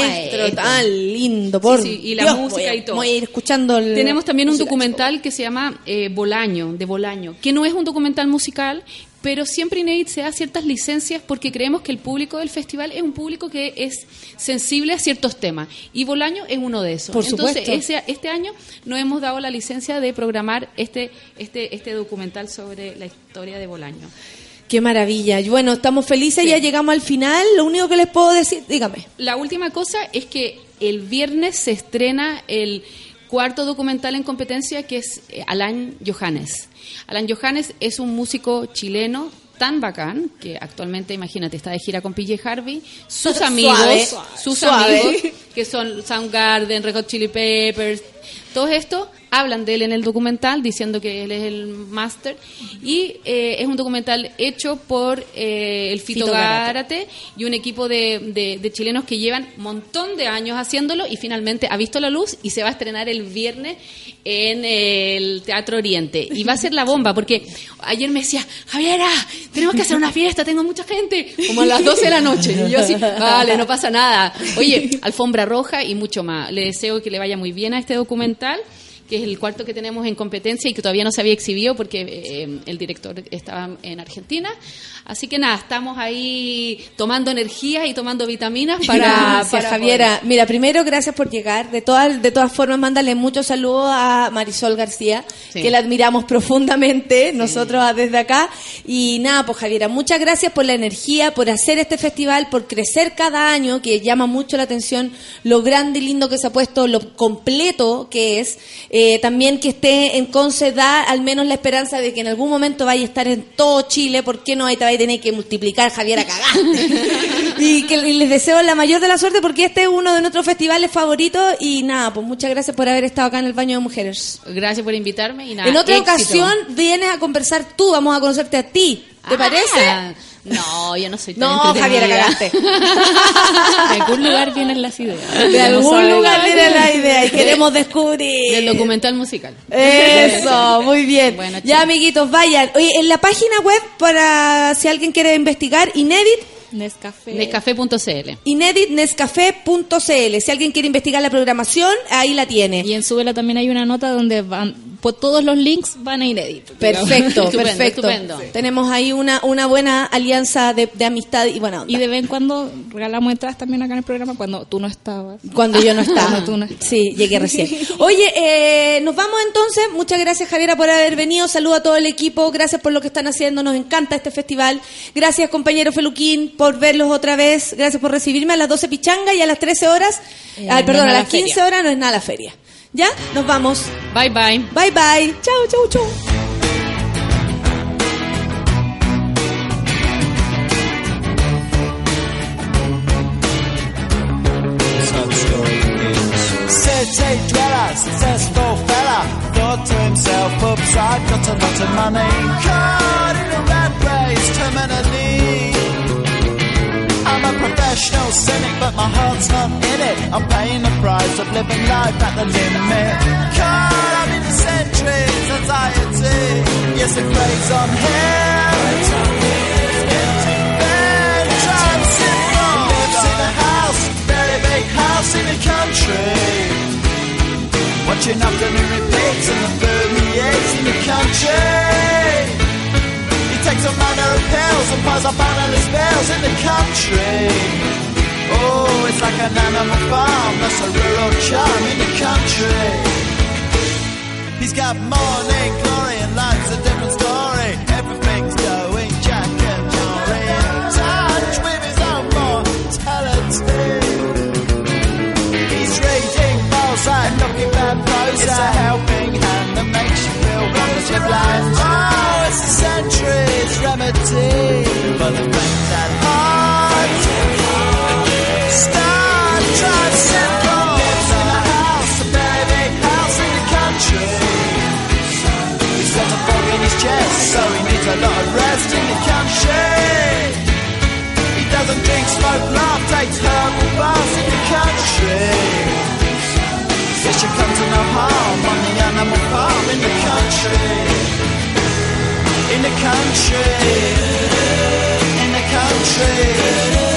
maestro, un tan lindo, por Sí, sí, y la Dios, música a- y todo. Voy a ir escuchando el- Tenemos también un documental que se llama eh, Bolaño, de Bolaño, que no es un documental musical, pero siempre Inédit se da ciertas licencias porque creemos que el público del festival es un público que es sensible a ciertos temas. Y Bolaño es uno de esos. Por Entonces, supuesto. ese- este año nos hemos dado la licencia de programar este, este, este documental sobre la historia de Bolaño. Qué maravilla. Bueno, estamos felices, ya llegamos al final. Lo único que les puedo decir, dígame. La última cosa es que el viernes se estrena el cuarto documental en competencia que es eh, Alan Johannes. Alan Johannes es un músico chileno tan bacán que actualmente, imagínate, está de gira con PJ Harvey, sus amigos, suave, sus suave. amigos que son Soundgarden, Red Hot Chili Peppers, todo esto hablan de él en el documental diciendo que él es el máster y eh, es un documental hecho por eh, el Fito, Fito Gárate. Gárate y un equipo de, de- de chilenos que llevan un montón de años haciéndolo y finalmente ha visto la luz y se va a estrenar el viernes en el Teatro Oriente. Y va a ser la bomba, porque ayer me decía, Javiera, tenemos que hacer una fiesta, tengo mucha gente, como a las 12 de la noche. Y yo así, vale, no pasa nada. Oye, alfombra roja y mucho más. Le deseo que le vaya muy bien a este documental que es el cuarto que tenemos en competencia y que todavía no se había exhibido porque eh, el director estaba en Argentina. Así que nada, estamos ahí tomando energía y tomando vitaminas para, Gracias, para Javiera. Mira, primero, gracias por llegar. De todas, de todas formas, mándale muchos saludos a Marisol García, Sí. que la admiramos profundamente, nosotros desde acá. Y nada, pues Javiera, muchas gracias por la energía, por hacer este festival, por crecer cada año, que llama mucho la atención lo grande y lindo que se ha puesto, lo completo que es. Eh, también que esté en Conce da al menos la esperanza de que en algún momento vaya a estar en todo Chile, ¿por qué no? Ahí te vais a tener que multiplicar, Javiera, cagaste. y que y les deseo la mayor de la suerte porque este es uno de nuestros festivales favoritos y nada, pues muchas gracias por haber estado acá en el baño de mujeres. Gracias por invitarme y nada. en otra éxito. ocasión vienes a conversar tú, vamos a conocerte a ti. ¿Te Ah, parece? No, yo no soy tan No. Javiera, cagaste. De algún lugar vienen las ideas. De algún lugar viene la idea y queremos descubrir. Del documental musical. Eso, muy bien. Bueno, ya, amiguitos, vayan. Oye, en la página web, para si alguien quiere investigar, Inédit, Nescafé. Nescafé.cl. ineditnescafé.cl. Si alguien quiere investigar la programación, ahí la tiene. Y en Súbela también hay una nota donde van, pues todos los links van a Inédit. Perfecto, Estupendo, perfecto. estupendo. Tenemos ahí una, una buena alianza de, de amistad y buena onda. Y de vez en cuando regalamos entradas también acá en el programa cuando tú no estabas. Cuando yo no estaba. Cuando tú no estabas. Sí, llegué recién. Oye, eh, nos vamos entonces. Muchas gracias, Javiera, por haber venido. Saludo a todo el equipo. Gracias por lo que están haciendo. Nos encanta este festival. Gracias, compañero Feluquín, por verlos otra vez. Gracias por recibirme a las 12 pichanga y a las 13 horas. Eh, ay, no perdón, es a las 15 feria. horas no es nada la feria. ¿Ya? Nos vamos. Bye bye. Bye, bye. Chau, chau, chau. City dweller, successful fella, thought to himself, oops, I've got a lot of money. Caught in a rat race, terminally. Professional cynic, but my heart's not in it. I'm paying the price of living life at the limit. Caught up in centuries, anxiety. Yes, it plays on him. Lives in a house, very big house in the country. Watching afternoon repeats and the food he eats in the country. A manner of pills and piles up analyst bills in the country. Oh, it's like an animal farm, that's a rural charm in the country. He's got morning glory and life's a different story. Everything's going Jack and Jory touch with his own mortality. He's reading Balzac, looking bad Prozac. It's a helping feel wonderfully blind. Oh, it's a century's remedy for the things that heart. Start, simple. Lives in a house, a big house in the country. He's got a fog in his chest, so he needs a lot of rest in the country. He doesn't drink, smoke, laugh, takes herbal baths in the country. Says you come to no harm on the animal farm in the country. In the country. In the country.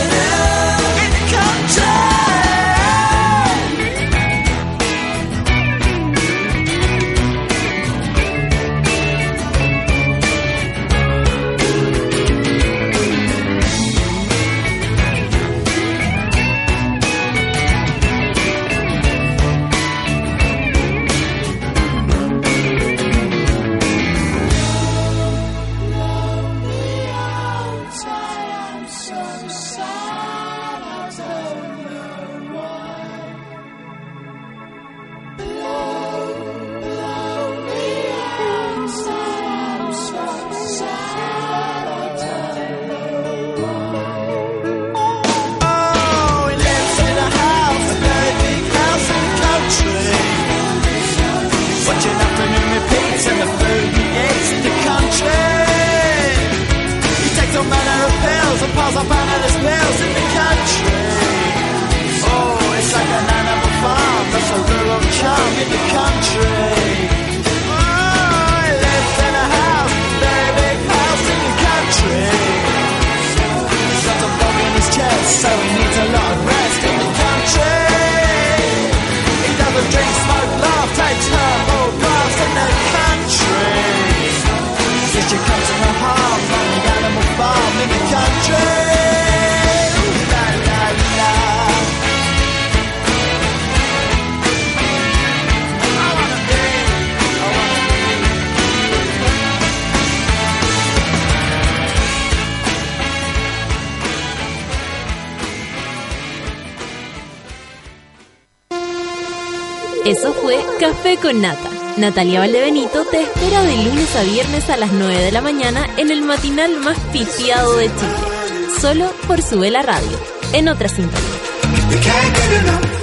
Nata. Natalia Valdebenito te espera de lunes a viernes a las 9 de la mañana en el matinal más pifiado de Chile. Solo por Sube la Radio, en otra sintonía.